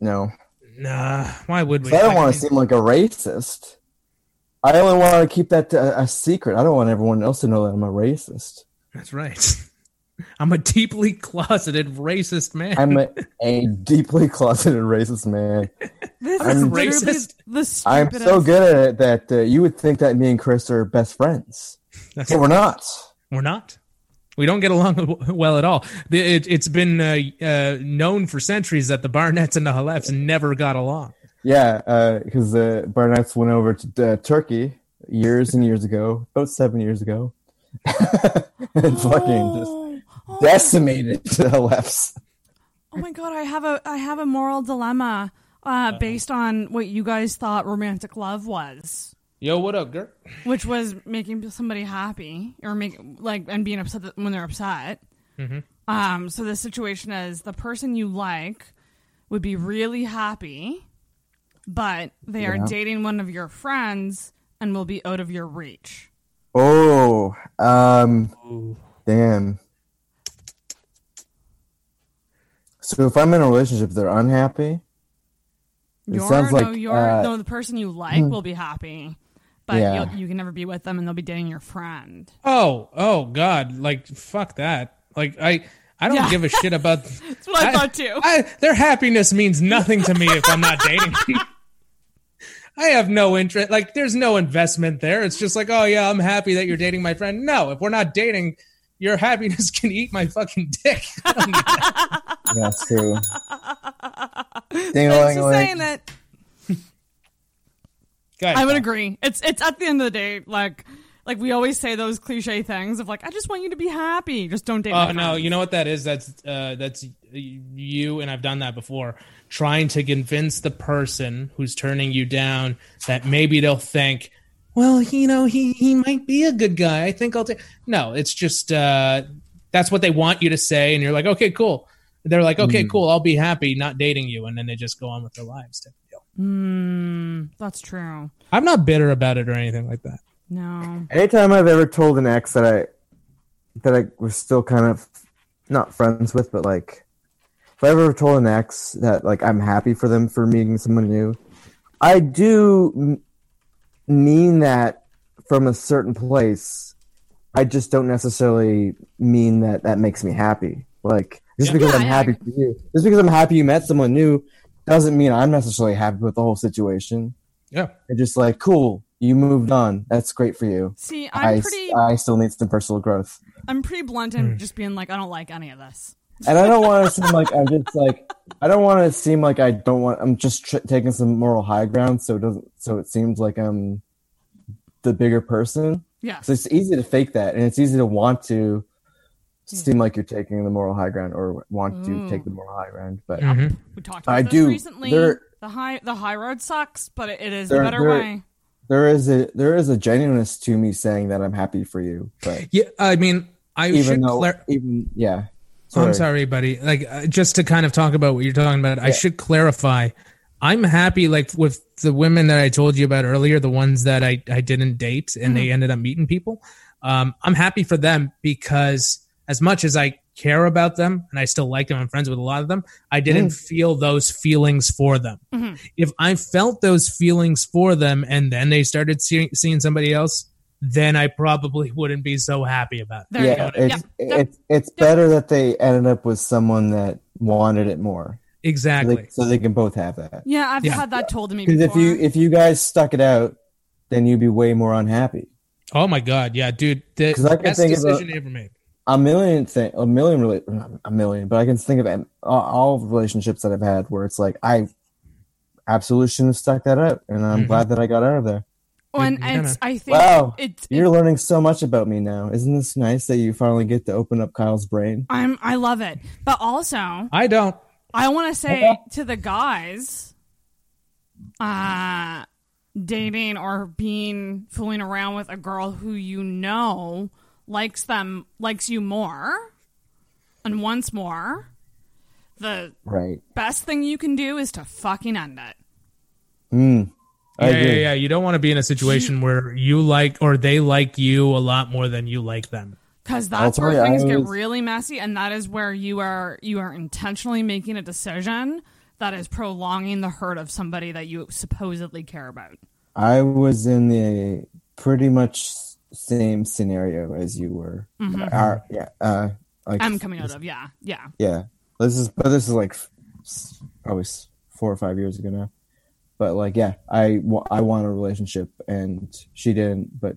No, Nah, why would we? I don't want to seem like a racist. I only want to keep that a, a secret. I don't want everyone else to know that I'm a racist. That's right. I'm a deeply closeted racist man. I'm a, a deeply closeted racist man. This I'm is racist. the I'm so good at it that uh, you would think that me and Chris are best friends, That's but we're not. We're not. We don't get along well at all. The- It, it's been uh, uh, known for centuries that the Barnetts and the Halefs never got along. Yeah, because uh, Barnett's went over to uh, Turkey years and years ago, about seven years ago, and fucking just Oh, oh, decimated the Halefs. oh my god, I have a I have a moral dilemma uh, based on what you guys thought romantic love was. Yo, what up, girl? which was making somebody happy or make like and being upset that- when they're upset. Mhm. Um, so the situation is the person you like would be really happy, but they are dating one of your friends and will be out of your reach. Oh, um, damn. So if I'm in a relationship, they're unhappy. It Your, sounds like no, your, uh, no, the person you like will be happy, but Yeah. you can never be with them, and they'll be dating your friend. Oh, oh, God! Like, fuck that! Like, I, I don't Yeah. give a shit about. That's what I, thought too. I, their happiness means nothing to me if I'm not dating. I have no interest. Like, there's no investment there. It's just like, oh yeah, I'm happy that you're dating my friend. No, if we're not dating, your happiness can eat my fucking dick. I don't need that. that's true. Thanks Ding-a-ling-a-ling. for saying that. Go ahead, I would Kyle. agree. It's it's at the end of the day, like like we always say those cliche things of like, I just want you to be happy. Just don't date. Oh my no, you know what that is? That's uh, that's you, and I've done that before. Trying to convince the person who's turning you down that maybe they'll think, well, you know, he he might be a good guy. I think I'll take. No, it's just uh, that's what they want you to say, and you're like, okay, cool. They're like, okay, Mm. cool. I'll be happy not dating you, and then they just go on with their lives. type deal. Mm, that's true. I'm not bitter about it or anything like that. No. Anytime I've ever told an ex that I that I was still kind of not friends with, but like if I ever told an ex that like I'm happy for them for meeting someone new, I do m- mean that from a certain place. I just don't necessarily mean that that makes me happy. Like just Yeah. because Yeah, I'm yeah. happy for you, just because I'm happy you met someone new, doesn't mean I'm necessarily happy with the whole situation. Yeah. It's just like, cool, you moved on. That's great for you. See, I'm I, pretty I still need some personal growth. I'm pretty blunt and hmm. just being like, I don't like any of this. and I don't want to seem like I'm just like I don't want to seem like I don't want. I'm just tr- taking some moral high ground, so it doesn't. So it seems like I'm the bigger person. Yeah. So it's easy to fake that, and it's easy to want to hmm. seem like you're taking the moral high ground or want to hmm. take the moral high ground. But Mhm. We talked about I this do. recently. There, the high the high road sucks, but it, it is the there, better there, way. There is a there is a genuineness to me saying that I'm happy for you, but Yeah, I mean, I even should though clar- even yeah. Oh, I'm sorry, buddy. Like, uh, just to kind of talk about what you're talking about, I should clarify. I'm happy, like with the women that I told you about earlier, the ones that I I didn't date and they ended up meeting people. Um, I'm happy for them because as much as I care about them and I still like them, I'm friends with a lot of them. I didn't mm. feel those feelings for them. Mm-hmm. If I felt those feelings for them and then they started seeing seeing somebody else, then I probably wouldn't be so happy about it. Yeah, it's Yeah. it's it's better that they ended up with someone that wanted it more. So Exactly. they, so they can both have that. Yeah, I've Yeah. had that told to me Because if you if you guys stuck it out, then you'd be way more unhappy. Oh my god, yeah, dude. The 'Cause I best think of a- decision I ever made. A million thing, a million, really, a million, but I can think of all, all relationships that I've had where it's like I absolutely shouldn't have stuck that up, and I'm Mhm. glad that I got out of there. Oh, and Yeah, it's. I think Wow, it's you're learning so much about me now. Isn't this nice that you finally get to open up Kyle's brain? I'm I love it. But also, I don't. I want to say to the guys, uh, dating or being fooling around with a girl who you know likes them, likes you more, and once more, the Right. best thing you can do is to fucking end it. Mm, Yeah, yeah, yeah. You don't want to be in a situation where you like or they like you a lot more than you like them. Because I'll that's where you, I things get really messy, and that is where you are you are intentionally making a decision that is prolonging the hurt of somebody that you supposedly care about. I was in the pretty much same scenario as you were. Mhm. Our- yeah, uh, like I'm coming out of yeah, yeah. Yeah, this is but this is like s- probably four or five years ago now. But like, yeah, I I want a relationship, and she didn't, but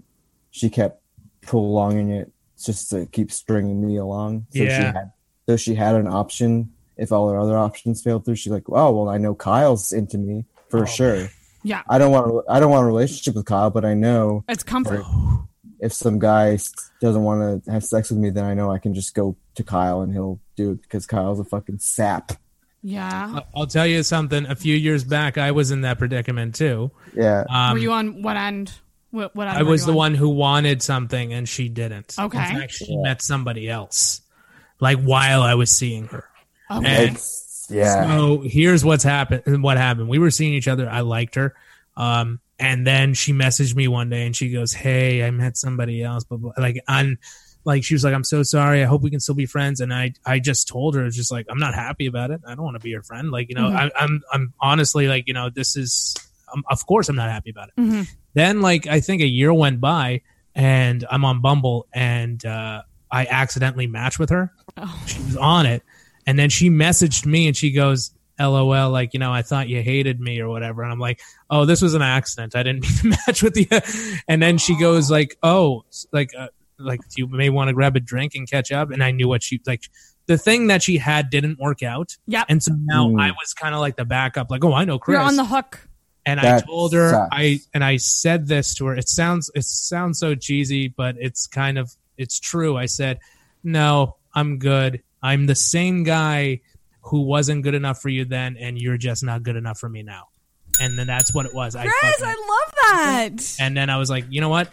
she kept prolonging it just to keep stringing me along. So she Yeah. had so she had an option. If all her other options failed through, she's like, "Oh well, I know Kyle's into me for sure. Yeah. I don't want a, I don't want a relationship with Kyle, but I know It's comfort. If some guy doesn't want to have sex with me, then I know I can just go to Kyle and he'll do it because Kyle's a fucking sap. Yeah. I'll tell you something. A few years back, I was in that predicament too. Yeah. Um, were you on what end? What, what end I was the on? one who wanted something and she didn't. Okay. In fact, she met somebody else, like while I was seeing her. Okay. And yeah. So here's what's happened. What happened? We were seeing each other. I liked her. Um, and then she messaged me one day and she goes, "Hey, I met somebody else." But like, on, like she was like, "I'm so sorry. I hope we can still be friends." And I, I just told her, just like, I'm not happy about it. I don't want to be your friend. Like, you know, Mhm. I, I'm, I'm honestly like, you know, this is, um, of course, I'm not happy about it. Mhm. Then, like, I think a year went by and I'm on Bumble and uh, I accidentally matched with her. Oh. She was on it. And then she messaged me and she goes, LOL, like, you know, I thought you hated me or whatever. And I'm like, oh, this was an accident. I didn't mean to match with you. And then she goes, like, oh, like, uh, like you may want to grab a drink and catch up. And I knew what she, like, the thing that she had didn't work out. Yeah. And so now Mm. I was kind of like the backup, like, oh, I know Chris. You're on the hook. And I told her sucks. I and I said this to her. It sounds it sounds so cheesy, but it's kind of it's true. I said, "No, I'm good. I'm the same guy who wasn't good enough for you then and you're just not good enough for me now." And then that's what it was. I Chris, fucking- I love that. and then I was like, "You know what?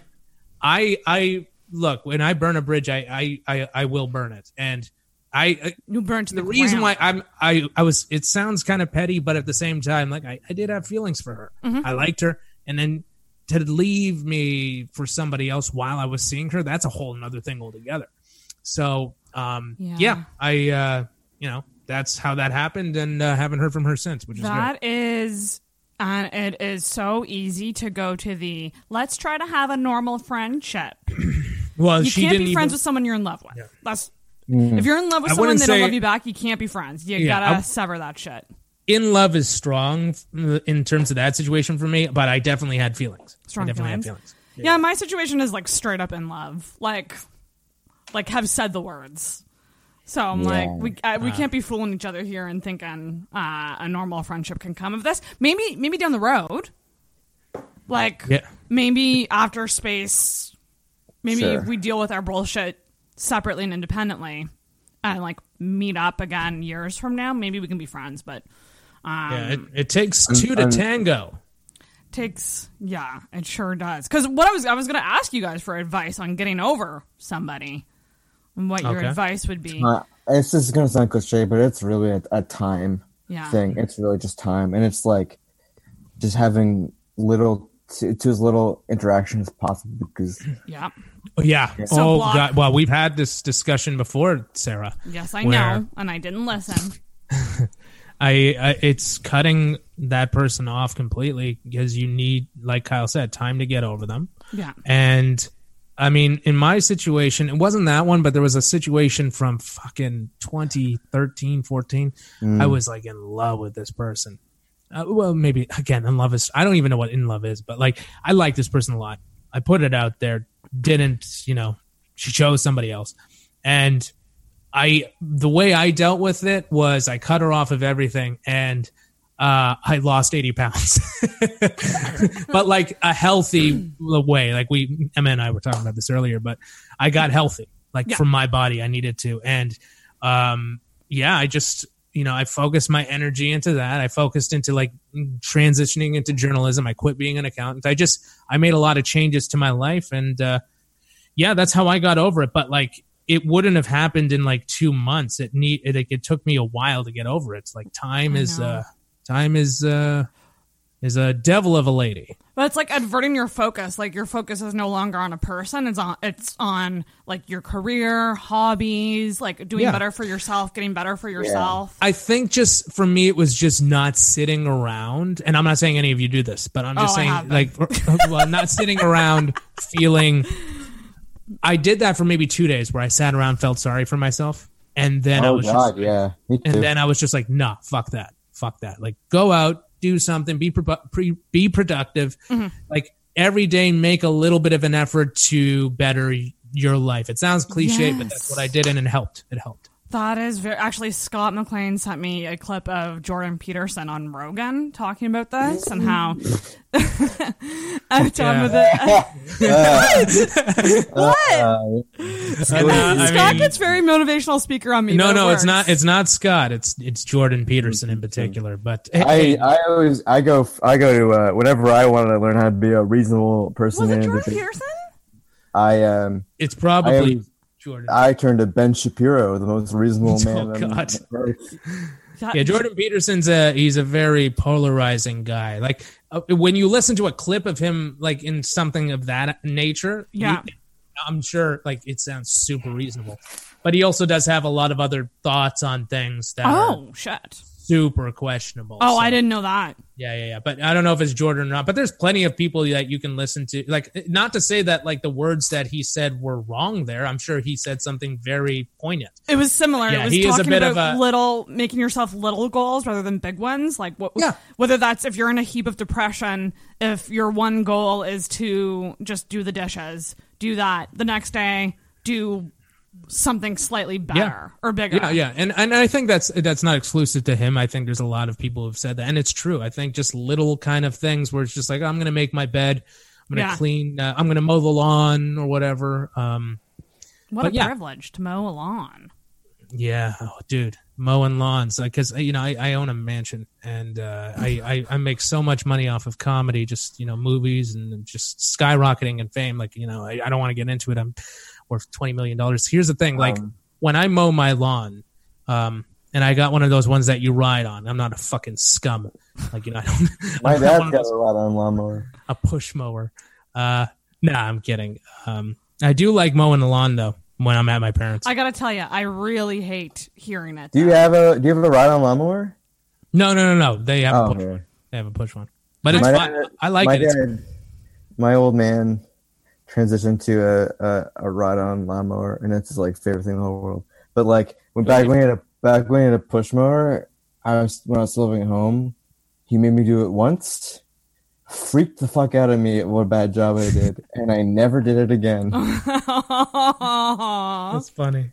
I I look, when I burn a bridge, I I I, I will burn it." And I You burned to the the, reason why I'm I I was it sounds kind of petty, but at the same time, like I, I did have feelings for her. Mhm. I liked her, and then to leave me for somebody else while I was seeing her, that's a whole nother thing altogether. So um Yeah. yeah, I uh you know that's how that happened, and uh, haven't heard from her since, which is good. That is, and it is so easy to go to the let's try to have a normal friendship. Well, you she can't didn't be friends even- with someone you're in love with. That's Mm. if you're in love with I someone, wouldn't they don't love you back. You can't be friends. You Yeah, gotta I- sever that shit. in love is strong in terms of that situation for me, but I definitely had feelings. Strong I definitely feelings. had feelings. Yeah. my situation is like straight up in love. Like, like have said the words. So I'm Yeah. like, we uh, we Uh. can't be fooling each other here and thinking uh, a normal friendship can come of this. Maybe maybe down the road, like Yeah. maybe after space, maybe Sure. we deal with our bullshit separately and independently, and like meet up again years from now. Maybe we can be friends, but um, Yeah, it, it takes I'm- two to I'm- tango. takes yeah, it sure does. Because what I was I was gonna ask you guys for advice on getting over somebody, and what your Okay. advice would be. Uh, it's just gonna sound cliche, but it's really a, a time Yeah. thing. It's really just time, and it's like just having little to, to as little interaction as possible because yeah. Oh, yeah. So oh block- God. Well, we've had this discussion before, Sarah. Yes, I where know, and I didn't listen. I, I it's cutting that person off completely because you need, like Kyle said, time to get over them. Yeah. And I mean, in my situation, it wasn't that one, but there was a situation from fucking 2013, 14. Mm. I was like in love with this person. Uh, well, maybe again, in love is, I don't even know what in love is, but like, I like this person a lot. I put it out there, didn't, you know, she chose somebody else. And I, the way I dealt with it was I cut her off of everything and, uh, I lost 80 pounds, but like a healthy way. Like we, Emma and I were talking about this earlier, but I got healthy, like Yeah. from my body. I needed to. And, um, yeah, I just, you know, I focused my energy into that. I focused into like transitioning into journalism. I quit being an accountant. I just, I made a lot of changes to my life. And, uh, yeah, that's how I got over it. But like, it wouldn't have happened in like two months. It need it, it took me a while to get over it. It's like time is uh time is uh is a devil of a lady. But it's like adverting your focus. Like your focus is no longer on a person. It's on it's on like your career, hobbies, like doing Yeah. better for yourself, getting better for yourself. I think just for me, it was just not sitting around. And I'm not saying any of you do this, but I'm just Oh, saying, like, well, not sitting around feeling. I did that for maybe two days where I sat around, felt sorry for myself. And then I oh was god, just, yeah, me too. and then I was just like, nah, fuck that. Fuck that. Like, go out, do something, be, pro- pre- be productive. Mm-hmm. Like, every day, make a little bit of an effort to better your life. It sounds cliche, but that's what I did, and it helped. It helped. That is very actually Scott McLean sent me a clip of Jordan Peterson on Rogan talking about this and how I'm done with it. what? Uh, And, uh, I Scott mean- gets very motivational speaker on me. no, but it no, it's not. It's not Scott. It's it's Jordan Peterson in particular. But I, hey, I always I go I go to uh, whatever I wanted to learn how to be a reasonable person. Was it Jordan. Peterson? I um it's I, probably always- Jordan. I turned to Ben Shapiro, the most reasonable Oh, man. on God. earth. Yeah, Jordan Peterson's a he's a very polarizing guy. Like uh, when you listen to a clip of him, like in something of that nature, you- Yeah. I'm sure like it sounds super reasonable. But he also does have a lot of other thoughts on things that are Oh shit! Super questionable. Oh, So, I didn't know that. Yeah, yeah, yeah. But I don't know if it's Jordan or not. But there's plenty of people that you can listen to. Like, not to say that like the words that he said were wrong. There, I'm sure he said something very poignant. It was similar. Yeah, it was he is a talking bit about of a- little, making yourself little goals rather than big ones. Like what? Yeah. Whether that's if you're in a heap of depression, if your one goal is to just do the dishes, do that the next day, do something slightly better or bigger. Yeah, yeah, and and I think that's that's not exclusive to him. I think there's a lot of people who've said that, and it's true. I think just little kind of things where it's just like I'm going to make my bed, I'm going to Yeah. clean, uh, I'm going to mow the lawn or whatever. Um, What a yeah. privilege to mow a lawn. yeah, oh, dude, mowing lawns because you know I, I own a mansion and uh, I, I I make so much money off of comedy, just you know movies and just skyrocketing in fame. Like you know I, I don't want to get into it. I'm worth twenty million dollars. Here's the thing, like Um, when I mow my lawn, um, and I got one of those ones that you ride on. I'm not a fucking scum. Like you know, I don't. My I'm not dad's one of got those- a lot on lawnmower. a push mower. Uh, nah, I'm kidding. Um, I do like mowing the lawn though when I'm at my parents. I gotta tell you, I really hate hearing it. Do you have a Do you have a ride on lawnmower? no, no, no, no. They have Oh, a push. okay. one. They have a push one, but it's My fun. dad- I like my it. Dad, my old man transitioned to a, a, a ride on lawnmower, and it's his like favorite thing in the whole world. But like when back when he had a back when he had a push mower, I was when I was living at home, he made me do it once. Freaked the fuck out of me at what a bad job I did, and I never did it again. That's funny.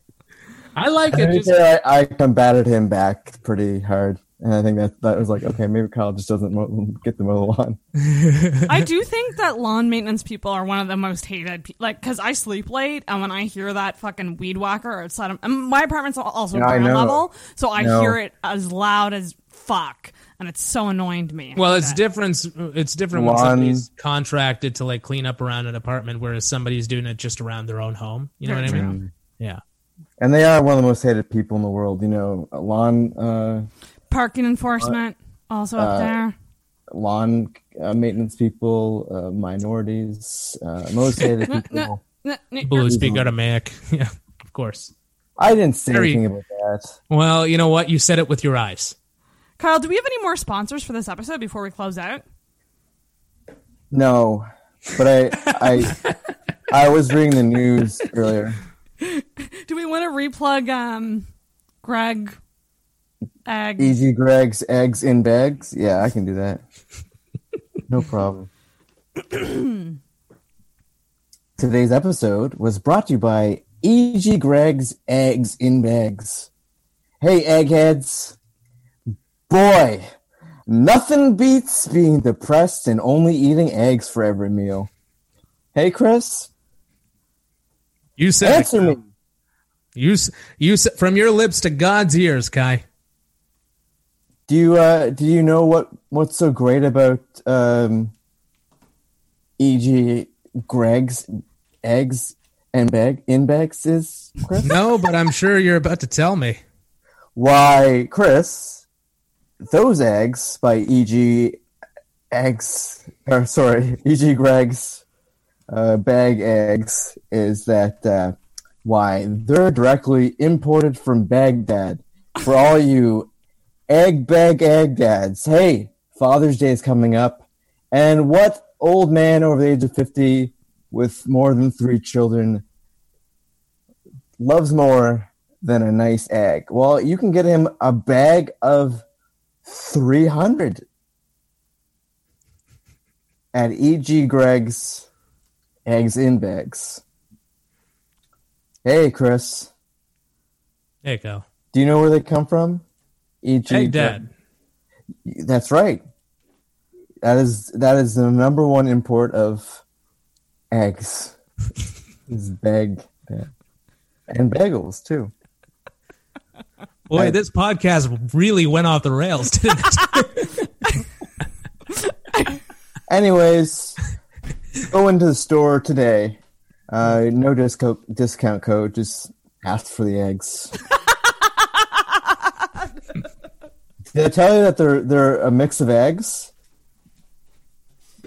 I like it. Just, I, I combated him back pretty hard, and I think that that was like, okay, maybe Kyle just doesn't mo- get the mow the lawn. I do think that lawn maintenance people are one of the most hated. Pe- like, because I sleep late, and when I hear that fucking weed whacker outside of my apartment's also Yeah, I ground know. level, so I No. hear it as loud as fuck, and it's so annoying to me. well, it's different. It's different when somebody's contracted to like clean up around an apartment, whereas somebody's doing it just around their own home. You know what I mean? Yeah. And they are one of the most hated people in the world. You know, lawn uh, Parking enforcement also up Uh, there. lawn uh, maintenance people, uh, minorities, uh, most hated people. People who speak Aramaic. Yeah, of course. I didn't say Very- anything about that. Well, you know what? You said it with your eyes. Kyle, do we have any more sponsors for this episode before we close out? No, but I I I was reading the news earlier. Do we want to replug um, Greg Egg? Easy Greg's eggs in bags. Yeah, I can do that. No problem. Today's episode was brought to you by E.G. Greg's Eggs in Bags. Hey, eggheads. Boy, nothing beats being depressed and only eating eggs for every meal. Hey, Chris. You said it, Answer me. You you s- from your lips to God's ears, Kai. Do you uh do you know what what's so great about um E.G. Greg's eggs and bag in bags is Chris? No, but I'm sure you're about to tell me. Why, Chris? Those eggs by E.G. Eggs, or sorry, E.G. Greg's uh, bag eggs is that uh, why they're directly imported from Baghdad. For all you egg bag egg dads, hey, Father's Day is coming up, and what old man over the age of fifty with more than three children loves more than a nice egg? Well, you can get him a bag of 300 at E.G. Greg's Eggs in Bags. Hey, Chris. There you go. Do you know where they come from? E.G. Hey, Dad. That's right. That is that is the number one import of eggs. is bag and bagels too. Boy, I- this podcast really went off the rails, didn't it? Anyways, go into the store today. Uh, no discount discount code. Just ask for the eggs. Did I tell you that they're they're a mix of eggs?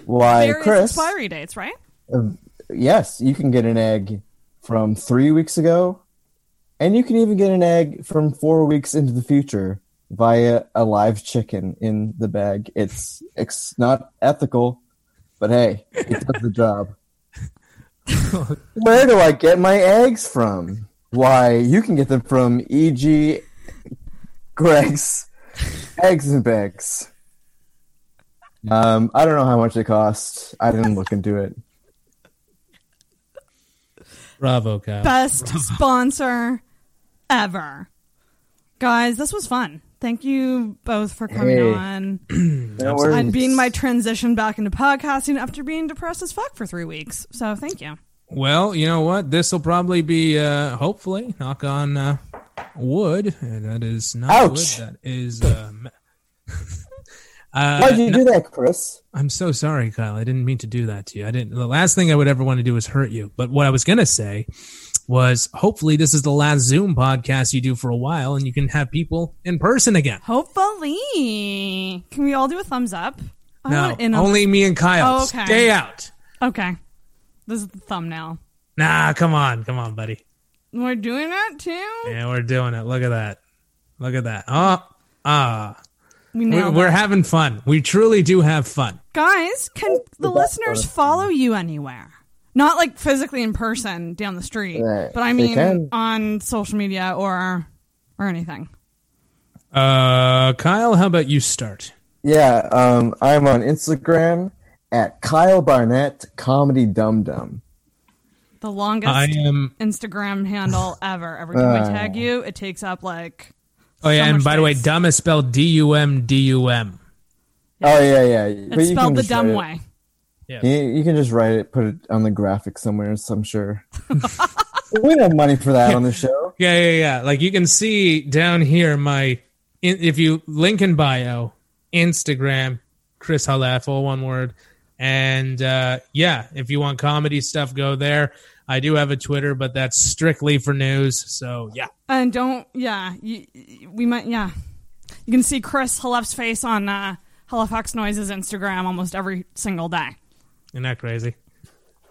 Why, Various Chris? expiry dates, right? Uh, yes, you can get an egg from three weeks ago, and you can even get an egg from four weeks into the future via a live chicken in the bag. It's it's not ethical, but hey, it does the job. Where do I get my eggs from? Why, you can get them from E.G. Greg's Eggs and Bags. Um, I don't know how much it cost. I didn't look into it. Bravo, Kyle. Best sponsor ever. Guys, this was fun. Thank you both for coming Hey. on No worries. and being my transition back into podcasting after being depressed as fuck for three weeks. So thank you. Well, you know what? This will probably be, uh, hopefully, knock on uh, wood. Uh, That is not Ouch. wood. That is. Uh, me- uh, Why'd you no- do that, Chris? I'm so sorry, Kyle. I didn't mean to do that to you. I didn't. The last thing I would ever want to do is hurt you. But what I was gonna say was, hopefully, this is the last Zoom podcast you do for a while, and you can have people in person again. Hopefully. Can we all do a thumbs up? I No, in a- only me and Kyle. Oh, okay. Stay out. Okay. This is the thumbnail. Nah, come on, come on, buddy. We're doing that too? Yeah, we're doing it. Look at that. Look at that. Oh, ah. We We're, we're having fun. We truly do have fun. Guys, can the listeners follow you anywhere? Not like physically in person down the street, Right. but I mean on social media or or anything. Uh, Kyle, how about you start? Yeah, um, I'm on Instagram at Kyle Barnett Comedy Dum Dum. The longest I am. Instagram handle ever. Every time I Uh. tag you, it takes up like. Oh yeah, so and much by the way, dumb is spelled D U M D U M. Oh yeah, yeah. But It's you spelled the dumb way. it. You, you can just write it, put it on the graphic somewhere. So I'm sure. we have money for that on the show. Yeah, yeah, yeah. Like you can see down here, my if you link in bio, Instagram, Chris Halef, all one word, and uh, yeah, if you want comedy stuff, go there. I do have a Twitter, but that's strictly for news. So yeah, And don't, yeah, you, we might, yeah. You can see Chris Halef's face on uh, Halifax Noises Instagram almost every single day. isn't that crazy?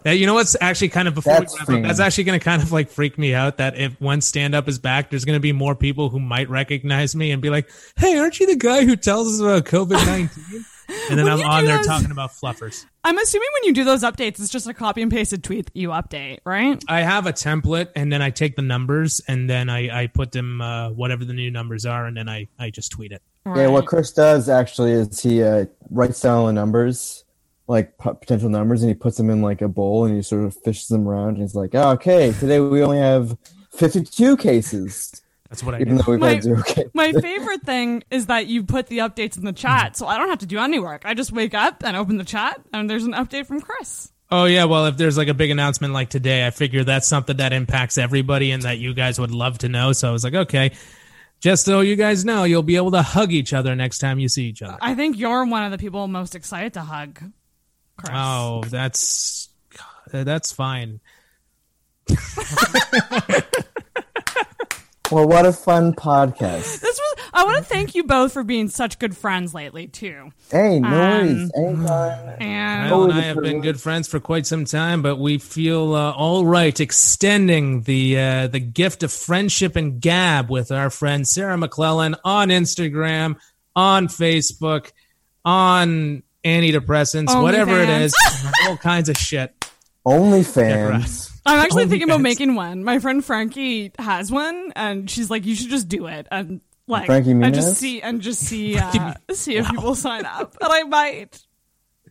Uh, you know what's actually kind of before That's we wrap up, that's actually going to kind of like freak me out that if one stand up is back, there's going to be more people who might recognize me and be like, "Hey, aren't you the guy who tells us about COVID 19 And then When I'm on there those- talking about fluffers. I'm assuming when you do those updates, it's just a copy and pasted tweet that you update, right? I have a template, and then I take the numbers, and then I, I put them uh, whatever the new numbers are, and then I, I just tweet it. Yeah, what Chris does actually is he uh, writes down the numbers, like p- potential numbers, and he puts them in like a bowl, and he sort of fishes them around. And he's like, oh, "Okay, today we only have fifty-two cases." That's what I Even do. though we've My, had zero cases. my favorite thing is that you put the updates in the chat, so I don't have to do any work. I just wake up and open the chat, and there's an update from Chris. Oh yeah, well if there's like a big announcement like today, I figure that's something that impacts everybody and that you guys would love to know. So I was like, okay, just so you guys know, you'll be able to hug each other next time you see each other. I think you're one of the people most excited to hug. Chris. Oh, that's that's fine. Well, what a fun podcast! This was. I want to thank you both for being such good friends lately too. Hey, no Um, worries. Anytime. And Kyle and I have been good friends for quite some time, but we feel uh, all right extending the uh, the gift of friendship and gab with our friend Sarah McClellan on Instagram, on Facebook, on antidepressants, whatever it is, all kinds of shit. OnlyFans. I'm actually thinking about making one. My friend Frankie has one, and she's like, "You should just do it." And like, Frankie and Muniz? just see and just see uh, see if people sign up. And I might,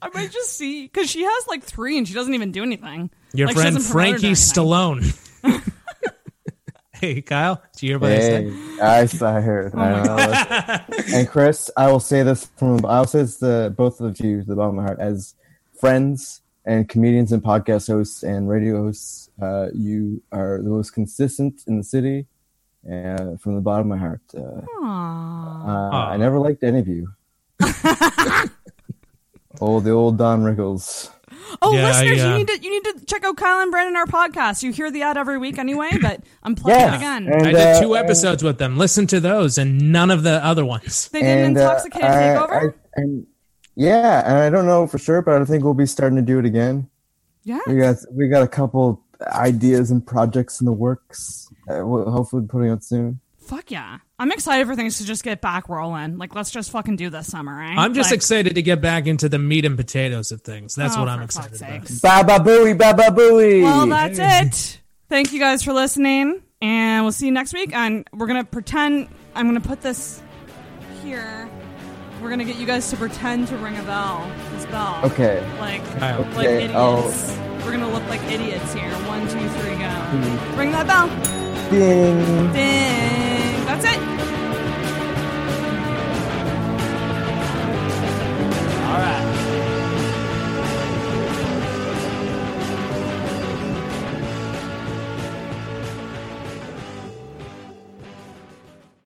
I might just see because she has like three, and she doesn't even do anything. Your Like, friend doesn't promote it or Frankie. Stallone. hey, Kyle, did you hear what I Hey, said? I, s- I heard. Oh I know. and Chris, I will say this from I'll say this to both of you to the bottom of my heart as friends and comedians and podcast hosts and radio hosts. Uh, you are the most consistent in the city, and from the bottom of my heart, uh, uh, I never liked any of you. oh, the old Don Rickles. Oh, Yeah, listeners, I, uh, you need to you need to check out Kyle and Brandon our podcast. You hear the ad every week anyway, but I'm plugging Yeah, it again. and, I did uh, two episodes with them. Listen to those and none of the other ones. they did an and uh, intoxicated I- takeover. I- and yeah, and I don't know for sure, but I think we'll be starting to do it again. yeah, We got we got a couple ideas and projects in the works. Uh, we'll hopefully putting out soon. fuck yeah. I'm excited for things to just get back rolling. Like, let's just fucking do this summer, right? I'm just Like, excited to get back into the meat and potatoes of things. That's oh, what I'm excited fuck's about. Baba booey, baba booey. Well, that's it. Thank you guys for listening, and we'll see you next week. And we're gonna pretend. I'm gonna put this here. We're gonna get you guys to pretend to ring a bell. This bell. Okay. Like, okay. like idiots. Oh. We're gonna look like idiots here. One, two, three, go. Mm-hmm. Ring that bell. Ding. Ding. That's it. All right.